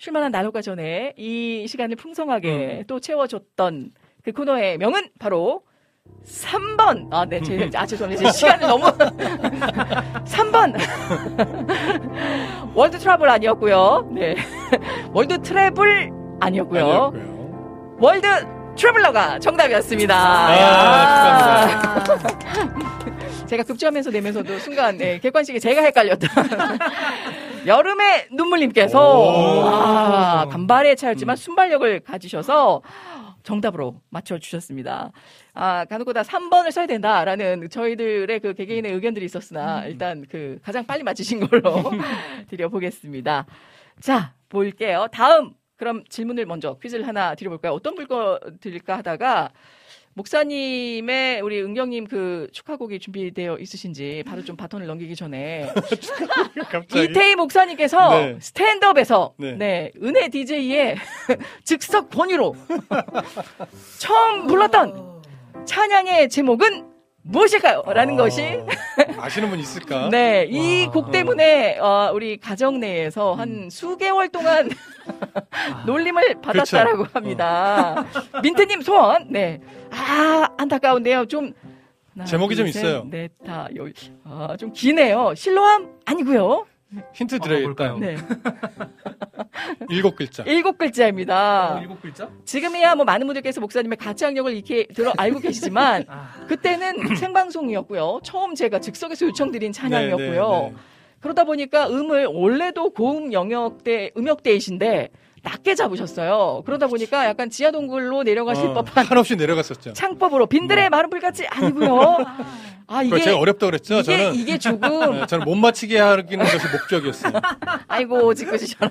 S1: 쉴만한 나노가 전에 이 시간을 풍성하게 또 채워줬던 그 코너의 명은 바로 3번. 아, 네, 제, 아, 죄송합니다. 제 시간을 너무. 3번. World Trouble 아니었고요. 네. World Travel 아니었고요.
S3: 아니었고요.
S1: 월드 트래블러가 정답이었습니다.
S3: 아,
S1: 야. 제가 급조하면서 내면서도 순간 네, 객관식에 제가 헷갈렸다. 여름의 눈물님께서
S3: 오.
S1: 아, 간발의 차였지만
S3: 음.
S1: 순발력을 가지셔서 정답으로 맞춰주셨습니다. 아, 간혹보다 3번을 써야 된다라는 저희들의 그 개개인의 의견들이 있었으나 일단 그 가장 빨리 맞히신 걸로 드려보겠습니다. 자, 볼게요. 다음 그럼 질문을 먼저 퀴즈를 하나 드려볼까요? 어떤 물건 드릴까 하다가 목사님의 우리 은경님 그 축하곡이 준비되어 있으신지 바로 좀 바톤을 넘기기 전에. 이태희 목사님께서
S3: 네.
S1: 스탠드업에서
S3: 네.
S1: 네. 은혜 DJ의 즉석 권유로 처음 불렀던 찬양의 제목은 무엇일까요? 라는
S3: 아,
S1: 것이
S3: 아시는 분 있을까?
S1: 네, 이
S6: 와.
S1: 곡 때문에 어, 우리 가정 내에서 한 수개월 동안 놀림을 받았다라고 합니다. 민트님 소원, 네, 아 안타까운데요, 좀 하나,
S3: 제목이 좀
S1: 둘, 셋,
S3: 있어요.
S1: 넷, 다, 열, 아, 좀 기네요. 실로함 아니고요.
S3: 힌트
S6: 어,
S3: 드려야겠다.
S6: 뭘까요?
S1: 네,
S3: 일곱 글자.
S1: 일곱 글자입니다.
S6: 어, 일곱 글자?
S1: 지금이야 뭐 많은 분들께서 목사님의 가창력을 이렇게 들어 알고 계시지만
S6: 아,
S1: 그때는 생방송이었고요. 처음 제가 즉석에서 요청드린 찬양이었고요.
S3: 네, 네, 네.
S1: 그러다 보니까 음을 원래도 고음 영역대 음역대이신데 낮게 잡으셨어요. 그러다 보니까 약간 지하 동굴로 내려가실
S3: 어,
S1: 법한
S3: 한없이 내려갔었죠.
S1: 창법으로 빈들의 마른 불같이 아니고요. 아 이게
S3: 제가 어렵다 그랬죠.
S1: 이게
S3: 저는
S1: 이게 조금
S3: 네, 저는 못 맞히게 하기는 것이 목적이었어요.
S1: 아이고 짓궂으셔라.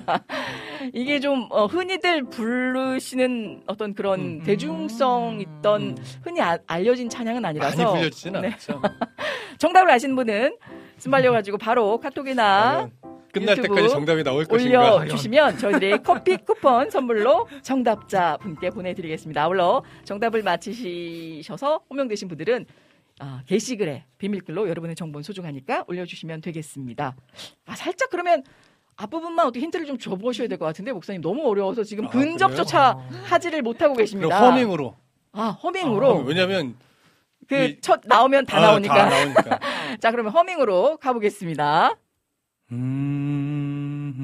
S1: 이게 좀 어, 흔히들 부르시는 어떤 그런
S3: 음.
S1: 대중성 있던
S3: 음.
S1: 흔히 아- 알려진 찬양은
S3: 많이
S1: 아니라서
S3: 불려지진
S1: 네.
S3: 않았죠.
S1: 정답을 아시는 분은 쓴말려 가지고 바로 카톡이나
S3: 과연 끝날 때까지 정답이 나올 것인가.
S1: 올려주시면 저희들이 커피 쿠폰 선물로 정답자 분께 보내드리겠습니다. 아울러 정답을 맞히셔서 호명되신 분들은 아, 게시글에 비밀글로 여러분의 정보는 소중하니까 올려주시면 되겠습니다. 아, 살짝 그러면 앞부분만 어떻게 힌트를 좀 줘보셔야 될 것 같은데 목사님 너무 어려워서 지금
S3: 아,
S1: 근접조차 하지를 못하고 계십니다.
S3: 허밍으로.
S1: 아 허밍으로
S3: 어, 왜냐면
S1: 그
S3: 이-
S1: 첫 나오면 다
S3: 아,
S1: 나오니까.
S3: 다 나오니까.
S1: 자 그러면 허밍으로 가보겠습니다. Mm-hmm.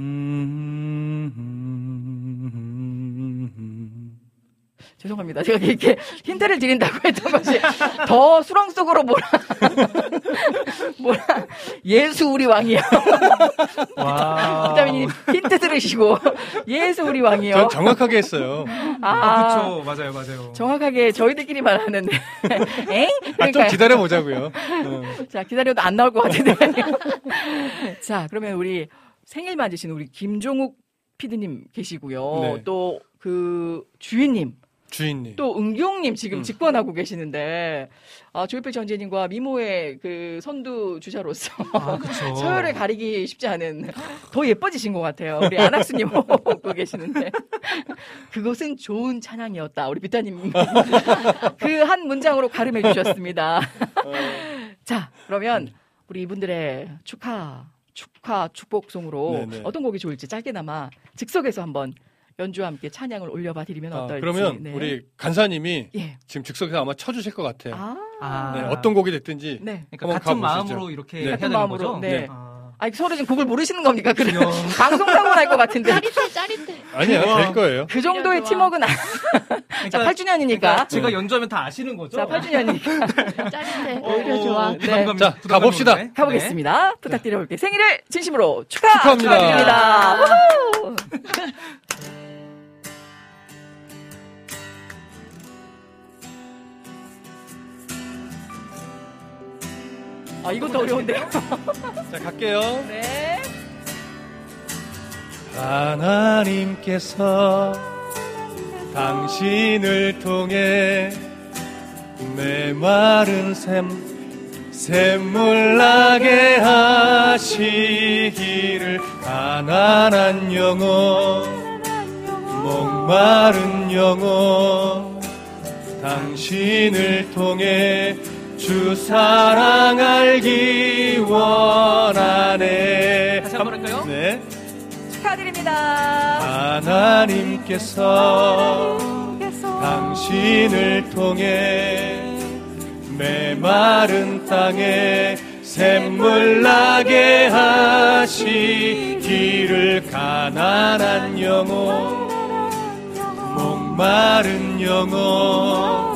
S1: 죄송합니다. 제가 이렇게 힌트를 드린다고 했던 것이 더 수렁 속으로 몰아 몰아 예수 우리 왕이요.
S6: 와.
S1: 비타민님 힌트 들으시고 예수 우리 왕이요.
S3: 전 정확하게 했어요.
S1: 아,
S6: 그쵸. 맞아요, 맞아요.
S1: 정확하게 저희들끼리만 하는데. 엥?
S3: 아, 좀. 기다려 보자고요. 어.
S1: 자, 기다려도 안 나올 것 같은데. 자, 그러면 우리 생일 맞으신 우리 김종욱 피디님 계시고요.
S3: 네.
S1: 또그 주인님,
S3: 주인님.
S1: 또 은경님 지금
S3: 음.
S1: 직관하고 계시는데, 아, 조이필 전재님과 미모의 그 선두 주자로서
S6: 아.
S1: 서열을 가리기 쉽지 않은 더 예뻐지신 것 같아요. 우리 안학수님 보고 계시는데. 그것은 좋은 찬양이었다. 우리 비타님. 그 한 문장으로 가름해 주셨습니다. 자, 그러면 우리 이분들의 축하, 축하, 축복송으로
S3: 네네.
S1: 어떤 곡이 좋을지 짧게나마 즉석에서 한번 연주와 함께 찬양을 올려봐 드리면
S3: 아,
S1: 어떨지.
S3: 그러면
S1: 네.
S3: 우리 간사님이
S1: 예.
S3: 지금 즉석에서 아마 쳐주실 것 같아요.
S1: 아,
S6: 아.
S3: 네, 어떤 곡이 됐든지.
S1: 네.
S6: 그러니까 같은
S3: 가보시죠.
S6: 마음으로 이렇게
S3: 네.
S6: 해야
S1: 같은
S6: 되는
S1: 마음으로,
S6: 거죠?
S1: 네.
S6: 아.
S1: 아니, 서로 지금 곡을 모르시는 겁니까? 그래.
S6: 그냥
S1: 방송 사고 날 것 같은데.
S7: 짜릿해 짜릿해.
S3: 아니야, 될 거예요.
S1: 그 정도의. 팀워크는 안.
S6: 그러니까
S1: 자, 8주년이니까.
S6: 그러니까 제가 연주하면 다 아시는 거죠?
S1: 자, 8주년이니까.
S7: 짜릿해.
S6: 어,
S7: 오히려
S6: 어,
S7: 좋아.
S6: 어, 부담감,
S1: 네.
S3: 자,
S6: 부담감
S3: 가봅시다.
S6: 오는데?
S1: 가보겠습니다. 부탁드려볼게요. 생일을 진심으로 축하!
S3: 축하합니다.
S1: 축하드립니다. 아, 이것도 어려운데요?
S3: 자, 갈게요.
S1: 네.
S3: 하나님께서 당신을 통해 메마른 샘 샘물 나게 하시기를 가난한 영혼 목마른 영혼 당신을 통해 주 사랑 알기 원하네
S6: 다시 한번 할까요?
S3: 네.
S1: 축하드립니다.
S3: 하나님께서 당신을 통해 메마른 땅에 샘물 나게 하시기를 가난한 영혼 목마른 영혼 당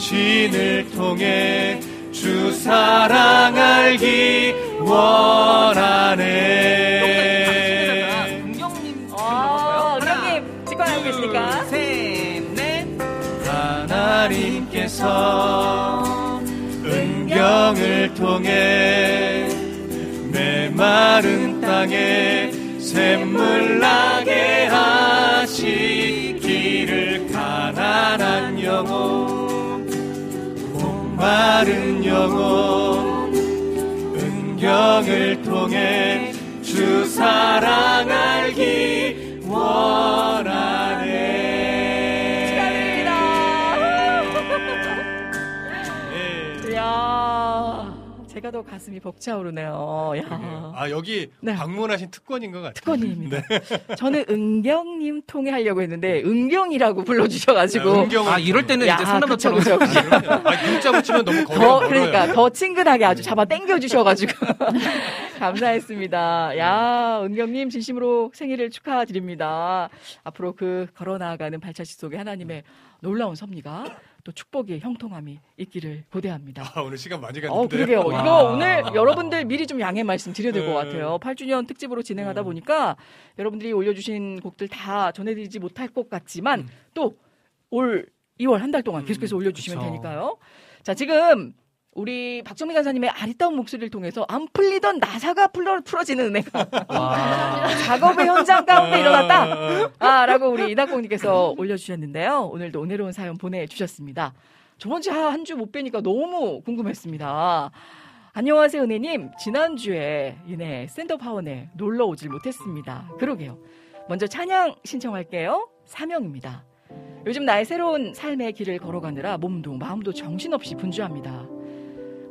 S3: 신을 통해 주 사랑 알기 원하네
S1: 아,
S6: 하나,
S1: 은경님, 직관하고 계시니까.
S6: 셋, 넷.
S3: 하나님께서 은경을 통해 메마른 땅에 샘물 나게 하시기를 가난한 영혼 목 마른 영혼 은경을 통해 주 사랑 알
S1: 제가 더 가슴이 벅차오르네요. 야.
S3: 아 여기
S1: 네.
S3: 방문하신 특권인 것 같아요.
S1: 특권입니다.
S3: 네.
S1: 저는 은경님 통해 하려고 했는데, 은경이라고 불러주셔가지고.
S3: 은경은
S6: 아, 이럴 때는
S1: 야,
S6: 이제
S1: 그쵸.
S3: 아. 아, 글자 붙이면 너무 거리가
S1: 더. 그러니까, 더 친근하게 아주 잡아 당겨주셔가지고. 감사했습니다. 야, 은경님, 진심으로 생일을 축하드립니다. 앞으로 그 걸어나가는 발자취 속에 하나님의 놀라운 섭리가 또 축복의 형통함이 있기를 고대합니다.
S3: 아, 오늘 시간 많이
S1: 어,
S3: 갔는데.
S1: 그러게요.
S6: 와.
S1: 이거 오늘 여러분들 미리 좀 양해 말씀 드려야 될것
S3: 네.
S1: 같아요. 8주년 특집으로 진행하다 보니까 여러분들이 올려주신 곡들 다 전해드리지 못할 것 같지만 또 올 2월 한 달 동안 계속해서 올려주시면. 되니까요. 자, 지금 우리 박정민 간사님의 아리따운 목소리를 통해서 안 풀리던 나사가 풀어, 풀어지는 은혜가
S6: 와.
S1: 작업의 현장 가운데 일어났다. 아, 라고 우리 이낙공님께서 올려주셨는데요. 오늘도 은혜로운 사연 보내주셨습니다. 저번 주 한 주 못 뵈니까 너무 궁금했습니다. 안녕하세요, 은혜님. 지난주에 이네 샌드업 하원에 놀러 오질 못했습니다. 그러게요. 먼저 찬양 신청할게요. 사명입니다. 요즘 나의 새로운 삶의 길을 걸어가느라 몸도 마음도 정신없이 분주합니다.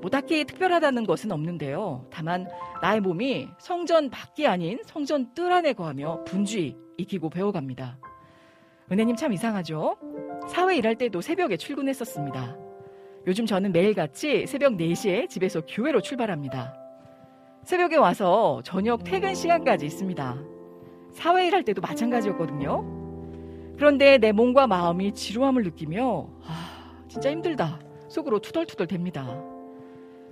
S1: 뭐 딱히 특별하다는 것은 없는데요. 다만 나의 몸이 성전 밖이 아닌 성전 뜰 안에 거하며 분주히 익히고 배워갑니다. 은혜님 참 이상하죠? 사회 일할 때도 새벽에 출근했었습니다. 요즘 저는 매일같이 새벽 4시에 집에서 교회로 출발합니다. 새벽에 와서 저녁 퇴근 시간까지 있습니다. 사회 일할 때도 마찬가지였거든요. 그런데 내 몸과 마음이 지루함을 느끼며 아, 진짜 힘들다. 속으로 투덜투덜 됩니다.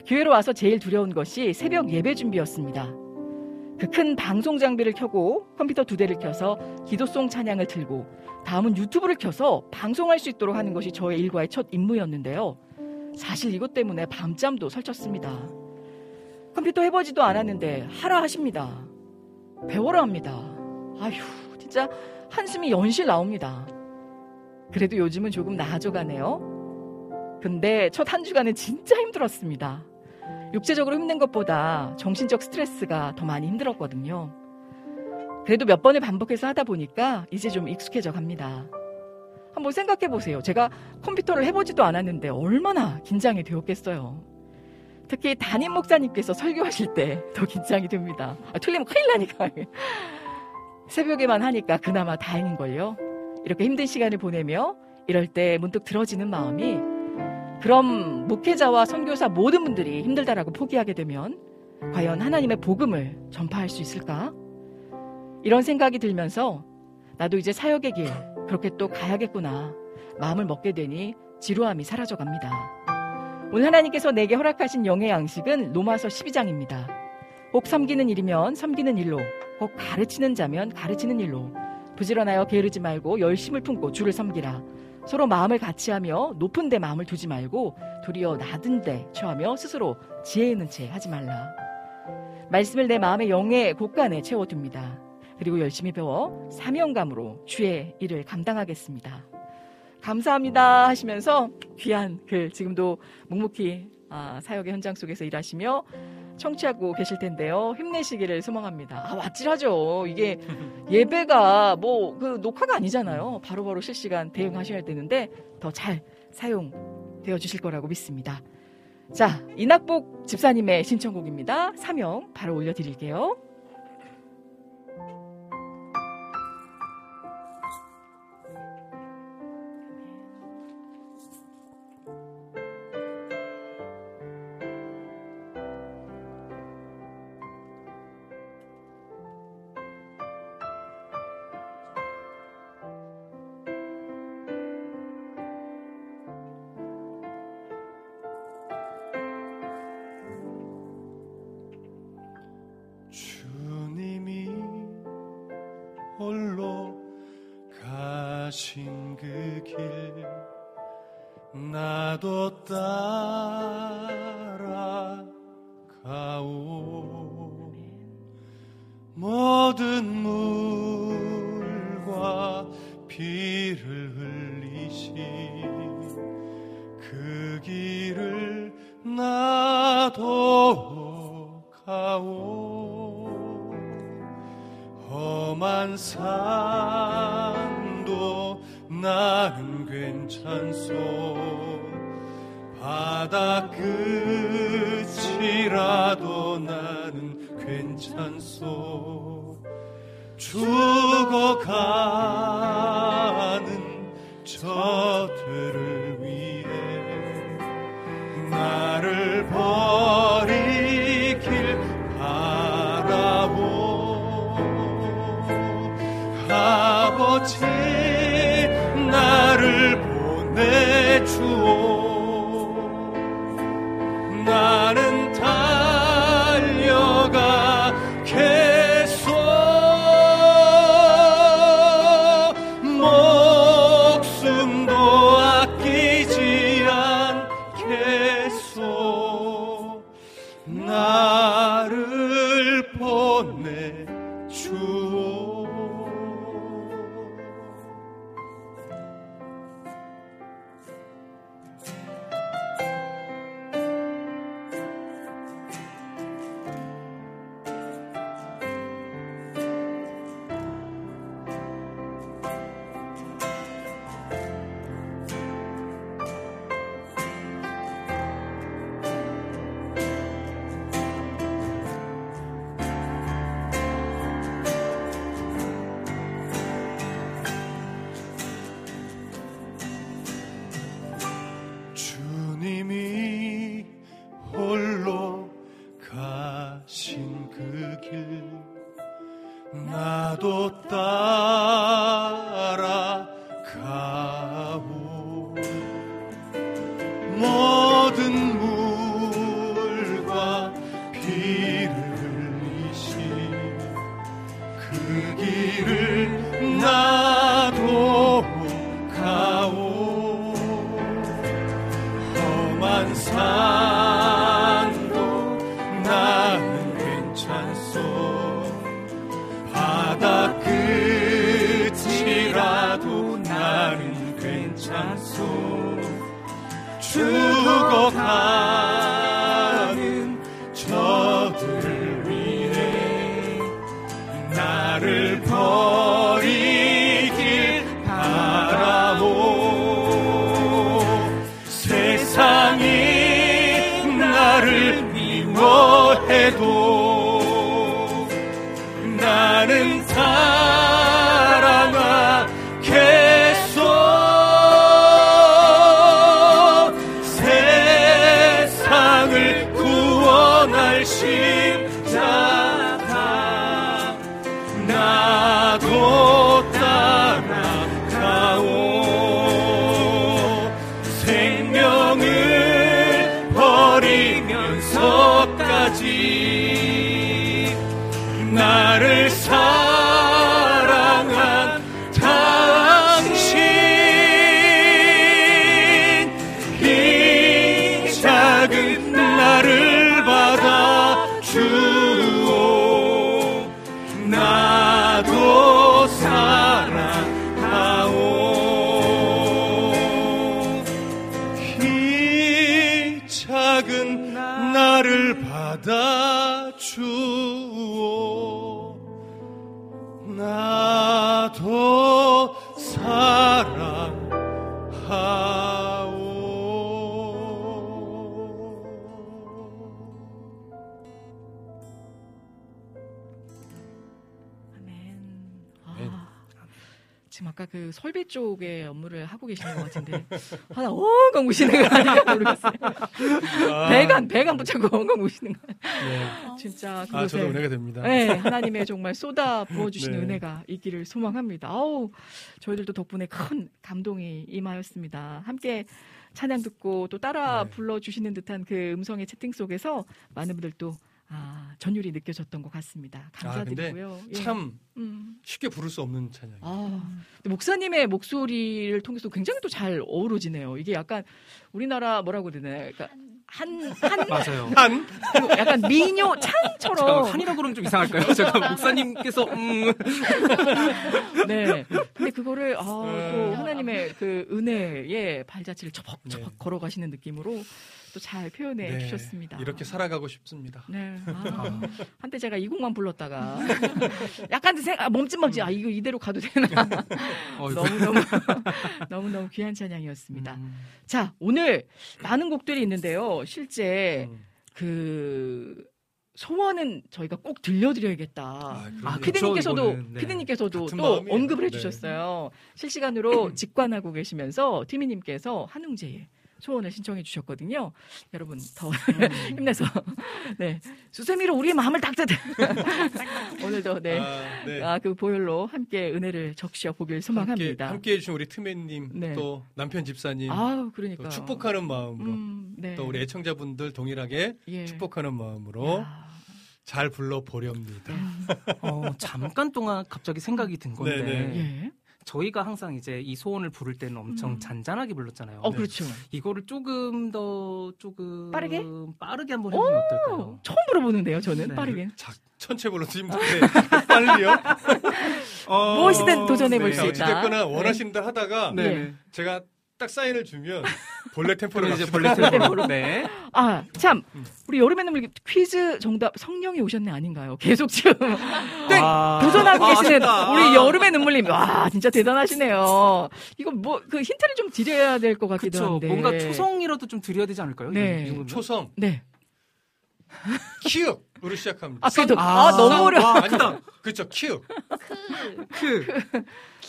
S1: 교회로 와서 제일 두려운 것이 새벽 예배 준비였습니다. 그 큰 방송 장비를 켜고 컴퓨터 두 대를 켜서 기도송 찬양을 틀고 다음은 유튜브를 켜서 방송할 수 있도록 하는 것이 저의 일과의 첫 임무였는데요. 사실 이것 때문에 밤잠도 설쳤습니다. 컴퓨터 해보지도 않았는데 하라 하십니다. 배워라 합니다. 아휴, 진짜 한숨이 연실 나옵니다. 그래도 요즘은 조금 나아져 가네요. 근데 첫 한 주간은 진짜 힘들었습니다. 육체적으로 힘든 것보다 정신적 스트레스가 더 많이 힘들었거든요. 그래도 몇 번을 반복해서 하다 보니까 이제 좀 익숙해져 갑니다. 한번 생각해 보세요. 제가 컴퓨터를 해보지도 않았는데 얼마나 긴장이 되었겠어요. 특히 담임 목사님께서 설교하실 때 더 긴장이 됩니다. 아, 틀리면 큰일 나니까. 새벽에만 하니까 그나마 다행인걸요. 이렇게 힘든 시간을 보내며 이럴 때 문득 들어지는 마음이 그럼 목회자와 선교사 모든 분들이 힘들다라고 포기하게 되면 과연 하나님의 복음을 전파할 수 있을까? 이런 생각이 들면서 나도 이제 사역의 길 그렇게 또 가야겠구나 마음을 먹게 되니 지루함이 사라져 갑니다. 오늘 하나님께서 내게 허락하신 영의 양식은 로마서 12장입니다. 혹 섬기는 일이면 섬기는 일로, 혹 가르치는 자면 가르치는 일로, 부지런하여 게으르지 말고 열심을 품고 주를 섬기라. 서로 마음을 같이 하며 높은 데 마음을 두지 말고 도리어 낮은 데 처하며 스스로 지혜 있는 채 하지 말라. 말씀을 내 마음의 영의 곳간에 채워둡니다. 그리고 열심히 배워 사명감으로 주의 일을 감당하겠습니다. 감사합니다 하시면서 귀한 글 지금도 묵묵히 아, 사역의 현장 속에서 일하시며 청취하고 계실 텐데요. 힘내시기를 소망합니다. 아, 아찔하죠. 이게 예배가 뭐 그 녹화가 아니잖아요. 바로바로 바로 실시간 대응하셔야 되는데 더 잘 사용되어 주실 거라고 믿습니다. 자, 이낙복 집사님의 신청곡입니다. 사명 바로 올려드릴게요.
S4: 나
S1: 설비 쪽에 업무를 하고 계시는 것 같은데 하나 엉엉 우시는 거 아닌가 모르겠어요. 배관 배관 붙잡고 엉엉 우시는 거.
S3: 네.
S1: 진짜
S3: 아,
S1: 그곳에
S3: 저도 은혜가 됩니다.
S1: 네, 하나님의 정말 쏟아 부어주시는
S3: 네.
S1: 은혜가 있기를 소망합니다. 아우, 저희들도 덕분에 큰 감동이 임하였습니다. 함께 찬양 듣고 또 따라
S3: 네.
S1: 불러주시는 듯한 그 음성의 채팅 속에서 많은 분들 또 아, 전율이 느껴졌던 것 같습니다. 감사드리고요. 예.
S3: 참
S1: 음.
S3: 쉽게 부를 수 없는 찬양.
S1: 아, 근데 목사님의 목소리를 통해서 굉장히 또 잘 어우러지네요. 이게 약간 우리나라 뭐라고 그러나 그러니까 한, 한,
S6: 맞아요.
S3: 한
S1: 그리고 약간 미녀 창처럼
S6: 잠깐만, 한이라고 그러면 좀 이상할까요? 잠깐 목사님께서 음.
S1: 네. 근데 그거를 아, 또
S3: 네.
S1: 하나님의 그 은혜의 발자취를 처벅처벅
S3: 네.
S1: 걸어가시는 느낌으로 또 잘 표현해
S3: 네,
S1: 주셨습니다.
S3: 이렇게 살아가고 싶습니다.
S1: 네. 아, 한때 제가 이 곡만 불렀다가 약간 생 아, 멈칫멈칫 아 이거 이대로 가도 되나
S6: 어이구.
S1: 너무 너무 너무 너무 귀한 찬양이었습니다.
S6: 음.
S1: 자 오늘 많은 곡들이 있는데요. 실제
S3: 음.
S1: 그 소원은 저희가 꼭 들려드려야겠다.
S3: 아.
S6: 아,
S1: 피디님께서도
S6: 이거는, 네.
S1: 피디님께서도 또
S3: 마음이에요.
S1: 언급을
S3: 네.
S1: 해주셨어요. 실시간으로 직관하고 계시면서 티미님께서 한웅제의 소원을 신청해 주셨거든요. 여러분 더 힘내서 네 수세미로 우리의 마음을 닦듯 오늘도 네.
S3: 아, 네.
S1: 아, 그 보혈로 함께 은혜를 적셔 보길 소망합니다.
S3: 함께 해주신 우리 트맨님,
S1: 네.
S3: 또 남편 집사님,
S1: 아우, 그러니까.
S3: 또 축복하는 마음으로,
S1: 음, 네.
S3: 또 우리 애청자분들 동일하게
S1: 예.
S3: 축복하는 마음으로
S1: 야,
S3: 잘 불러 보렵니다.
S6: 어, 잠깐 동안 갑자기 생각이 든 건데
S3: 네네.
S1: 예.
S6: 저희가 항상 이제 이 소원을 부를 때는 엄청
S1: 음.
S6: 잔잔하게 불렀잖아요.
S1: 어,
S3: 네.
S1: 그렇죠.
S6: 이거를 조금 더 조금
S1: 빠르게?
S6: 빠르게 한번 해보면 어떨까요?
S1: 처음 물어보는데요, 저는
S6: 네.
S1: 빠르게.
S3: 자, 천체 불러도 힘든데 빨리요?
S6: 어,
S1: 무엇이든 도전해 볼
S6: 네.
S1: 수 있다.
S3: 어찌됐거나
S1: 네.
S3: 원하시는 대로 하다가
S6: 네.
S1: 예.
S3: 제가 딱 사인을 주면 본래 템포로
S6: 이제. 벌레 템포로 네.
S1: 아, 참.
S3: 음.
S1: 우리 여름의 눈물 퀴즈 정답 성령이 오셨네 아닌가요? 계속 지금 땡!
S6: 아.
S1: 도전하고
S6: 아,
S1: 계시는
S6: 아쉽다.
S1: 우리 여름의 눈물님. 와, 진짜 대단하시네요. 이거 뭐 그 힌트를 좀 드려야 될 것 같기도
S6: 그쵸.
S1: 한데.
S6: 뭔가 초성이라도 좀 드려야 되지 않을까요?
S1: 네.
S3: 초성
S1: 네.
S7: 키읔 으로 시작합니다.
S1: 아, 그래도
S6: 아,
S1: 아, 너무 어려.
S6: 와,
S7: 아니, 그렇죠. 키읔.
S9: 크,
S6: 크.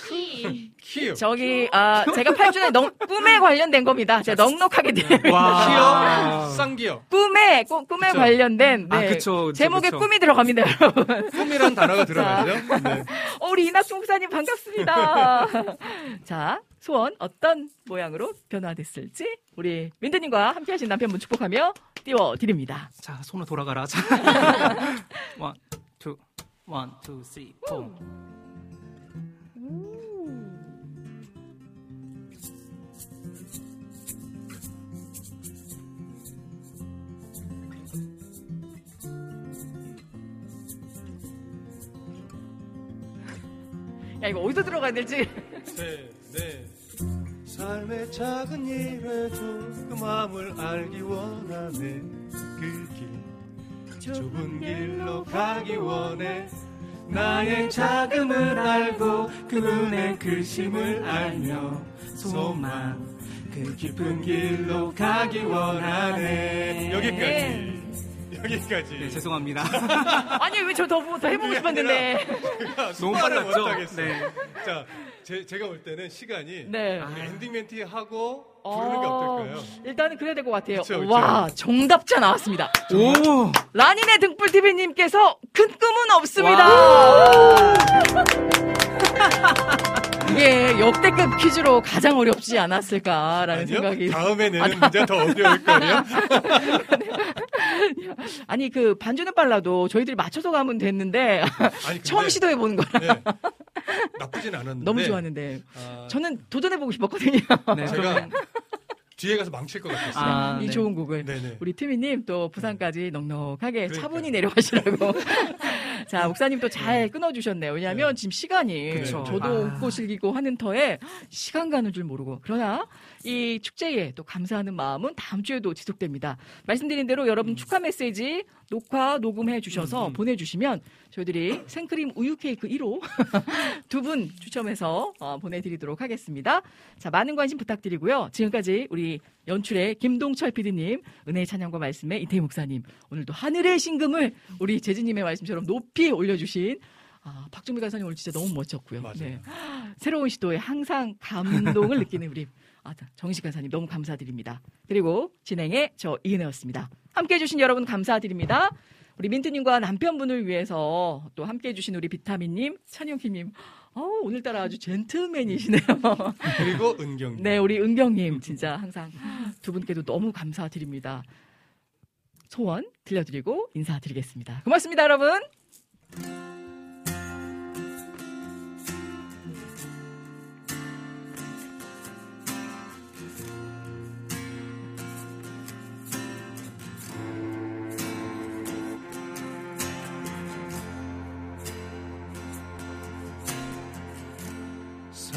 S9: 키.
S7: 키.
S1: 저기 아 제가 8주년 넘, 꿈에 관련된 겁니다. 제가 넉넉하게
S7: 드립니다. 쌍기역.
S1: 꿈에 꿈, 꿈에
S7: 그쵸?
S1: 관련된
S6: 아,
S1: 네.
S6: 아, 그쵸, 그쵸,
S1: 제목에 꿈이 들어갑니다, 여러분.
S7: 꿈이란 단어가 들어가죠. 네.
S1: 어, 우리 이낙종 목사님 반갑습니다. 자, 소원 어떤 모양으로 변화됐을지 우리 민드님과 함께하신 남편분 축복하며 띄워 드립니다.
S6: 자, 손으로 돌아가라. 1 2 1 2 3 4
S1: 야 이거 어디서 들어가야 될지.
S7: 네, 네.
S3: 삶의 작은 일에도 그 마음을 알기 원하네 그길 좁은 길로 가기 원해 나의 자금을 알고 그분의 글심을 알며 소망 그 깊은 길로 가기 원하네
S7: 여기까지. 여기까지.
S6: 네, 죄송합니다.
S1: 아니 왜저더더 해보고 싶었는데.
S6: 너무 빨랐죠? 네.
S7: 자, 제, 제가 볼 때는 시간이
S1: 네.
S7: 엔딩 멘트 하고 부르는 게 어떨까요?
S1: 일단은 그래야 될 것 같아요.
S7: 그쵸, 그쵸.
S1: 와 정답자 나왔습니다.
S6: 오!
S1: 라니네 등불 TV님께서 큰 꿈은 없습니다. 이게 역대급 퀴즈로 가장 어렵지 않았을까라는
S7: 아니요?
S1: 생각이.
S7: 다음에 내는 문제 더 어려울 거예요.
S1: 아니 그 반주는 빨라도 저희들이 맞춰서 가면 됐는데
S7: 아니,
S1: 처음 시도해 보는 거라
S7: 네, 나쁘진 않았는데.
S1: 너무 좋았는데
S7: 아,
S1: 저는 도전해 보고 싶었거든요.
S6: 네,
S7: 제가 뒤에 가서 망칠 것 같았어요.
S6: 아,
S1: 이
S6: 네.
S1: 좋은 곡을
S7: 네네.
S1: 우리 티미님 또 부산까지 넉넉하게
S7: 그러니까요.
S1: 차분히 내려가시라고. 자, 목사님 또 잘 끊어주셨네요. 왜냐하면
S7: 네.
S1: 지금 시간이
S7: 그쵸.
S1: 저도
S6: 아.
S1: 웃고 즐기고 하는 터에 시간 가는 줄 모르고. 그러나 이 축제에 또 감사하는 마음은 다음 주에도 지속됩니다. 말씀드린 대로 여러분 축하 메시지 녹화 녹음해 주셔서 보내주시면 저희들이 생크림 우유 케이크 1호 두 분 추첨해서 어, 보내드리도록 하겠습니다. 자, 많은 관심 부탁드리고요. 지금까지 우리 연출의 김동철 PD님, 은혜의 찬양과 말씀의 이태희 목사님, 오늘도 하늘의 신금을 우리 재진님의 말씀처럼 높이 올려주신 아, 박종미 간사님 오늘 진짜 너무 멋졌고요. 네.
S7: 맞아요.
S1: 새로운 시도에 항상 감동을 느끼는 우리 아, 정식 간사님 너무 감사드립니다. 그리고 진행의 저 이은혜였습니다. 함께 해주신 여러분 감사드립니다. 우리 민트님과 남편분을 위해서 또 함께 해주신 우리 비타민님, 찬영키님, 어우, 오늘따라 아주 젠틀맨이시네요.
S7: 그리고 은경.
S1: 네, 우리 은경님 진짜 항상 두 분께도 너무 감사드립니다. 소원 들려드리고 인사드리겠습니다. 고맙습니다, 여러분.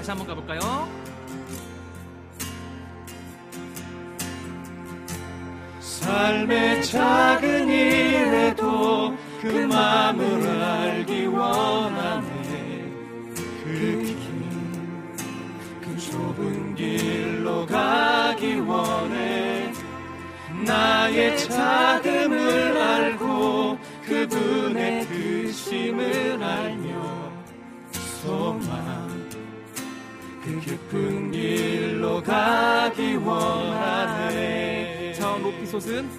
S6: 다시 한번 가볼까요?
S3: 삶의 작은 일에도 그 마음을 알기 원하네 그 길, 그 좁은 길로 가기 원해 나의 자금을 알고 그분의 크심을 알며 소망 그 깊은 길로 가기 원하네.
S6: 저 높이 솟은?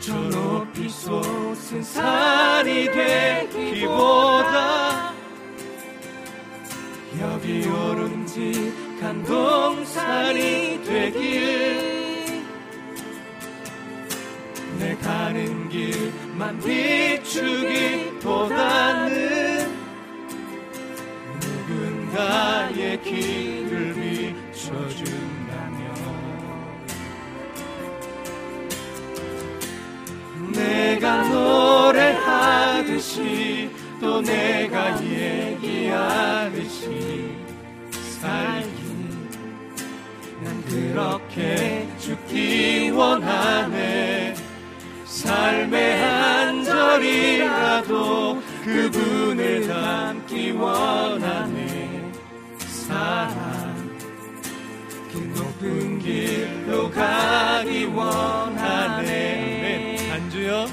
S3: 저 높이 솟은 산이 되기보다 여기 오름직한 동산이 되길 내 가는 길만 비추기보다는 누군가 내 길을 비춰준다면 내가 노래하듯이 또 내가 얘기하듯이 살기 난 그렇게 죽기 원하네. 삶의 한 절이라도 그분을 닮기 원하네. 사랑 그 높은 길로 가기 원하네 안주요.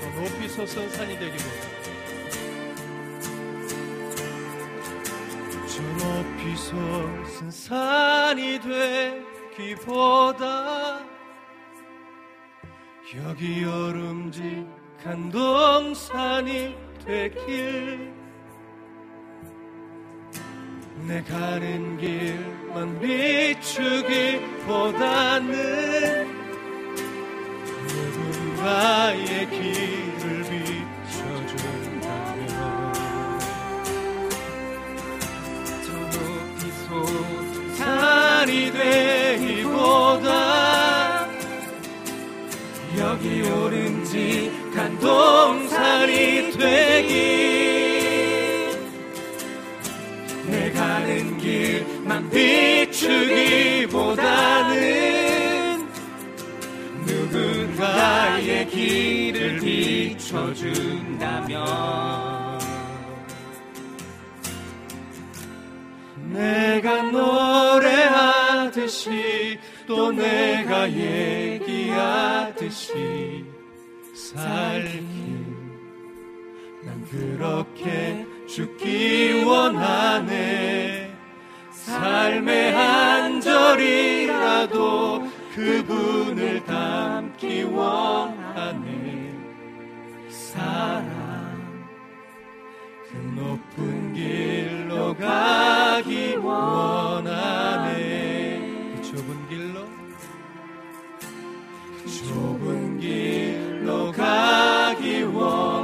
S3: 저 높이 솟은 산이 되기보다 저 솟은 산이 되기보다 여기 여름직한 동산이 되길 내 가는 길만 비추기보다는 누군가의 길 산이 되기보다 여기 오른직한 동산이 되기. 내 가는 길만 비추기보다는 누군가의 길을 비춰준다면 내가 노래하듯이 또 내가 얘기하듯이 살기. 난 그렇게 죽기 원하네. 삶의 한 절이라도 그분을 닮기 원하네. 사랑 그 높은 길로 가기 원하네. 그 좁은 길로? 그 좁은 길로 가기 원하네.